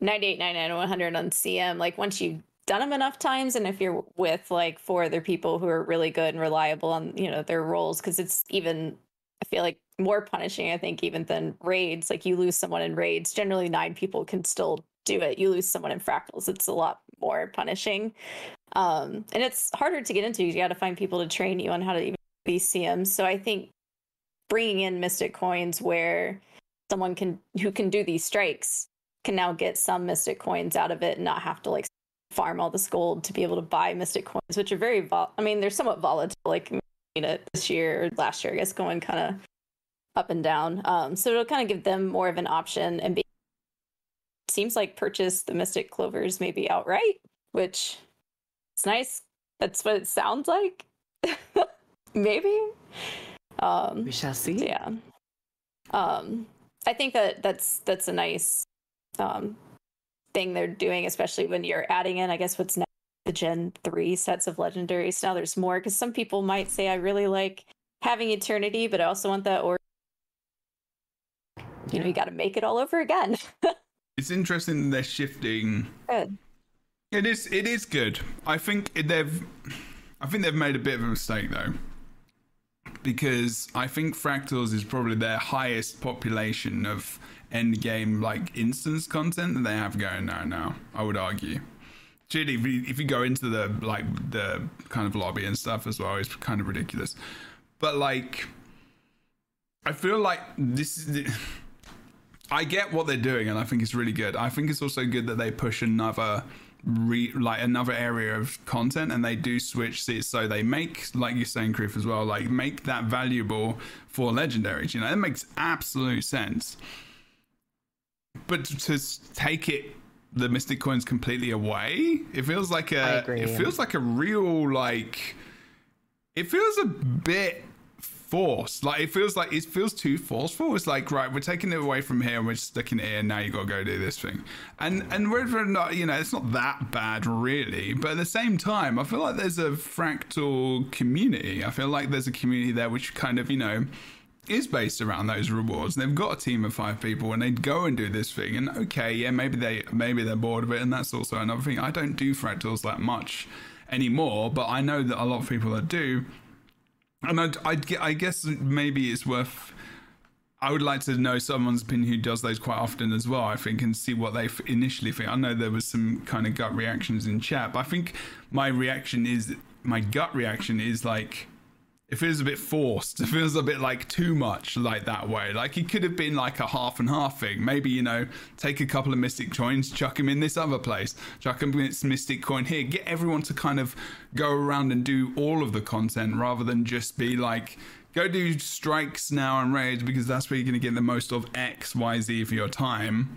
98, 99, 100 on CM, like once you've done them enough times, and if you're with like four other people who are really good and reliable on, you know, their roles, because it's even, I feel like more punishing, I think, even than raids. Like you lose someone in raids, generally nine people can still do it. You lose someone in fractals, it's a lot more punishing. Um, and it's harder to get into. You got to find people to train you on how to even be CMs. So I think bringing in mystic coins where someone can who can do these strikes can now get some mystic coins out of it and not have to like farm all this gold to be able to buy mystic coins which are very vol- i mean they're somewhat volatile like you know, this year or last year i guess going kind of up and down. Um so it'll kind of give them more of an option and be seems like purchase the mystic clovers maybe outright which it's nice. That's what it sounds like. Maybe. Um We shall see. yeah. Um i think that that's that's a nice um, thing they're doing, especially when you're adding in, I guess, what's next, the Gen 3 sets of legendaries. Now there's more because some people might say, I really like having Eternity, but I also want that, or, you know, you got to make it all over again. It's interesting they're shifting. Good. It is. It is good. I think they've. I think they've made a bit of a mistake though, because I think Fractals is probably their highest population of end game like instance content that they have going now. Now, I would argue. Actually, if you, go into the like the kind of lobby and stuff as well, it's kind of ridiculous. But like, I feel like this is. I get what they're doing, and I think it's really good. I think it's also good that they push another re, like another area of content, and they do switch it so they make, like you're saying, Criff, as well, like make that valuable for legendaries. You know, it makes absolute sense. But to take it the mystic coins completely away, it feels like a. agree, it yeah. feels like a real like. It feels a bit forced. Like it feels like it feels too forceful. It's like right, we're taking it away from here and we're just sticking it here. And now you got to go do this thing. And mm. and whether or not you know, it's not that bad really. But at the same time, I feel like there's a fractal community. I feel like there's a community there which kind of you know is based around those rewards. They've got a team of five people and they go and do this thing. And okay, yeah, maybe they maybe they're bored of it, and that's also another thing. I don't do fractals that much anymore, but I know that a lot of people that do. And I'd, I'd, I guess maybe it's worth. I would like to know someone's opinion who does those quite often as well. I think and see what they initially think. I know there was some kind of gut reactions in chat, but I think my reaction is my gut reaction is like it feels a bit forced. It feels a bit like too much like that way. Like it could have been like a half and half thing. Maybe, you know, take a couple of mystic coins, chuck them in this other place, chuck them in this mystic coin here. Get everyone to kind of go around and do all of the content rather than just be like, go do strikes now and raids because that's where you're going to get the most of X, Y, Z for your time.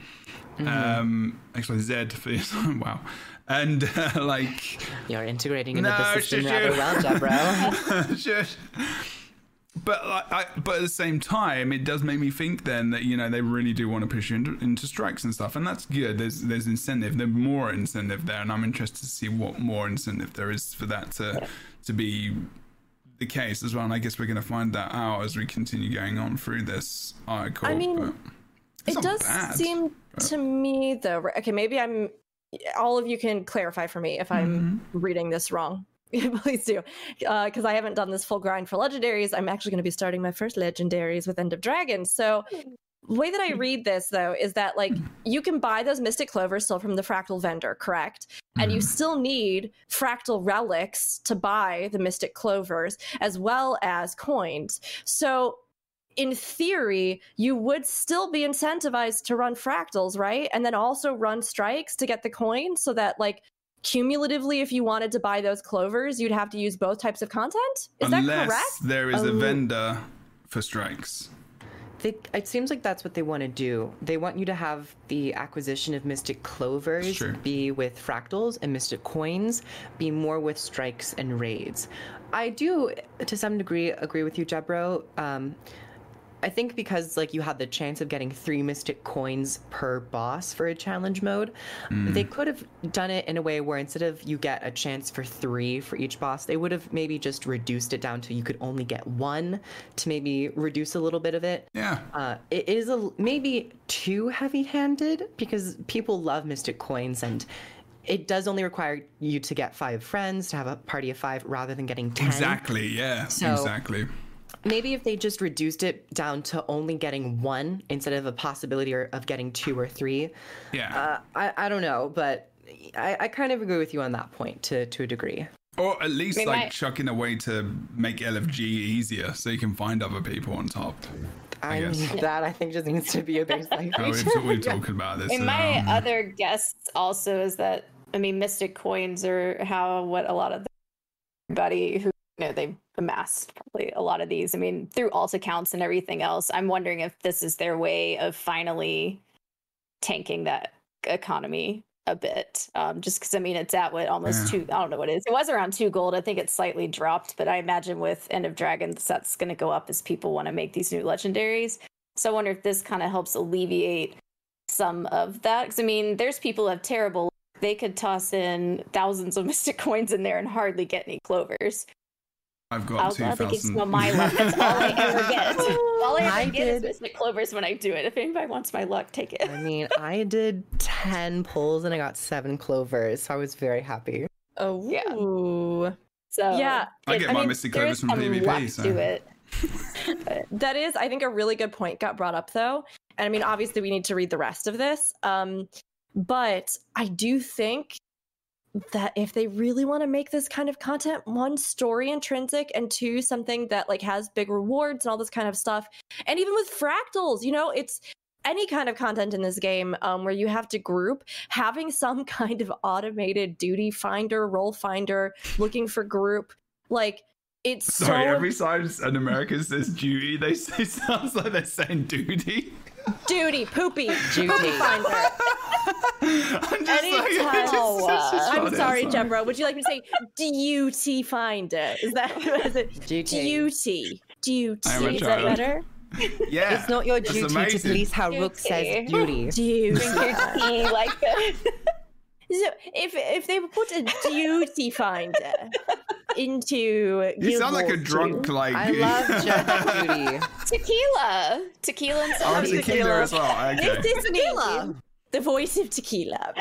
Um, actually, Z for your time. Wow. And uh, like, You're integrating into No, the system shush rather well, Jebro. Shush. But like, I, but at the same time, it does make me think then that you know they really do want to push you into, into strikes and stuff, and that's good. There's there's incentive, there's more incentive there, and I'm interested to see what more incentive there is for that to to be the case as well. And I guess we're going to find that out as we continue going on through this article. I mean, It does bad. seem to me though. Okay, maybe I'm. All of you can clarify for me if I'm Mm-hmm. reading this wrong. Please do, uh, because I haven't done this full grind for legendaries. I'm actually going to be starting my first legendaries with End of Dragon. So, way that I mm-hmm. read this though is that like mm-hmm. you can buy those Mystic Clovers still from the Fractal vendor, correct? And you mm-hmm. still need Fractal relics to buy the Mystic Clovers as well as coins. So in theory, you would still be incentivized to run fractals, right? And then also run strikes to get the coin so that, like, cumulatively, if you wanted to buy those clovers, you'd have to use both types of content. Is Unless that correct? there is a Um, vendor for strikes. They, it seems like that's what they want to do. They want you to have the acquisition of Mystic Clovers Sure. be with fractals and Mystic Coins be more with strikes and raids. I do, to some degree, agree with you, Jebro. Um, I think because like you had the chance of getting three Mystic Coins per boss for a challenge mode, they could have done it in a way where instead of you get a chance for three for each boss, they would have maybe just reduced it down to you could only get one to maybe reduce a little bit of it. Yeah. Uh, it is a maybe too heavy-handed because people love Mystic Coins and it does only require you to get five friends to have a party of five rather than getting ten. Exactly. Yeah. So- exactly. Maybe if they just reduced it down to only getting one instead of a possibility of getting two or three. Yeah. Uh, I, I don't know, but I, I kind of agree with you on that point to, to a degree. Or at least We like might- chucking a way to make LFG easier so you can find other people on top. I, guess. mean, that I think just needs to be a baseline. Oh, feature. we've, we've talked about this. And my um, other guess also is that I mean, mystic coins are how what a lot of the everybody who you know they've amassed probably a lot of these. I mean, through alt accounts and everything else. I'm wondering if this is their way of finally tanking that economy a bit. Um, just because I mean, it's at what almost Yeah. two. I don't know what it is. It was around two gold. I think it's slightly dropped, but I imagine with End of Dragons, that's going to go up as people want to make these new legendaries. So I wonder if this kind of helps alleviate some of that. Because I mean, there's people who have terrible. They could toss in thousands of mystic coins in there and hardly get any clovers. I've got I'll two gladly give thousand. some of my luck. That's all I ever get. All I ever I get is did- mystic clovers when I do it. If anybody wants my luck, take it. I mean, I did 10 pulls and I got seven clovers, so I was very happy. Oh, Yeah. So Yeah, I it- get I my mean, mystic clovers from some PvP, luck so- to it. That is, I think, a really good point got brought up though. And I mean, obviously, we need to read the rest of this. Um, but I do think that if they really want to make this kind of content, one, story intrinsic, and two, something that like has big rewards and all this kind of stuff, and even with fractals, you know, it's any kind of content in this game um, where you have to group having some kind of automated duty finder role finder looking for group like it's Sorry, so every time an American says duty, they say sounds like they're saying duty. Duty, poopy, Duty. poopy finder. I'm just Anytime. like, it's just- it's just I'm sorry, sorry. Deborah. Would you like me to say duty finder? Is that is it? Duty. Duty, duty. I am a Is that child. better? Yeah, It's not your duty to amazing. police how Rook says Duty. duty. Duty. Drink your tea like that. So if if they put a duty finder into You sound like a drunk, 2, like. I love Judge Judy. tequila, tequila and Oh, some tequila as well. This Okay. is me, the voice of tequila.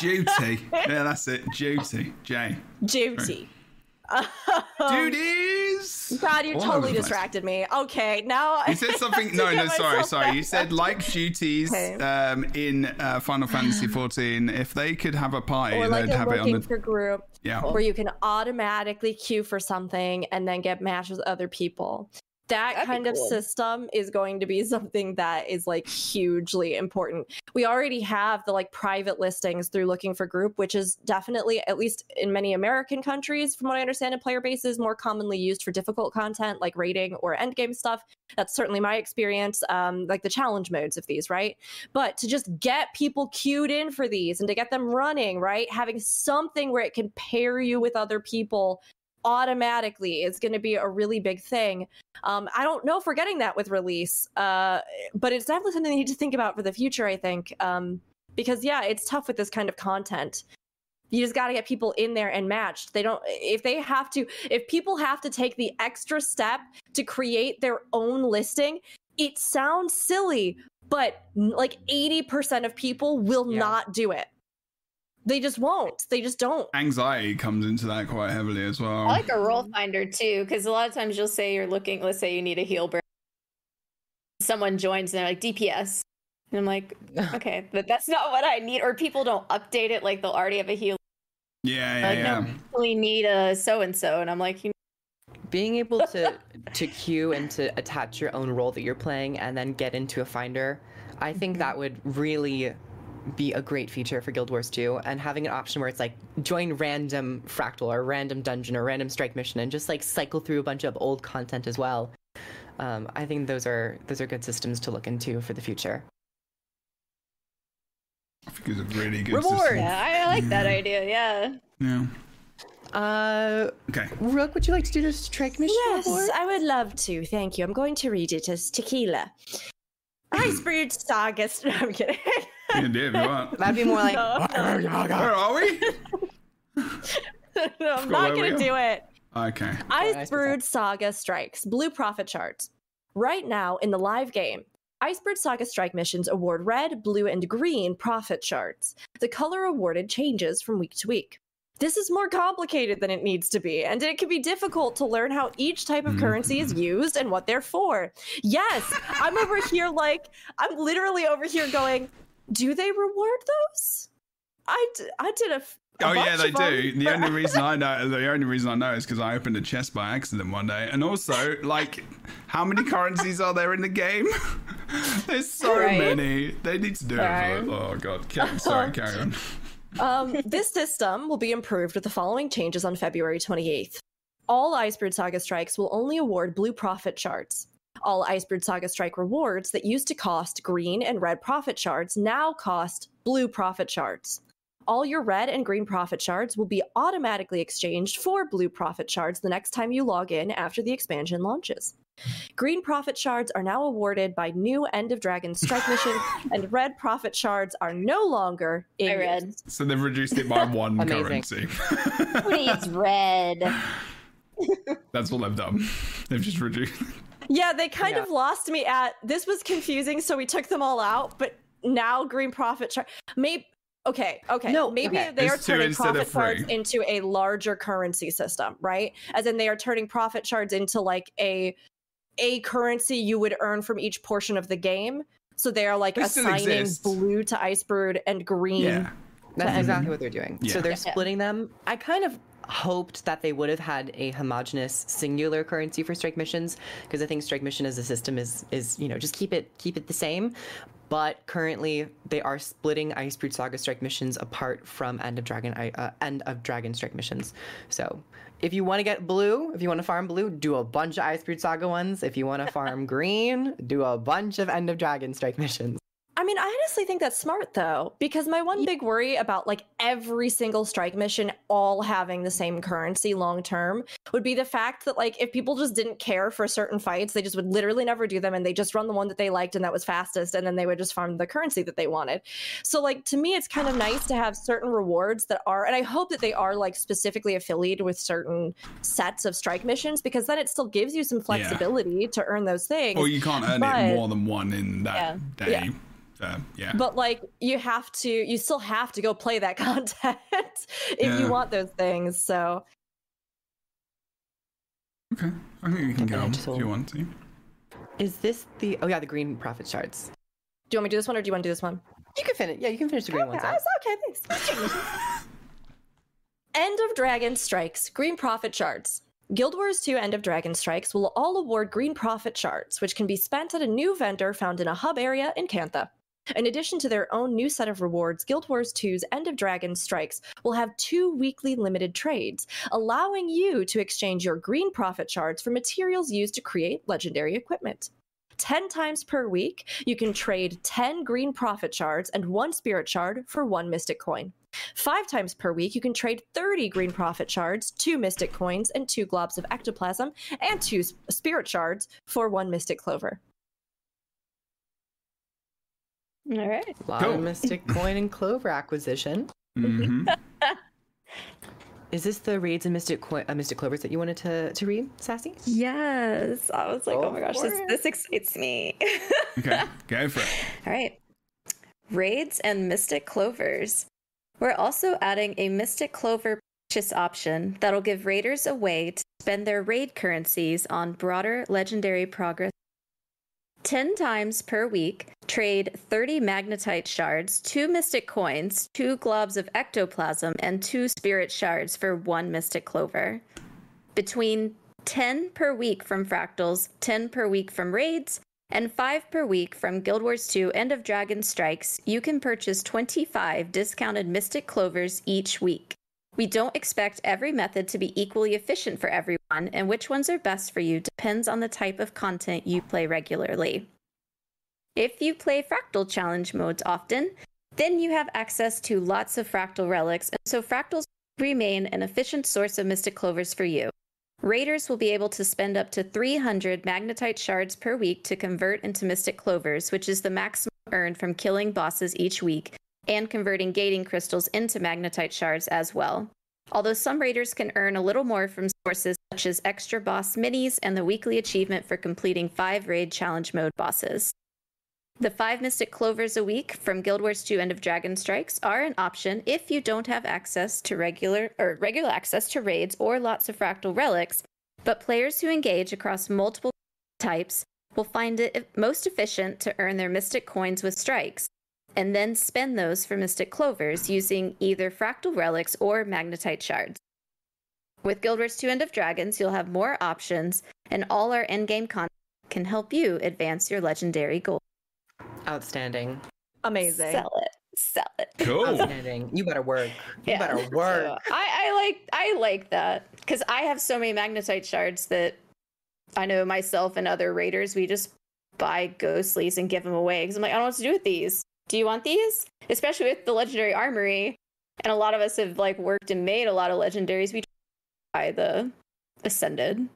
Duty. Yeah, that's it. Duty. Jay. Duty. Duties. God, you All totally place. distracted me. Okay, now You said something. No, no, sorry, sorry. You said like duties Okay. um, in uh, Final Fantasy XIV. If they could have a party, or like they'd have it on the. for group Yeah. where you can automatically queue for something and then get matched with other people. That That'd kind of system is going to be something that is like hugely important. We already have the like private listings through looking for group, which is definitely, at least in many American countries, from what I understand, a player bases, more commonly used for difficult content like rating or endgame stuff. That's certainly my experience, um, like the challenge modes of these, right? But to just get people queued in for these and to get them running, right? Having something where it can pair you with other people automatically is going to be a really big thing. Um, I don't know if we're getting that with release, uh, but it's definitely something you need to think about for the future, I think. Um, because, yeah, it's tough with this kind of content. You just got to get people in there and matched. They don't, if they have to, if people have to take the extra step to create their own listing, it sounds silly, but like 80% of people will Yeah. not do it. They just won't. They just don't. Anxiety comes into that quite heavily as well. I like a role finder too, because a lot of times you'll say you're looking. Let's say you need a heal burn. Someone joins and they're like DPS, and I'm like, okay, but that's not what I need. Or people don't update it, like they'll already have a heal. yeah, yeah, Like, yeah. no, we need a so and so, and I'm like, you Being able to to queue and to attach your own role that you're playing and then get into a finder, I think mm-hmm. that would really be a great feature for Guild Wars 2 and having an option where it's like join random fractal or random dungeon or random strike mission and just like cycle through a bunch of old content as well. Um, I think those are those are good systems to look into for the future. I think it's a really good Reward. system. yeah, I, I like that idea. Yeah. Yeah. Uh, Okay. Rook, would you like to do the strike mission? Yes, report? I would love to. Thank you. I'm going to read it as tequila. Icebrood saga. No, I'm kidding. You can do it if you want. That'd be more like No. Where are we? no, I'm not going to do it. Okay. Ice Icebrood Saga Strikes. Blue Profit Shards. Right now in the live game, Icebrood Saga Strike missions award red, blue, and green profit shards. The color awarded changes from week to week. This is more complicated than it needs to be, and it can be difficult to learn how each type of currency is mm-hmm. used and what they're for. Yes, I'm over here like, I'm literally over here going, do they reward those? I, d- I did a. Oh yeah, they them, do. The only reason I know, the only reason I know is because I opened a chest by accident one day, and also, like, how many currencies are there in the game? There's so Right. many. They need to do it. For, oh god, sorry, carry on. Um, this system will be improved with the following changes on February 28th. All Icebrood Saga strikes will only award blue profit shards. All Icebrood Saga strike rewards that used to cost green and red profit shards now cost blue profit shards. All your red and green profit shards will be automatically exchanged for blue profit shards the next time you log in after the expansion launches. Green profit Shards are now awarded by new End of Dragon Strike mission, and Red profit Shards are no longer in I read. use. So they've reduced it by one Amazing. currency. Who needs red? That's all they've done. They've just reduced. Yeah, they kind Yeah. of lost me at this was confusing, so we took them all out, but now Green profit Shard. Maybe okay, okay. No, maybe okay. they are It's two turning profit of shards into a larger currency system, right? As in they are turning profit shards into like a a currency you would earn from each portion of the game. So they are like They assigning blue to Icebrood and green. Yeah. That's exactly what they're doing. Yeah. So they're Yeah. splitting them. I kind of hoped that they would have had a homogenous singular currency for strike missions because I think strike mission as a system is is you know just keep it keep it the same. But currently they are splitting Icebrood Saga strike missions apart from End of Dragon uh, End of Dragon strike missions. So if you want to get blue, if you want to farm blue, do a bunch of Icebrood Saga ones. If you want to farm green, do a bunch of End of Dragon strike missions. I mean, I honestly think that's smart though, because my one big worry about like every single strike mission all having the same currency long term would be the fact that like if people just didn't care for certain fights, they just would literally never do them and they just run the one that they liked and that was fastest and then they would just farm the currency that they wanted. So like to me it's kind of nice to have certain rewards that are and I hope that they are like specifically affiliated with certain sets of strike missions because then it still gives you some flexibility to earn those things. Or you can't earn But- it more than one in that day. Yeah. So, yeah. But like you have to, you still have to go play that content if Yeah. you want those things. So okay. I think you can go if you want to. Is this the oh yeah the green profit shards? do you want me to do this one or do you want to do this one? You can finish. Yeah, you can finish the green ones Okay, out. okay, thanks. End of Dragon Strikes, Green Profit Shards. Guild Wars 2 End of Dragon Strikes will all award Green Profit Shards, which can be spent at a new vendor found in a hub area in Cantha. In addition to their own new set of rewards, Guild Wars 2's End of Dragon Strikes will have two weekly limited trades, allowing you to exchange your green profit shards for materials used to create legendary equipment. 10 times per week, you can trade 10 green profit shards and one spirit shard for one mystic coin. Five times per week, you can trade 30 green profit shards, two mystic coins, and two globs of ectoplasm, and two spirit shards for one mystic clover. All right. A lot Cool. of Mystic Coin and Clover acquisition. Mm-hmm. Is this the raids and Mystic Coin, uh, Mystic Clovers that you wanted to, to read, Sassy? Yes. I was like, Go oh my gosh, this, this excites me. okay. Go for it. All right. Raids and Mystic Clovers. We're also adding a Mystic Clover purchase option that'll give raiders a way to spend their raid currencies on broader legendary progress. 10 times per week, trade 30 magnetite shards, 2 mystic coins, 2 globs of ectoplasm, and 2 spirit shards for 1 mystic clover. Between 10 per week from fractals, 10 per week from raids, and 5 per week from Guild Wars 2 End of Dragon Strikes, you can purchase 25 discounted Mystic Clovers each week. We don't expect every method to be equally efficient for everyone, and which ones are best for you depends on the type of content you play regularly. If you play Fractal Challenge modes often, then you have access to lots of fractal relics, and so fractals remain an efficient source of Mystic Clovers for you. Raiders will be able to spend up to 300 magnetite shards per week to convert into Mystic Clovers, which is the maximum earned from killing bosses each week, and converting gating crystals into magnetite shards as well. Although some raiders can earn a little more from sources such as extra boss minis and the weekly achievement for completing five raid challenge mode bosses. The five Mystic Clovers a week from Guild Wars 2 End of Dragon Strikes are an option if you don't have access to regular or regular access to raids or lots of fractal relics, but players who engage across multiple types will find it most efficient to earn their Mystic coins with strikes and then spend those for Mystic Clovers using either fractal relics or magnetite shards. With Guild Wars 2 End of Dragons, you'll have more options, and all our endgame content can help you advance your legendary goal. Outstanding. Amazing. Sell it. Sell it. Cool. Outstanding. You better work. You Yeah. better work. I, I like I like that because I have so many magnetite shards that I know myself and other raiders we just buy ghostlies and give them away because I'm like I don't know what to do with these. Do you want these? Especially with the legendary armory, and a lot of us have like worked and made a lot of legendaries. We buy the ascended.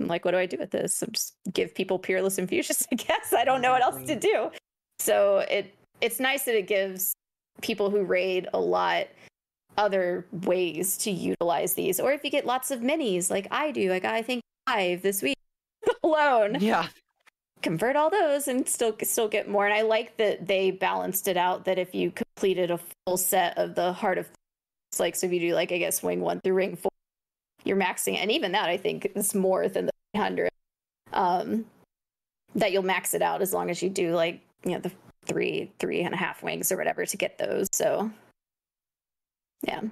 I'm like, what do I do with this? I'm just give people peerless infusions, I guess. I don't know what else to do. So it it's nice that it gives people who raid a lot other ways to utilize these. Or if you get lots of minis like I do, like I think five this week alone Yeah. Convert all those and still still get more. And I like that they balanced it out. That if you completed a full set of the Heart of, it's like so if you do like I guess Wing One through Wing Four, you're maxing, and even that I think is more than the 300. Um, that you'll max it out as long as you do like you know the three three and a half wings or whatever to get those. So yeah,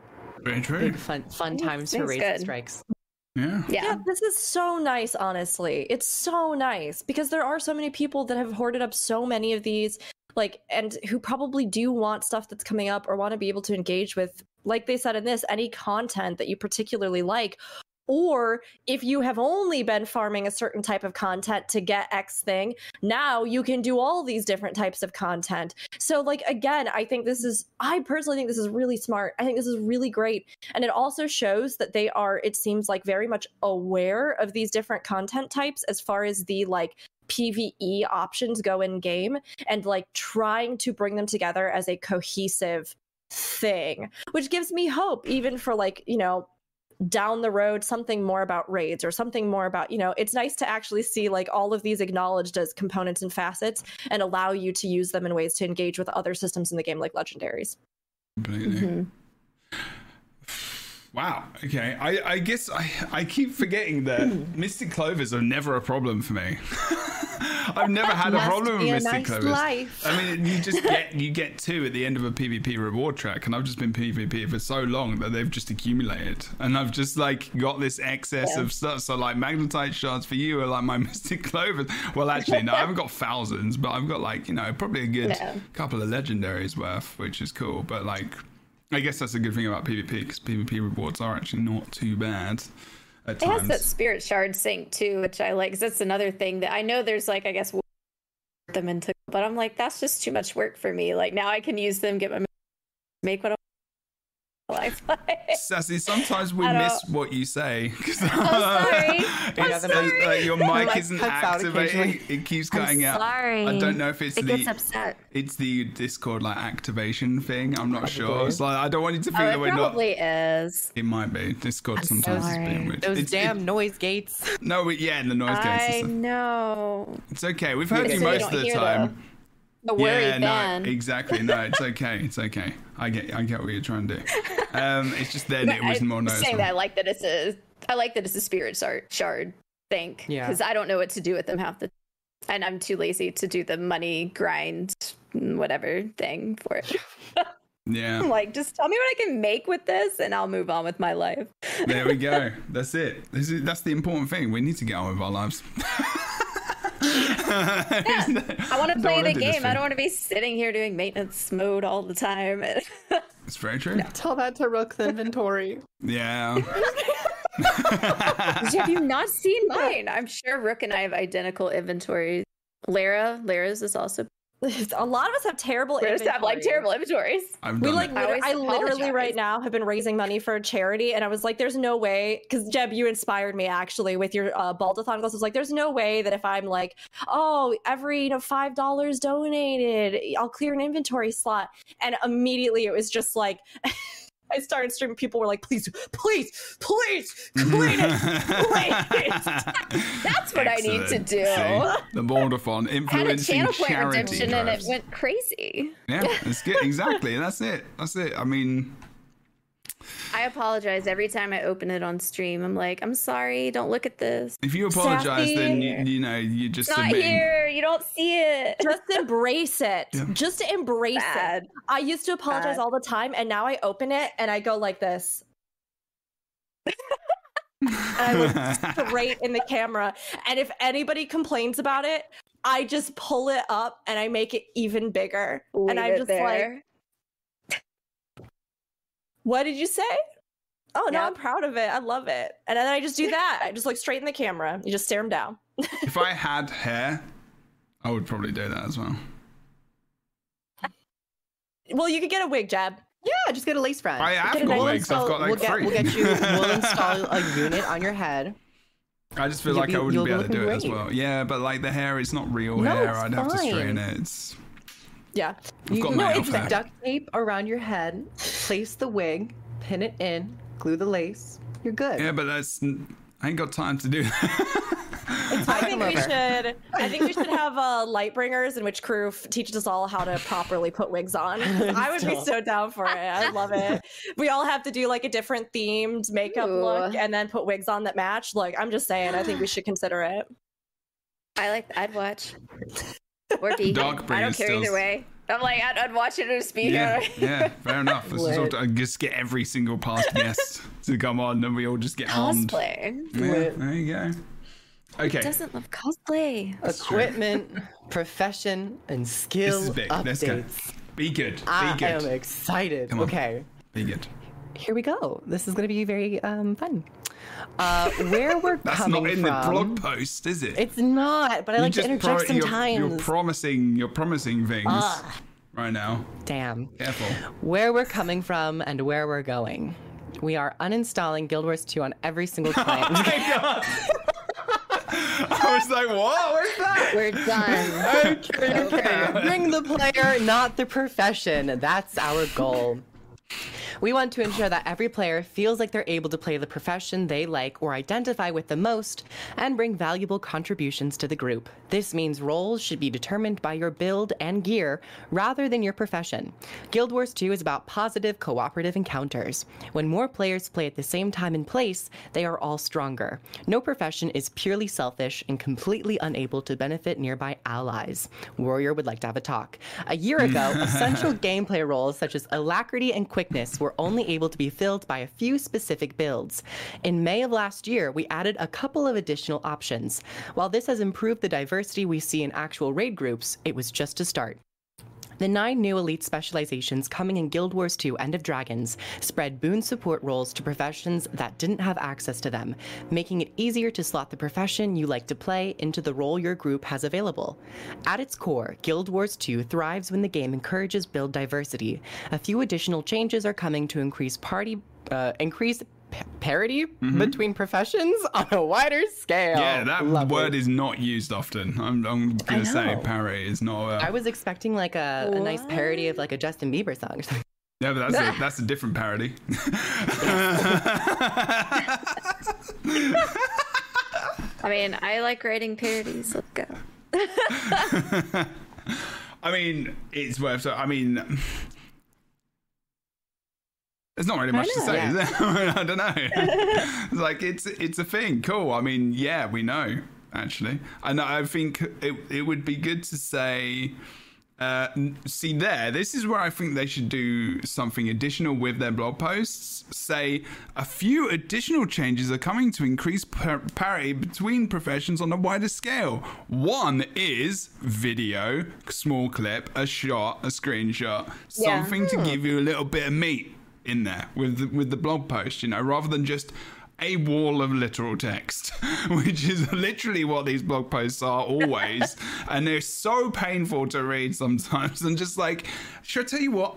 Very true. Big fun fun Thanks, times for thanks, race good. strikes. Yeah. yeah. Yeah, this is so nice, honestly. It's so nice because there are so many people that have hoarded up so many of these, like, and who probably do want stuff that's coming up or want to be able to engage with, like they said in this, any content that you particularly like. Or if you have only been farming a certain type of content to get X thing, now you can do all these different types of content. So, like, again, I think this is, I personally think this is really smart. I think this is really great. And it also shows that they are, it seems like, very much aware of these different content types as far as the like PvE options go in game and like trying to bring them together as a cohesive thing, which gives me hope, even for like, you know, down the road something more about raids or something more about you know it's nice to actually see like all of these acknowledged as components and facets and allow you to use them in ways to engage with other systems in the game like legendaries Completely. Mhm. Wow. Okay. I, I guess I, I keep forgetting that Mystic Clovers are never a problem for me. I've never had a problem with Mystic nice Clovers. life. I mean, you just get you get two at the end of a PvP reward track, and I've just been PvP for so long that they've just accumulated, and I've just like got this excess Yeah. of stuff. So like magnetite shards for you are like my Mystic Clovers. Well, actually, no, I haven't got thousands, but I've got like you know probably a good Yeah. couple of legendaries worth, which is cool. But like, I guess that's a good thing about PvP because PvP rewards are actually not too bad at It has that spirit shard sync too, which I like. 'cause that's another thing that I know there's like I guess them into, but I'm like that's just too much work for me. Like now I can use them, get my make what I life. Sassy, sometimes we I don't- miss what you say. sorry. I'm sorry. like, your mic Like, isn't cuts out activating. It keeps I'm cutting out. sorry. I don't know if it's It the gets upset. it's the Discord like activation thing. I'm not sure. It's like I don't want you to feel oh, that it we're not. probably is. It might be Discord sometimes is being sorry. weird. Those It's- damn it- noise gates. no, it- yeah, and the noise I gates. and stuff. know. It's okay. We've heard Okay, you so most don't of the hear the- time. The worry yeah, fan. no, exactly. No, it's okay. It's okay. I get, I get what you're trying to do. Um, it's just then it was more I'm noticeable. saying that I like that it's a I like that it's a spirit shard shard thing. Yeah. Because I don't know what to do with them half the and I'm too lazy to do the money grind whatever thing for it. Yeah. I'm like, just tell me what I can make with this and I'll move on with my life. There we go. That's it. This is, that's the important thing. We need to get on with our lives. I want to play the game. I don't want to be sitting here doing maintenance mode all the time. It's very true. Tell that to Rook's inventory. Yeah. Have you not seen mine? I'm sure Rook and I have identical inventories. Lara, Lara's is also. a lot of us have terrible Lara's have like terrible inventories. I've We done like, it. I liter- I literally right now have been raising money for a charity, and I was like, "There's no way," because Jeb, you inspired me actually with your uh, Baldathon glasses. Like, there's no way that if I'm like, "Oh, every you know five dollars donated, I'll clear an inventory slot," and immediately it was just like. I started streaming. People were like, "Please, please, please, clean it, please." That's what I need to do. See? the Baldathon I had a influencing channel point charity redemption and it went crazy. Yeah, that's good. Exactly. That's it. That's it. I mean, I apologize every time I open it on stream. I'm like, I'm sorry, don't look at this. if you apologize, then you, you know you just It's not submitting. here. You don't see it. Just embrace it. Yeah. Just embrace it. I used to apologize Bad. all the time, and now I open it and I go like this. and I look straight in the camera. And if anybody complains about it, I just pull it up and I make it even bigger. Leave and I'm just there. like, what did you say? Oh, no, Yep. I'm proud of it. I love it. And then I just do that. I just look straight in the camera. You just stare them down. if I had hair, I would probably do that as well. Well, you could get a wig, Jeb. Yeah, just get a lace front. I have get a got nice wigs. I've got like we'll get, three. We'll get you. We'll install a unit on your head. I just feel You'll like be- I wouldn't be able to look do it as well. Yeah, but like the hair it's not real No, hair. I'd have to straighten it. It's Yeah. I've got no, it's outfit. duct tape around your head. Place the wig, pin it in, glue the lace. You're good. yeah, but that's I ain't got time to do that. I think we should. I think we should have uh, light bringers in which crew f- teaches us all how to properly put wigs on. I would be so down for it. I love it. We all have to do like a different themed makeup look and then put wigs on that match. Like I'm just saying, I think we should consider it. I like. I'd watch. Or be. Dark I don't care still- either way. I'm like, I'd, I'd watch it or speak. yeah, yeah, fair enough. This is all, Lit. I just get every single past guest to come on, and we all just get armed. Cosplay. Yeah, there you go. Okay, Doesn't love cosplay. Equipment, profession, and this skill is big. updates. Let's go. Be good. Be. I good. am excited. Come on. Okay, Be good. here we go. This is going to be very um, fun. Uh, where we're That's coming not in from. the blog post, is it? It's not, but I You like to interject pro- you're- sometimes. You're, promising. You're promising things Ugh. right now. Damn. Careful. Where we're coming from and where we're going. We are uninstalling Guild Wars 2 on every single client. I was like, what? Where's that? We're done. okay, okay. Bring the player, not the profession. That's our goal. We want to ensure that every player feels like they're able to play the profession they like or identify with the most and bring valuable contributions to the group. This means roles should be determined by your build and gear rather than your profession. Guild Wars 2 is about positive cooperative encounters. When more players play at the same time and place, they are all stronger. No profession is purely selfish and completely unable to benefit nearby allies. Warrior would like to have a talk. A year ago, essential gameplay roles such as alacrity and quickness were only able to be filled by a few specific builds. In May of last year, we added a couple of additional options. While this has improved the diversity we see in actual raid groups, it was just a start. The nine new elite specializations coming in Guild Wars 2 End of Dragons spread boon support roles to professions that didn't have access to them, making it easier to slot the profession you like to play into the role your group has available. At its core, Guild Wars 2 thrives when the game encourages build diversity. A few additional changes are coming to increase party uh, increase pa- parity mm-hmm. between professions on a wider scale. Yeah, that Lovely. word is not used often. I'm, I'm gonna say know. parry is not. A, I was expecting like a, a nice parody of like a Justin Bieber song or something. yeah, but that's a, that's a different parody. I mean, I like writing parodies. Let's go. I mean, it's worth. I mean, there's not really much to say. yeah. Is there? I don't know. it's like it's it's a thing. Cool. I mean, yeah, we know actually, and I think it it would be good to say. Uh, see there, this is where I think they should do something additional with their blog posts. Say a few additional changes are coming to increase par- parity between professions on a wider scale. One is video, small clip, a shot, a screenshot, Yeah. something to give you a little bit of meat in there with the, with the blog post, you know, rather than just a wall of literal text, which is literally what these blog posts are always. and they're so painful to read sometimes. And just like, should I tell you what?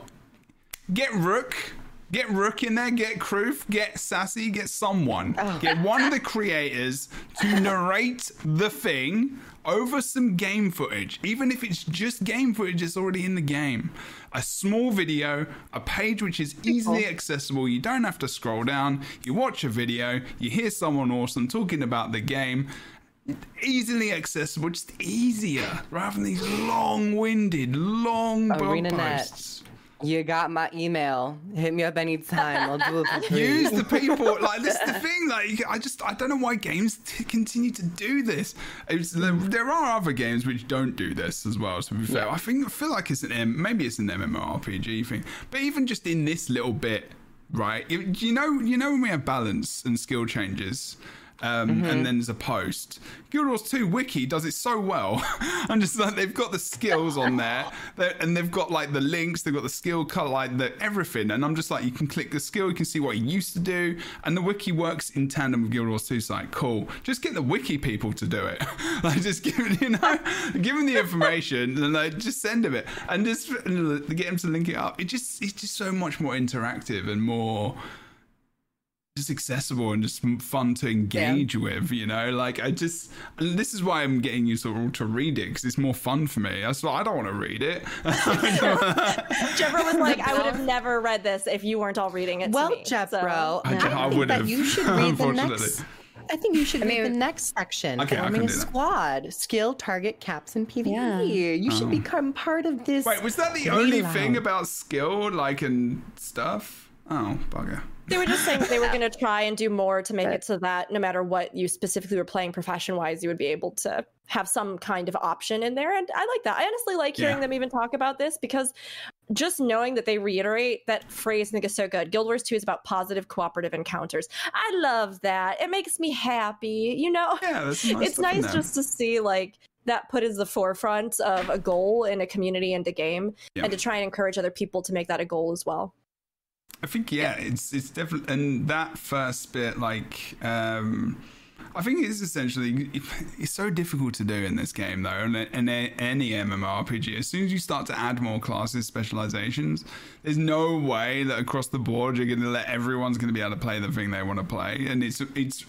Get Rook. Get Rook in there, get Kroof, get Sassy, get someone. Oh. Get one of the creators to narrate the thing over some game footage. Even if it's just game footage that's already in the game. A small video, a page which is easily accessible. You don't have to scroll down. You watch a video, you hear someone awesome talking about the game easily accessible, just easier, rather than these long-winded, long blog ArenaNet. posts. You got my email. Hit me up anytime. I'll do it for free. Use the people like this. Is the thing, like I just I don't know why games t- continue to do this. It's, there, there are other games which don't do this as well. To be fair, I think I feel like it's an M, maybe it's an MMORPG thing, but even just in this little bit, right? You, you know, you know when we have balance and skill changes. Um, And then there's a post. Guild Wars 2 Wiki does it so well. I'm just like they've got the skills on there, They're- and they've got like the links, they've got the skill cut, like the everything. And I'm just like, you can click the skill, you can see what it used to do, and the wiki works in tandem with Guild Wars 2 site. Cool. Just get the wiki people to do it. like just give you know, give them the information and like just send them it, and just get them to link it up. It just it's just so much more interactive and more just accessible and just fun to engage with, you know. Like I just, and this is why I'm getting you sort of to read it because it's more fun for me. That's why I don't want to read it. Jebro was like, I would have never read this if you weren't all reading it. Well, to me. Jebro, So- I, I I think would that have. you should read the unfortunately. next. I think you should I read the next section. Okay, I forming can a do that. squad, skill, target, caps, and PvE. Yeah. You should oh. become part of this. Oh. Wait, was that the only aloud. thing about skill, like and stuff? Oh, bugger. They were just saying they were going to try and do more to make it so that no matter what you specifically were playing profession wise, you would be able to have some kind of option in there. And I like that. I honestly like hearing Yeah. them even talk about this because just knowing that they reiterate that phrase, I think is so good. Guild Wars 2 is about positive cooperative encounters. I love that. It makes me happy. You know, Yeah, that's nice it's nice there. just to see like that put as the forefront of a goal in a community and a game Yeah. and to try and encourage other people to make that a goal as well. I think yeah, it's it's definitely and that first bit like um I think it's essentially it's so difficult to do in this game though, and in any MMORPG. As soon as you start to add more classes, specializations, there's no way that across the board you're going to let everyone's going to be able to play the thing they want to play, and it's it's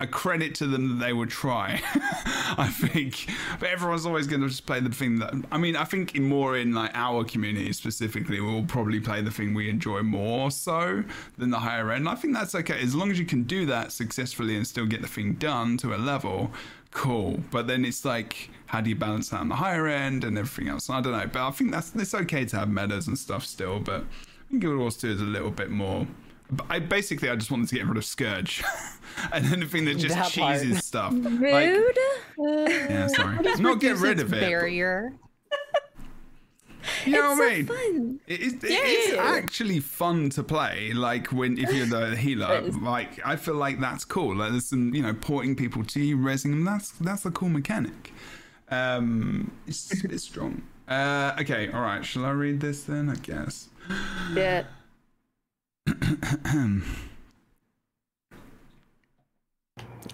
a credit to them that they would try. I think, but everyone's always going to just play the thing that I mean. I think in more in like our community specifically, we'll probably play the thing we enjoy more so than the higher end. I think that's okay as long as you can do that successfully and still get the thing done to a level. Cool, but then it's like, how do you balance that on the higher end and everything else? I don't know, but I think that's it's okay to have metas and stuff still. But I think Guild Wars 2 is a little bit more. I basically I just wanted to get rid of Scourge and anything that just That part. cheeses stuff. Like, Rude. yeah, sorry. Not get rid of its it. Barrier. You know what I mean? fun. It is, it is actually fun to play. Like when if you're the healer, like I feel like that's cool. Like there's some, you know, porting people to you, resing them. That's that's a cool mechanic. Um, it's, it's strong. Uh, okay, all right. Shall I read this then? I guess. Yeah.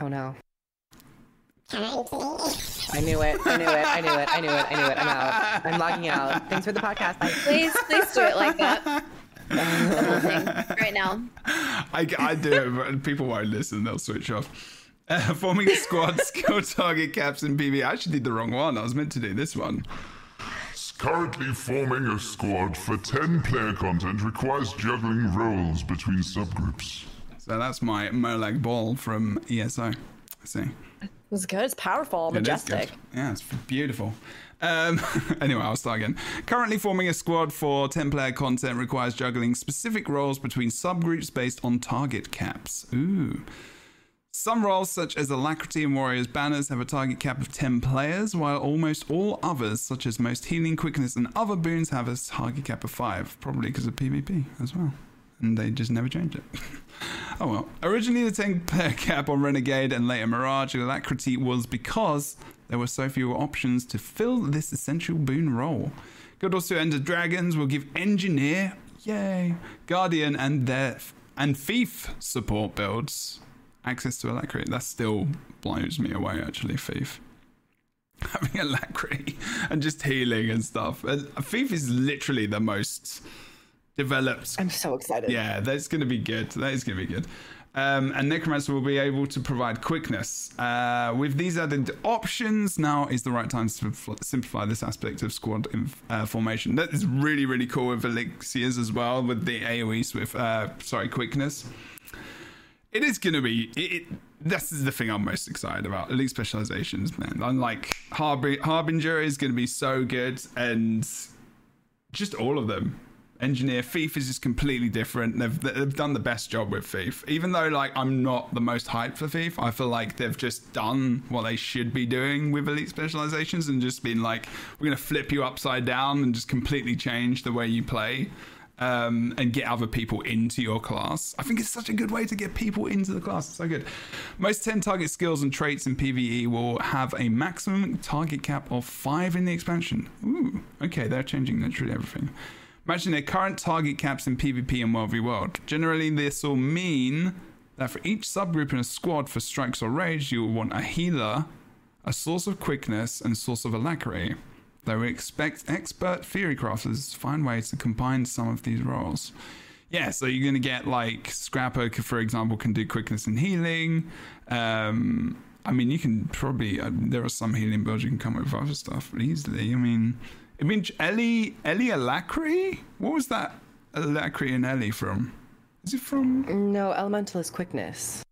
Oh no. I knew it. I knew it. I knew it. I knew it. I knew it. I'm out. I'm logging out. Thanks for the podcast. Bye. Please, please do it like that. The whole thing right now. I, I do it, but people won't listen. They'll switch off. Uh, forming a squad, skill target caps, and PvE. I actually did the wrong one. I was meant to do this one. Currently forming a squad for 10 player content requires juggling roles between subgroups. So that's my Molag Bal from ESO. See. It was good. It's powerful, It is majestic. good. Yeah, it's beautiful. Um, anyway, I'll start again. Currently forming a squad for 10 player content requires juggling specific roles between subgroups based on target caps. Ooh. Some roles, such as Alacrity and Warriors Banners, have a target cap of 10 players, while almost all others, such as Most Healing, Quickness, and other boons, have a target cap of 5, probably because of PvP as well. And they just never change it. oh well. Originally, the 10 player cap on Renegade and later Mirage and Alacrity was because there were so few options to fill this essential boon role. Guild also 2 End of Dragons will give Engineer, yay, Guardian, and their and Thief support builds access to Alacrity. That still blows me away, actually, Thief. Having Alacrity and just healing and stuff. And Thief is literally the most developed I'm so excited. yeah, that's going to be good. That is going to be good. Um, and Necromancer will be able to provide quickness. Uh, with these added options, now is the right time to simplify- this aspect of squad inf- uh, formation. That is really, really cool with Elixirs as well, with the AoE with, uh, sorry, quickness. It is going to be. It, it, this is the thing I'm most excited about. Elite specializations, man. Unlike Harbi- Harbinger is going to be so good, and just all of them. Engineer Thief is just completely different. They've they've done the best job with Thief. Even though like I'm not the most hyped for Thief, I feel like they've just done what they should be doing with elite specializations and just been like, we're gonna flip you upside down and just completely change the way you play. Um, and get other people into your class. I think it's such a good way to get people into the class. It's so good. Most 10 target skills and traits in PvE will have a maximum target cap of 5 in the expansion. Ooh, okay, they're changing literally everything. Imagine their current target caps in PvP and World v World. Generally, this will mean that for each subgroup in a squad for strikes or rage, you will want a healer, a source of quickness, and source of alacrity. Though we expect expert theory crafters to find ways to combine some of these roles. yeah, so you're gonna get like Scrapper, for example, can do quickness and healing. Um, I mean, you can probably uh, there are some healing builds you can come up with other stuff easily. I mean, I mean Ellie Ellie Alacri. What was that Alacri and Ellie from? Is it from? No, elemental is quickness.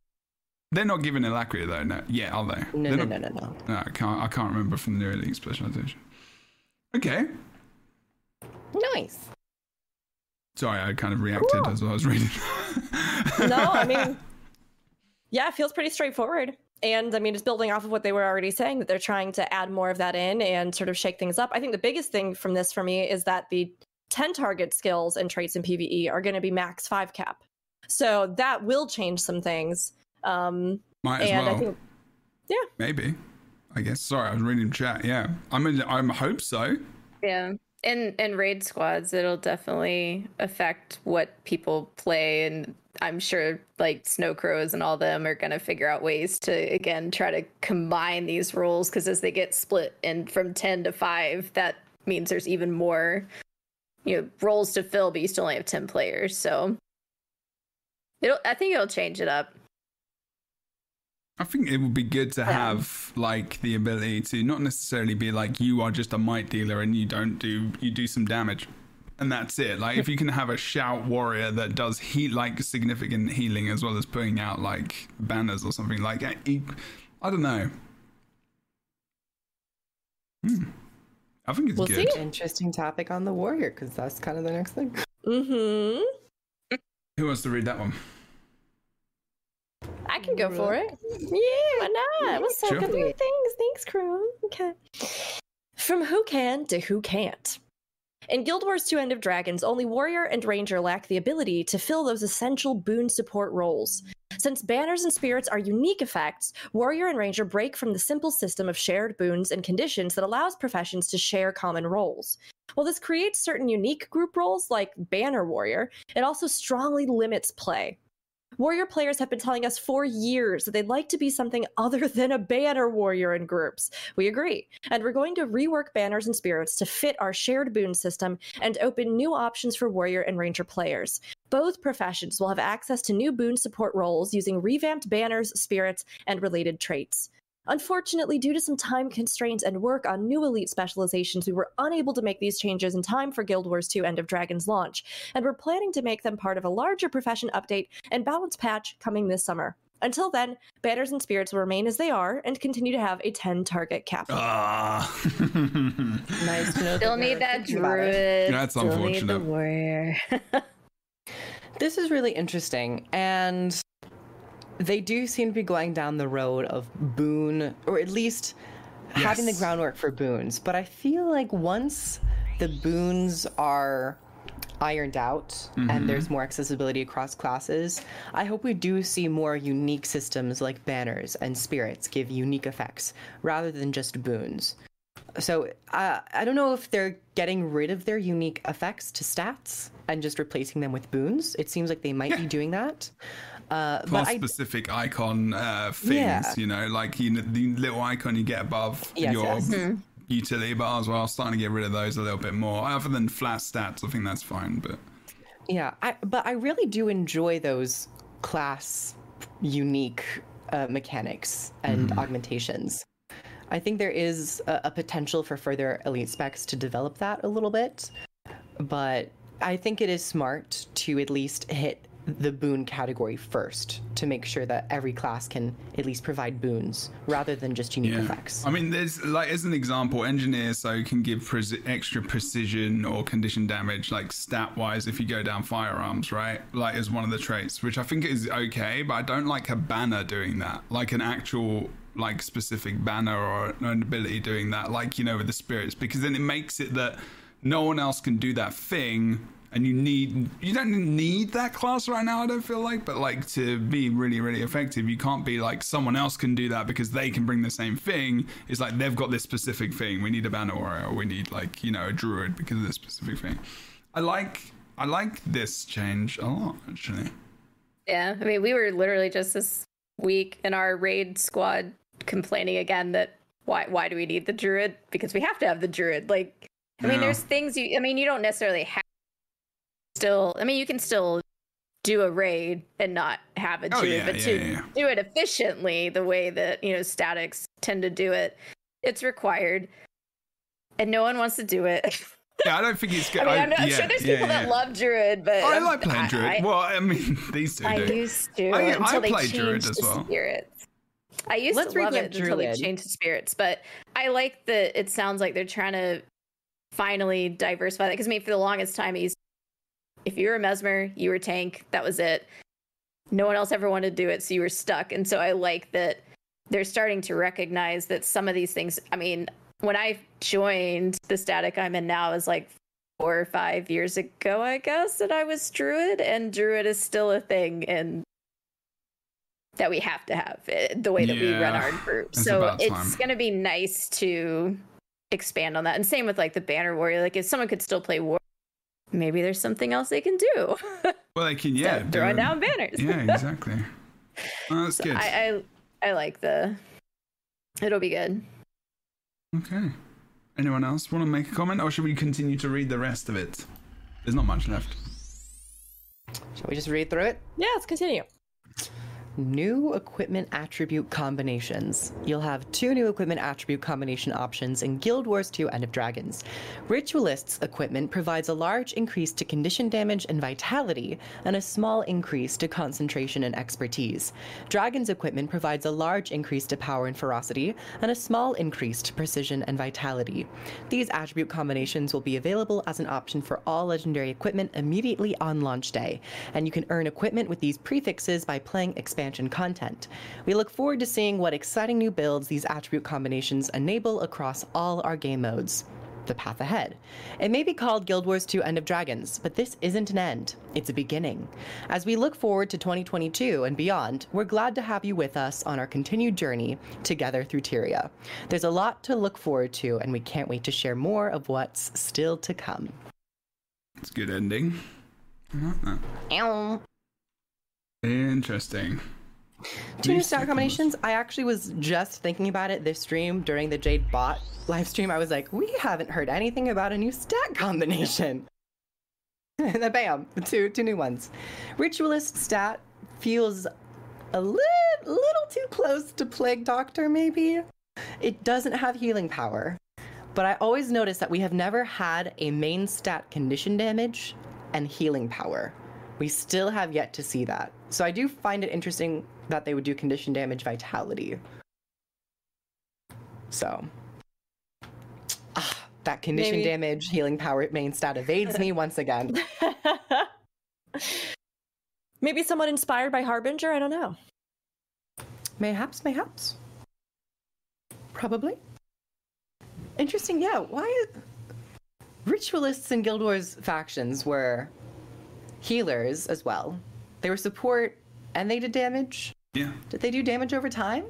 They're not giving Alacri though. No, yeah, are they? No, They're no, not- no, no, no. No, I can't. I can't remember from the New Elite specialization. Okay. Nice. Sorry, I kind of reacted Cool. as I was reading. no, I mean, yeah, it feels pretty straightforward. And I mean, just building off of what they were already saying, that they're trying to add more of that in and sort of shake things up. I think the biggest thing from this for me is that the 10 target skills and traits in PvE are going to be max 5 cap. So that will change some things. Um, Might as and well. I think, Maybe. I guess. Sorry, I was reading chat. Yeah, I mean, I'm hope so. Yeah. In in raid squads, it'll definitely affect what people play, and I'm sure like snow crows and all them are gonna figure out ways to again try to combine these roles because as they get split and from ten to five, that means there's even more you know roles to fill, but you still only have ten players. So it'll I think it'll change it up. I think it would be good to have like the ability to not necessarily be like you are just a might dealer and you don't do you do some damage. And that's it. Like if you can have a shout warrior that does heat like significant healing as well as putting out like banners or something like I, I don't know. Hmm. I think it's We'll good. see. Interesting topic on the warrior, because that's kind of the next thing. hmm Who wants to read that one? I can go for it. Yeah, why not? So Sure. good read things. Thanks, crew. Okay. From who can to who can't. In Guild Wars 2 End of Dragons, only Warrior and Ranger lack the ability to fill those essential boon support roles. Since banners and spirits are unique effects, Warrior and Ranger break from the simple system of shared boons and conditions that allows professions to share common roles. While this creates certain unique group roles like Banner Warrior, it also strongly limits play. Warrior players have been telling us for years that they'd like to be something other than a banner warrior in groups. We agree. And we're going to rework banners and spirits to fit our shared boon system and open new options for warrior and ranger players. Both professions will have access to new boon support roles using revamped banners, spirits, and related traits. Unfortunately, due to some time constraints and work on new elite specializations, we were unable to make these changes in time for Guild Wars 2 End of Dragons launch, and we're planning to make them part of a larger profession update and balance patch coming this summer. Until then, banners and spirits will remain as they are and continue to have a 10 target cap. Ah. Nice to know. Still that need that thinking druid. That's still need the unfortunate. warrior. This is really interesting, and they do seem to be going down the road of boon, or at least having the groundwork for boons. But I feel like once the boons are ironed out and mm-hmm. there's more accessibility across classes, I hope we do see more unique systems like banners and spirits give unique effects rather than just boons. So uh, I don't know if they're getting rid of their unique effects to stats and just replacing them with boons. It seems like they might be doing that. Uh, but class I, specific icon uh, things, Yeah. you know, like you know, the little icon you get above Yes, your yes. utility bar as well. Starting to get rid of those a little bit more. Other than flat stats, I think that's fine. But yeah, I, but I really do enjoy those class unique uh, mechanics and augmentations. I think there is a, a potential for further elite specs to develop that a little bit, but I think it is smart to at least hit the boon category first to make sure that every class can at least provide boons rather than just unique effects. I mean, there's like as an example, engineer so can give preci- extra precision or condition damage, like stat wise, if you go down firearms, right? Like as one of the traits, which I think is okay, but I don't like a banner doing that, like an actual like specific banner or an ability doing that, like you know with the spirits, because then it makes it that no one else can do that thing and you need you don't need that class right now i don't feel like but like to be really really effective you can't be like someone else can do that because they can bring the same thing. It's like they've got this specific thing. We need a banner warrior or we need like you know a druid because of this specific thing. I like i like this change a lot actually. Yeah, I mean, we were literally just this week in our raid squad complaining again that why why do we need the druid? Because we have to have the druid. Like, I mean, there's things you. I mean, you don't necessarily have. Still, I mean, you can still do a raid and not have a Oh, druid, yeah, but yeah, to yeah, do it efficiently, the way that you know statics tend to do it, it's required, and no one wants to do it. Yeah, I don't think it's good. I mean, I'm, not, I'm yeah, sure there's yeah, people yeah. that love druid, but I um, like playing I- druid. Well, I mean, these two I do. used to I- I they play changed Druid as well. spirits. I used Let's to love it until they changed the spirits, but I like that it sounds like they're trying to finally diversify that. Because I mean, for the longest time, if you were a mesmer, you were tank. That was it. No one else ever wanted to do it, so you were stuck. And so I like that they're starting to recognize that some of these things. I mean, when I joined the static I'm in now is like four or five years ago, I guess, that I was druid, and druid is still a thing, and that we have to have eh, the way that we run our group. it's so it's going to be nice to expand on that. And same with like the banner warrior. Like if someone could still play war, maybe there's something else they can do. Well, they can, yeah. Instead of do throwing it. down banners. Yeah, exactly. Oh, that's So good. I, I I like the. It'll be good. Okay. Anyone else want to make a comment, or should we continue to read the rest of it? There's not much left. Shall we just read through it? Yeah, let's continue. New equipment attribute combinations. You'll have two new equipment attribute combination options in Guild Wars 2 End of Dragons. Ritualist's equipment provides a large increase to condition damage and vitality, and a small increase to concentration and expertise. Dragon's equipment provides a large increase to power and ferocity, and a small increase to precision and vitality. These attribute combinations will be available as an option for all legendary equipment immediately on launch day, and you can earn equipment with these prefixes by playing expansion content. We look forward to seeing what exciting new builds these attribute combinations enable across all our game modes. The path ahead. It may be called Guild Wars 2 End of Dragons, but this isn't an end, it's a beginning. As we look forward to 2022 and beyond, we're glad to have you with us on our continued journey together through Tyria. There's a lot to look forward to, and we can't wait to share more of what's still to come. It's a good ending. I like that. Ow. Interesting. Two new stat combinations. I actually was just thinking about it this stream during the Jade Bot live stream. I was like, we haven't heard anything about a new stat combination. and then bam, two two new ones. Ritualist stat feels a li- little too close to Plague Doctor, maybe. It doesn't have healing power. But I always notice that we have never had a main stat condition damage and healing power. We still have yet to see that. So I do find it interesting that they would do condition damage vitality. So. Ah, that condition Maybe. damage, healing power main stat evades me once again. Maybe someone inspired by Harbinger. I don't know. Mayhaps, mayhaps. Probably. Interesting, yeah. Why? Ritualists and Guild Wars factions were healers as well. They were support and they did damage. Yeah, Did they do damage over time?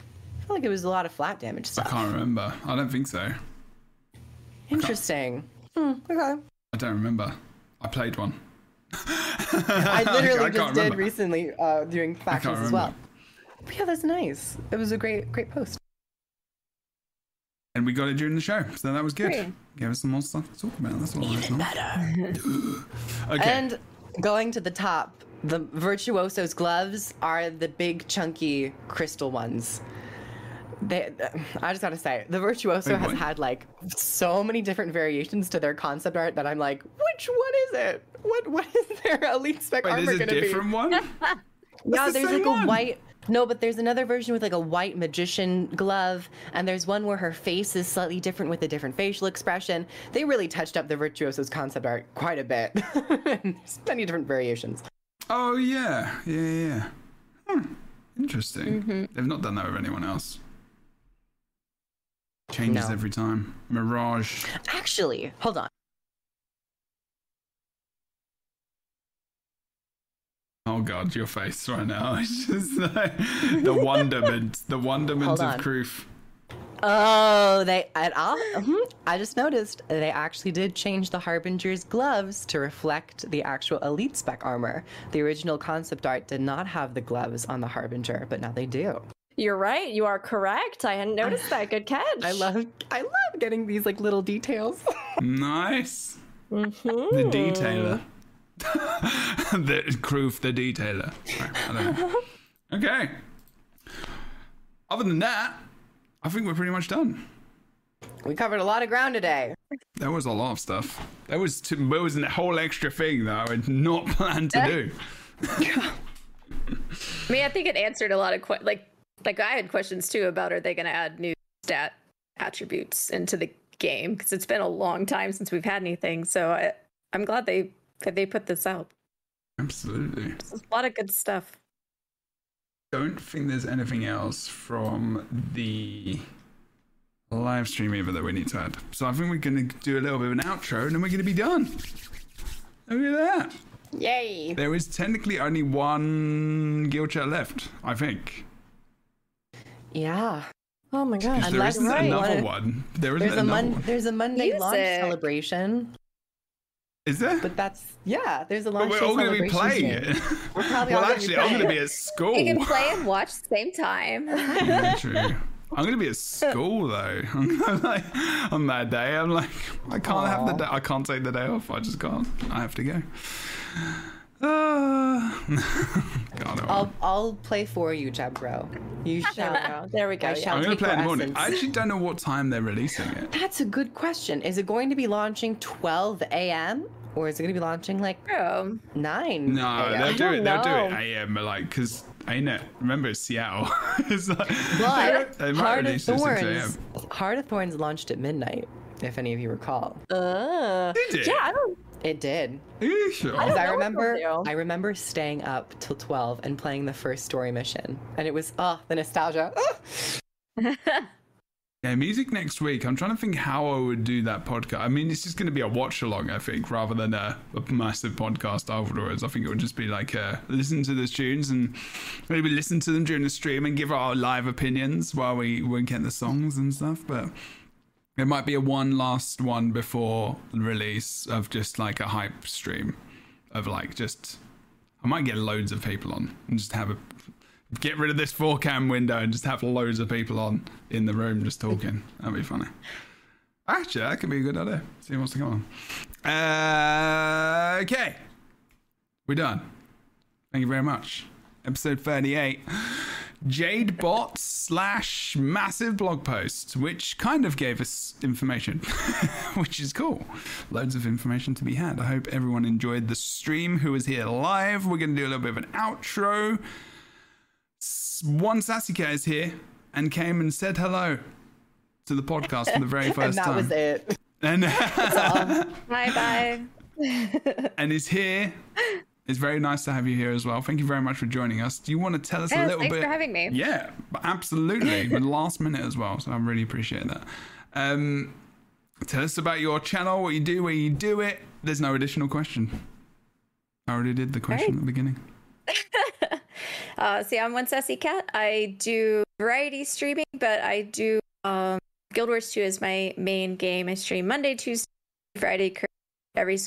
I feel like it was a lot of flat damage stuff. I can't remember. I don't think so. Interesting. Hmm, okay. I don't remember. I played one. I literally I can't just did remember. recently uh, doing factions as well. But yeah, that's nice. It was a great, great post. And we got it during the show, so that was good. Great. Gave us some more stuff to talk about. That's all Even better. okay. And going to the top, the Virtuoso's gloves are the big, chunky crystal ones. They, I just gotta say, the Virtuoso Wait, has what? had like so many different variations to their concept art that I'm like, which one is it? What what is their elite spec Wait, armor there's a gonna different be? one? yeah, the there's like one. a white. No, but there's another version with like a white magician glove, and there's one where her face is slightly different with a different facial expression. They really touched up the Virtuoso's concept art quite a bit. there's many different variations. Oh yeah, yeah, yeah. Hmm. Interesting. Mm-hmm. They've not done that with anyone else. Changes No. every time. Mirage. Actually, hold on. Oh god, your face right now. It's just like the wonderment, the wonderment Hold of on. Kroof. Oh, they and I'll, mhm, I just noticed they actually did change the Harbinger's gloves to reflect the actual elite spec armor. The original concept art did not have the gloves on the Harbinger, but now they do. You're right. You are correct. I hadn't noticed that. Good catch. I love I love getting these like little details. Nice. Mhm. The detailer. the Kroof, the detailer. Right, I don't know. Okay. Other than that, I think we're pretty much done. We covered a lot of ground today. There was a lot of stuff. That was there was a whole extra thing that I had not planned to do. I mean, I think it answered a lot of que- like like I had questions too about are they going to add new stat attributes into the game because it's been a long time since we've had anything. So I, I'm glad they that they put this out. Absolutely. It's a lot of good stuff. Don't think there's anything else from the live stream either that we need to add. So I think we're going to do a little bit of an outro and then we're going to be done. Look at that. Yay! There is technically only one guild chat left, I think. Yeah. Oh my gosh. There Unless isn't right. another one. There isn't There's a another mon- one. there's a Monday Music. launch celebration, Is there? but that's yeah. There's a But launch we're all going to be playing soon. it. We're probably well, all actually, gonna I'm going to be at school. You can play and watch at the same time. Yeah, true. I'm gonna be at school though. I'm like, on that day, I'm like, I can't have the day. I can't take the day off. I just can't. I have to go. Uh, God, I'll I'll play for you, Jebro. You shall. There we go. I Yeah. shall I'm gonna play in the your morning. I actually don't know what time they're releasing it. That's a good question. Is it going to be launching 12 a.m. or is it going to be launching like Oh, 9? No, a.m.? they'll do it. don't They'll do it know. AM, like, cause ain't it? Remember it's Seattle. it's like, But they might Heart of release it 6 Thorns, a.m. Heart of Thorns launched at midnight. If any of you recall, Uh, Did it? yeah, I don't. it did. Are you sure? Because I remember. I remember staying up till 12 and playing the first story mission, and it was oh the nostalgia. Ah! Yeah, music next week. I'm trying to think how I would do that podcast. I mean, it's just going to be a watch along, I think, rather than a, a massive podcast afterwards. I think it would just be like uh, listen to the tunes and maybe listen to them during the stream and give our live opinions while we, we get the songs and stuff. But it might be a one last one before release of just like a hype stream of like just. I might get loads of people on and just have a get rid of this four cam window and just have loads of people on in the room just talking. That'd be funny. Actually, that could be a good idea. See who wants to come on. Uh, okay. We're done. Thank you very much. Episode 38. Jade bot slash massive blog post, which kind of gave us information, which is cool. Loads of information to be had. I hope everyone enjoyed the stream who was here live. We're going to do a little bit of an outro one Sassy Cat is here and came and said hello to the podcast for the very and first that time. That was it. And, bye bye. and is here. It's very nice to have you here as well. Thank you very much for joining us. Do you want to tell us a Yes, little thanks bit? for having me. Yeah, absolutely. but last minute as well, so I really appreciate that. Um, tell us about your channel, what you do, where you do it. There's no additional question. I already did the question Right. at the beginning. Uh, see, I'm one sassy cat. I do variety streaming, but I do um, Guild Wars 2 is my main game. I stream Monday, Tuesday, Friday, every.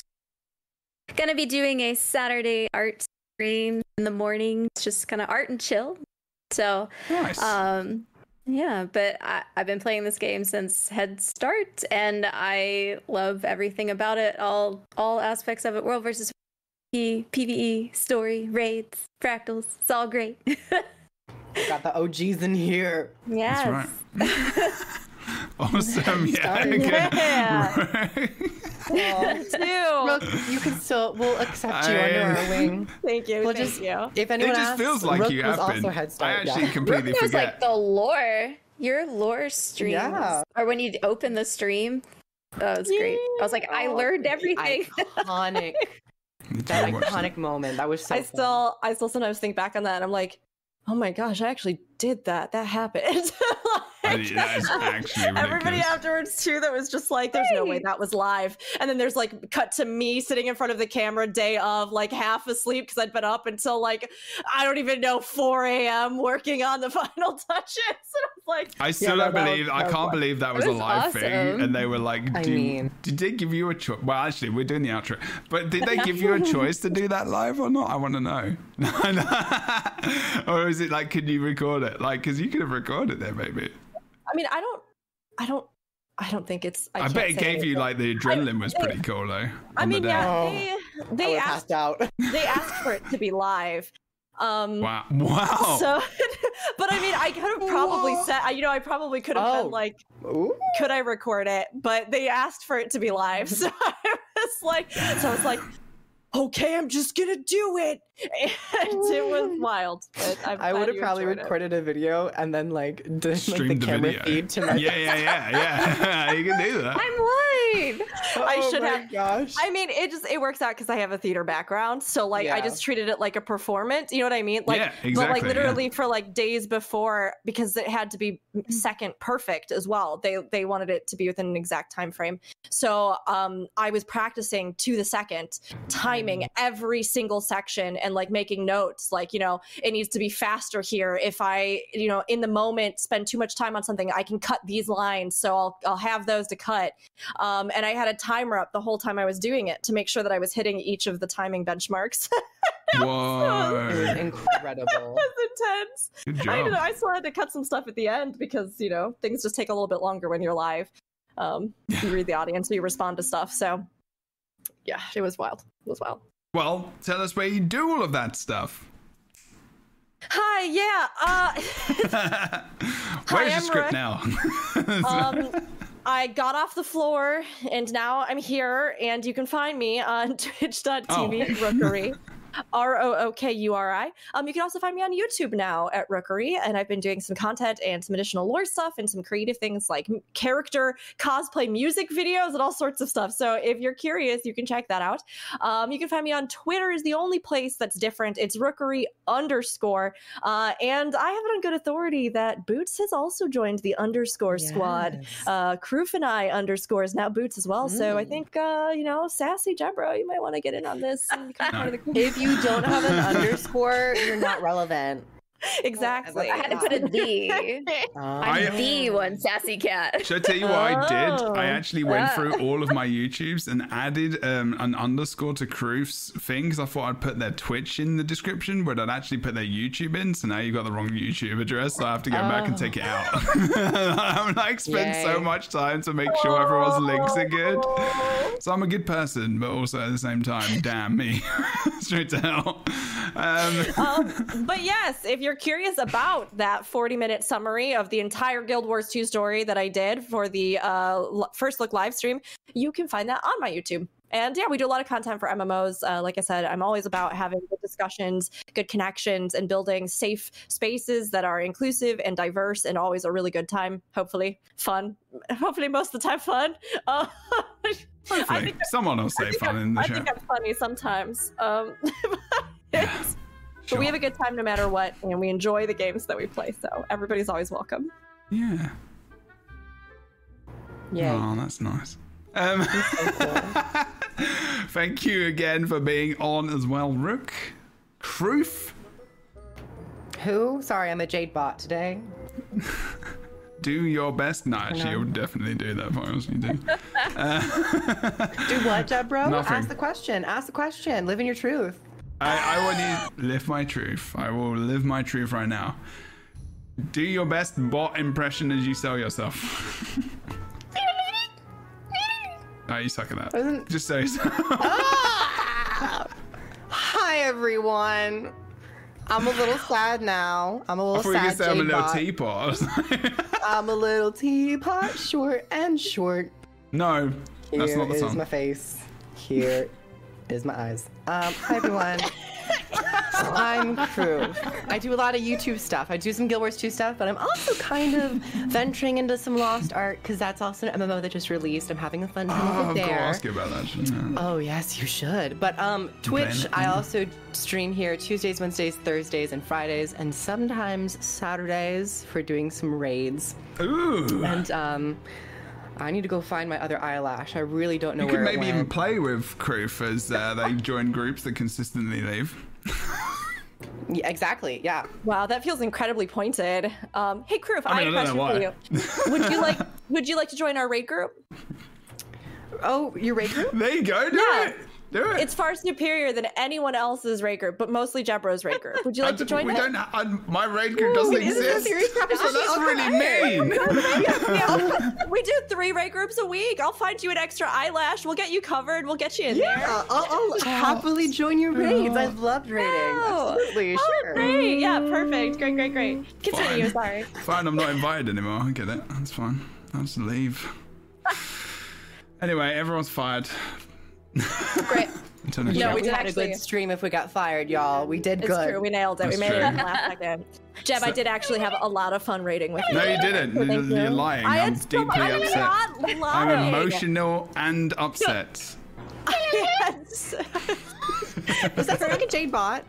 Gonna be doing a Saturday art stream in the morning. It's just kind of art and chill. So, Nice. um, yeah, but I, I've been playing this game since Head Start, and I love everything about it. All all aspects of it. World versus P, PVE, story, raids, fractals. It's all great. Got the OGs in here. yes. That's right. awesome. Yeah. Started. okay. Two. Rook, you can still. We'll accept you I- under our wing. Thank you. We'll thank just. you. If it anyone just asks, feels like Rook you was have also been. Head I Start. actually yeah. completely It was forget. like the lore. Your lore streams. Yeah. Or when you open the stream. Oh, that was great. I was like, I Yeah. learned everything. iconic. Need to that watch iconic moment. That was so. I fun. still, I still sometimes think back on that. and I'm like, oh my gosh, I actually did that. That happened. That Like, is- that is actually Everybody afterwards too that was just like, there's no way that was live. And then there's like cut to me sitting in front of the camera day of like half asleep because I'd been up until like I don't even know 4 a.m. working on the final touches. And I'm like, I still no, don't that was- believe. I can't fun. believe that was, It a was live thing, and they were like, I do you- mean- "Did they give you a choice?" Well, actually, we're doing the outro, but did they give you a choice to do that live or not? I want to know. or is it like, could you record it? Like, because you could have recorded it, maybe. I mean, I don't, I don't, I don't think it's. I, I, bet it say gave you like the adrenaline was pretty cool though. I on the mean, yeah, Oh. they, I they asked out. they asked for it to be live. Um, Wow. Wow. So, but I mean, I could have probably said, you know, I probably could have Oh. been like, Ooh. could I record it? But they asked for it to be live, so I was like, so I was like, okay, I'm just gonna do it, and it was wild. But I'm I would have probably enjoyed it. recorded a video and then like did like the Streamed the camera video. feed to my. yeah, yeah, yeah, yeah. you can do that. I'm live. I Oh should my have- Gosh. I mean, it just it works out because I have a theater background, so like I just treated it like a performance. You know what I mean? Like, Yeah, but exactly, like yeah. literally for like days before, because it had to be second perfect as well. They they wanted it to be within an exact time frame. So um, I was practicing to the second, timing every single section and like making notes. Like you know, it needs to be faster here. If I you know in the moment spend too much time on something, I can cut these lines. So I'll I'll have those to cut. Um, and I had a timer up the whole time I was doing it to make sure that I was hitting each of the timing benchmarks. it was Whoa. incredible. It's intense. Good I don't know. job. I still had to cut some stuff at the end because you know things just take a little bit longer when you're live. Um, you read the audience, you respond to stuff. So yeah, it was wild. Was wild. Well, tell us where you do all of that stuff. Hi, yeah. Uh, Where's your I'm script Rick. now? um, I got off the floor and now I'm here, and you can find me on twitch.tv Rookuri. R O O K U R I. Um, you can also find me on YouTube now at Rookuri, and I've been doing some content and some additional lore stuff and some creative things like character cosplay music videos and all sorts of stuff. So if you're curious, you can check that out. Um, you can find me on Twitter is the only place that's different. It's Rookuri underscore, uh, and I have it on good authority that Boots has also joined the underscore squad uh Kroof and I underscores now boots as well. So I Mm. think uh, you know, sassy Jebro, you might want to get in on this and become part of the group. If you don't have an underscore, you're not relevant. Exactly. I had to put a D. Um, I- I'm the one sassy cat. Should I tell you what I did? Oh. I actually went through all of my YouTubes and added um, an underscore to Kroof's thing because I thought I'd put their Twitch in the description, but I'd actually put their YouTube in. So now you've got the wrong YouTube address, so I have to go back and take it out. I'm like spend so much time to make sure everyone's links are good. So I'm a good person, but also at the same time, damn me, straight to hell. Um, um, but yes, if you're curious about that 40 minute summary of the entire Guild Wars 2 story that I did for the uh, l- first look live stream, you can find that on my YouTube. And yeah, we do a lot of content for MMOs. Uh, like I said, I'm always about having good discussions, good connections, and building safe spaces that are inclusive and diverse and always a really good time. Hopefully, fun. Hopefully, most of the time, fun. Uh, I hopefully, think someone will say I think fun I'm- in the I show. think I'm funny sometimes. Um, it's- But Sure. we have a good time no matter what, and we enjoy the games that we play. So everybody's always welcome. Yeah. yeah. Oh, that's nice. Um, thank you again for being on as well, Rook. Kroof, Who? Sorry, I'm a Jade bot today. do your best. No, actually, you'll definitely do that for us. You do. Do what? Nothing. Ask the question. Ask the question. Live in your truth. I, I want you to live my truth. I will live my truth right now. Do your best bot impression as you sell yourself. oh, you suck at that. Wasn't- Just say so. Ah! Hi, everyone. I'm a little sad now. I'm a little thought you were sad. gonna say I'm a little teapot. I was like, I'm a little teapot, short and short. no, that's Here not the is song. my face. Here is my eyes. Um, hi everyone. I'm Kroof. I do a lot of YouTube stuff. I do some Guild Wars 2 stuff, but I'm also kind of venturing into some Lost Ark because that's also an MMO that just released. I'm having a fun time Oh, with I've it got to ask you about that. shouldn't Oh yes, you should. But um, Twitch, playing I also stream here Tuesdays, Wednesdays, Thursdays, and Fridays, and sometimes Saturdays for doing some raids. Ooh. And um, I need to go find my other eyelash. I really don't know You could maybe even play with Kroof as uh, they join groups that consistently leave. Yeah, exactly. Yeah. Wow, that feels incredibly pointed. Um, hey, Kroof, I I, mean, have a question for you. Would you like Would you like to join our raid group? Oh, your raid group? There you go. Do Yeah. it. Do it. It's far superior than anyone else's raid group, but mostly Jebro's raid group. Would you like to d- join we it? don't. I, my raid group doesn't this is a exist. serious So that's I'll really come in. mean. we do three raid groups a week. I'll find you an extra eyelash. We'll get you covered. We'll get you in there. Yeah, I'll, I'll oh. happily join your oh. raids. I've loved raiding. Oh. Absolutely, Oh, sure. great. Yeah, perfect. Great, great, great. Continue. Fine. Sorry. Fine, I'm not invited anymore. I get it. That's fine. I'll just leave. Anyway, everyone's fired. Great. Until next No, week. we we did had a actually- good stream if we got fired, y'all. We did It's good. true. We nailed it. That's we made true. it in the last second. Jeb, I did actually have a lot of fun rating with you. No, you didn't. You're, Thank you're you. lying. I I'm had so- deeply upset. I'm emotional and upset. Yes. Does that sound like a Jade bot?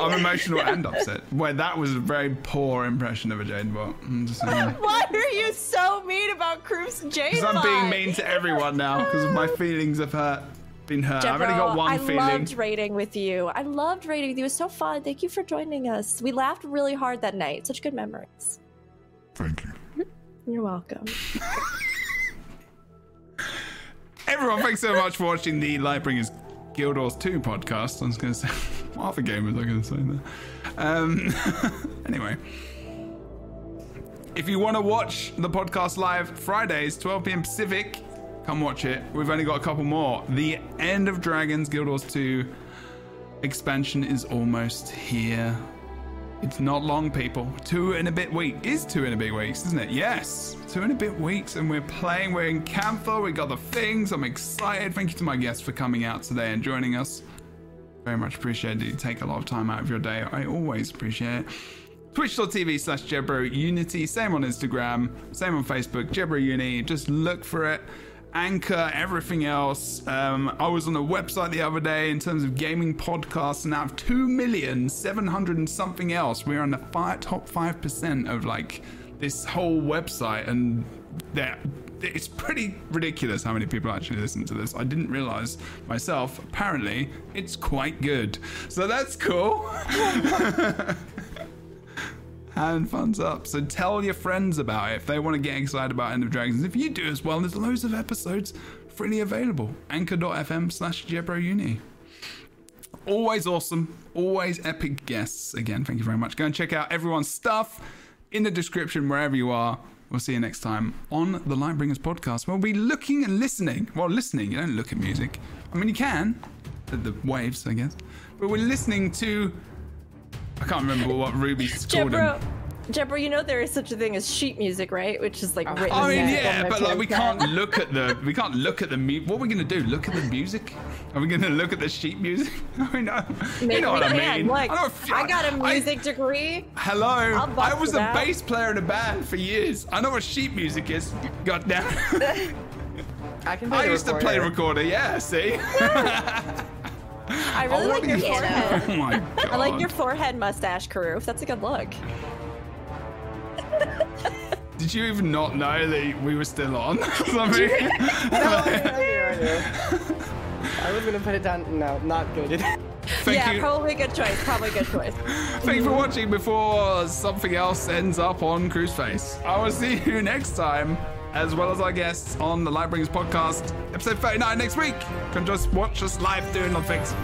I'm emotional and upset. Well, that was a very poor impression of a Jade bot. I'm just saying. Why are you so mean about Kroof's Jade? Bot? Because I'm being mean to everyone now because my feelings have hurt, been hurt. I've only got one I feeling. I loved raiding with you. I loved raiding with you. It was so fun. Thank you for joining us. We laughed really hard that night. Such good memories. Thank you. You're welcome. Everyone, thanks so much for watching the Lightbringers Guild Wars 2 podcast. I was going to say, half a game was I going to say there. Um, anyway, if you want to watch the podcast live Fridays, 12 p.m. Pacific, come watch it. We've only got a couple more. The End of Dragons Guild Wars 2 expansion is almost here. It's not long, people. Two and a bit weeks. Is two and a bit weeks, isn't it? Yes. Two and a bit weeks, and we're playing. We're in Cantha. We got the things. I'm excited. Thank you to my guests for coming out today and joining us. Very much appreciate it. You take a lot of time out of your day. I always appreciate it. Twitch.tv slash Jebro Unity. Same on Instagram. Same on Facebook. Jebro Uni. Just look for it. Anchor, everything else. Um, I was on a website the other day in terms of gaming podcasts, and out of 2 million, 700 and something else, we're on the fi- top 5% of like this whole website. And that it's pretty ridiculous how many people actually listen to this. I didn't realize myself. Apparently, it's quite good. So that's cool. and fun's up. So tell your friends about it if they want to get excited about End of Dragons. If you do as well, there's loads of episodes freely available. Anchor.fm slash Uni. Always awesome, always epic guests. Again, thank you very much. Go and check out everyone's stuff in the description wherever you are. We'll see you next time on the Lightbringers podcast. We'll be looking and listening. Well, listening, you don't look at music. I mean, you can, the waves, I guess. But we're listening to. I can't remember what Ruby's called him. Jebro, you know there is such a thing as sheet music, right? Which is like written. I mean, yeah, but like we can't look at the we can't look at the mu- What are we gonna do? Look at the music? Are we gonna look at the sheet music? I know. Maybe you know what I mean. Look, I, I got a music degree. hello. I was a out. bass player in a band for years. I know what sheet music is. God damn. I can play I used to play recorder. recorder. Yeah. See. I really like your forehead. Oh my god. I like your forehead mustache, Kroof. That's a good look. Did you even not know that we were still on? Something? No, I do, I. I was gonna put it down. No, not good. Thank yeah, you. probably good choice. Probably good choice. Thank you for watching before something else ends up on Kroof's Face. I will see you next time, as well as our guests on the Lightbringers podcast, episode 39 next week. Can just watch us live doing the things.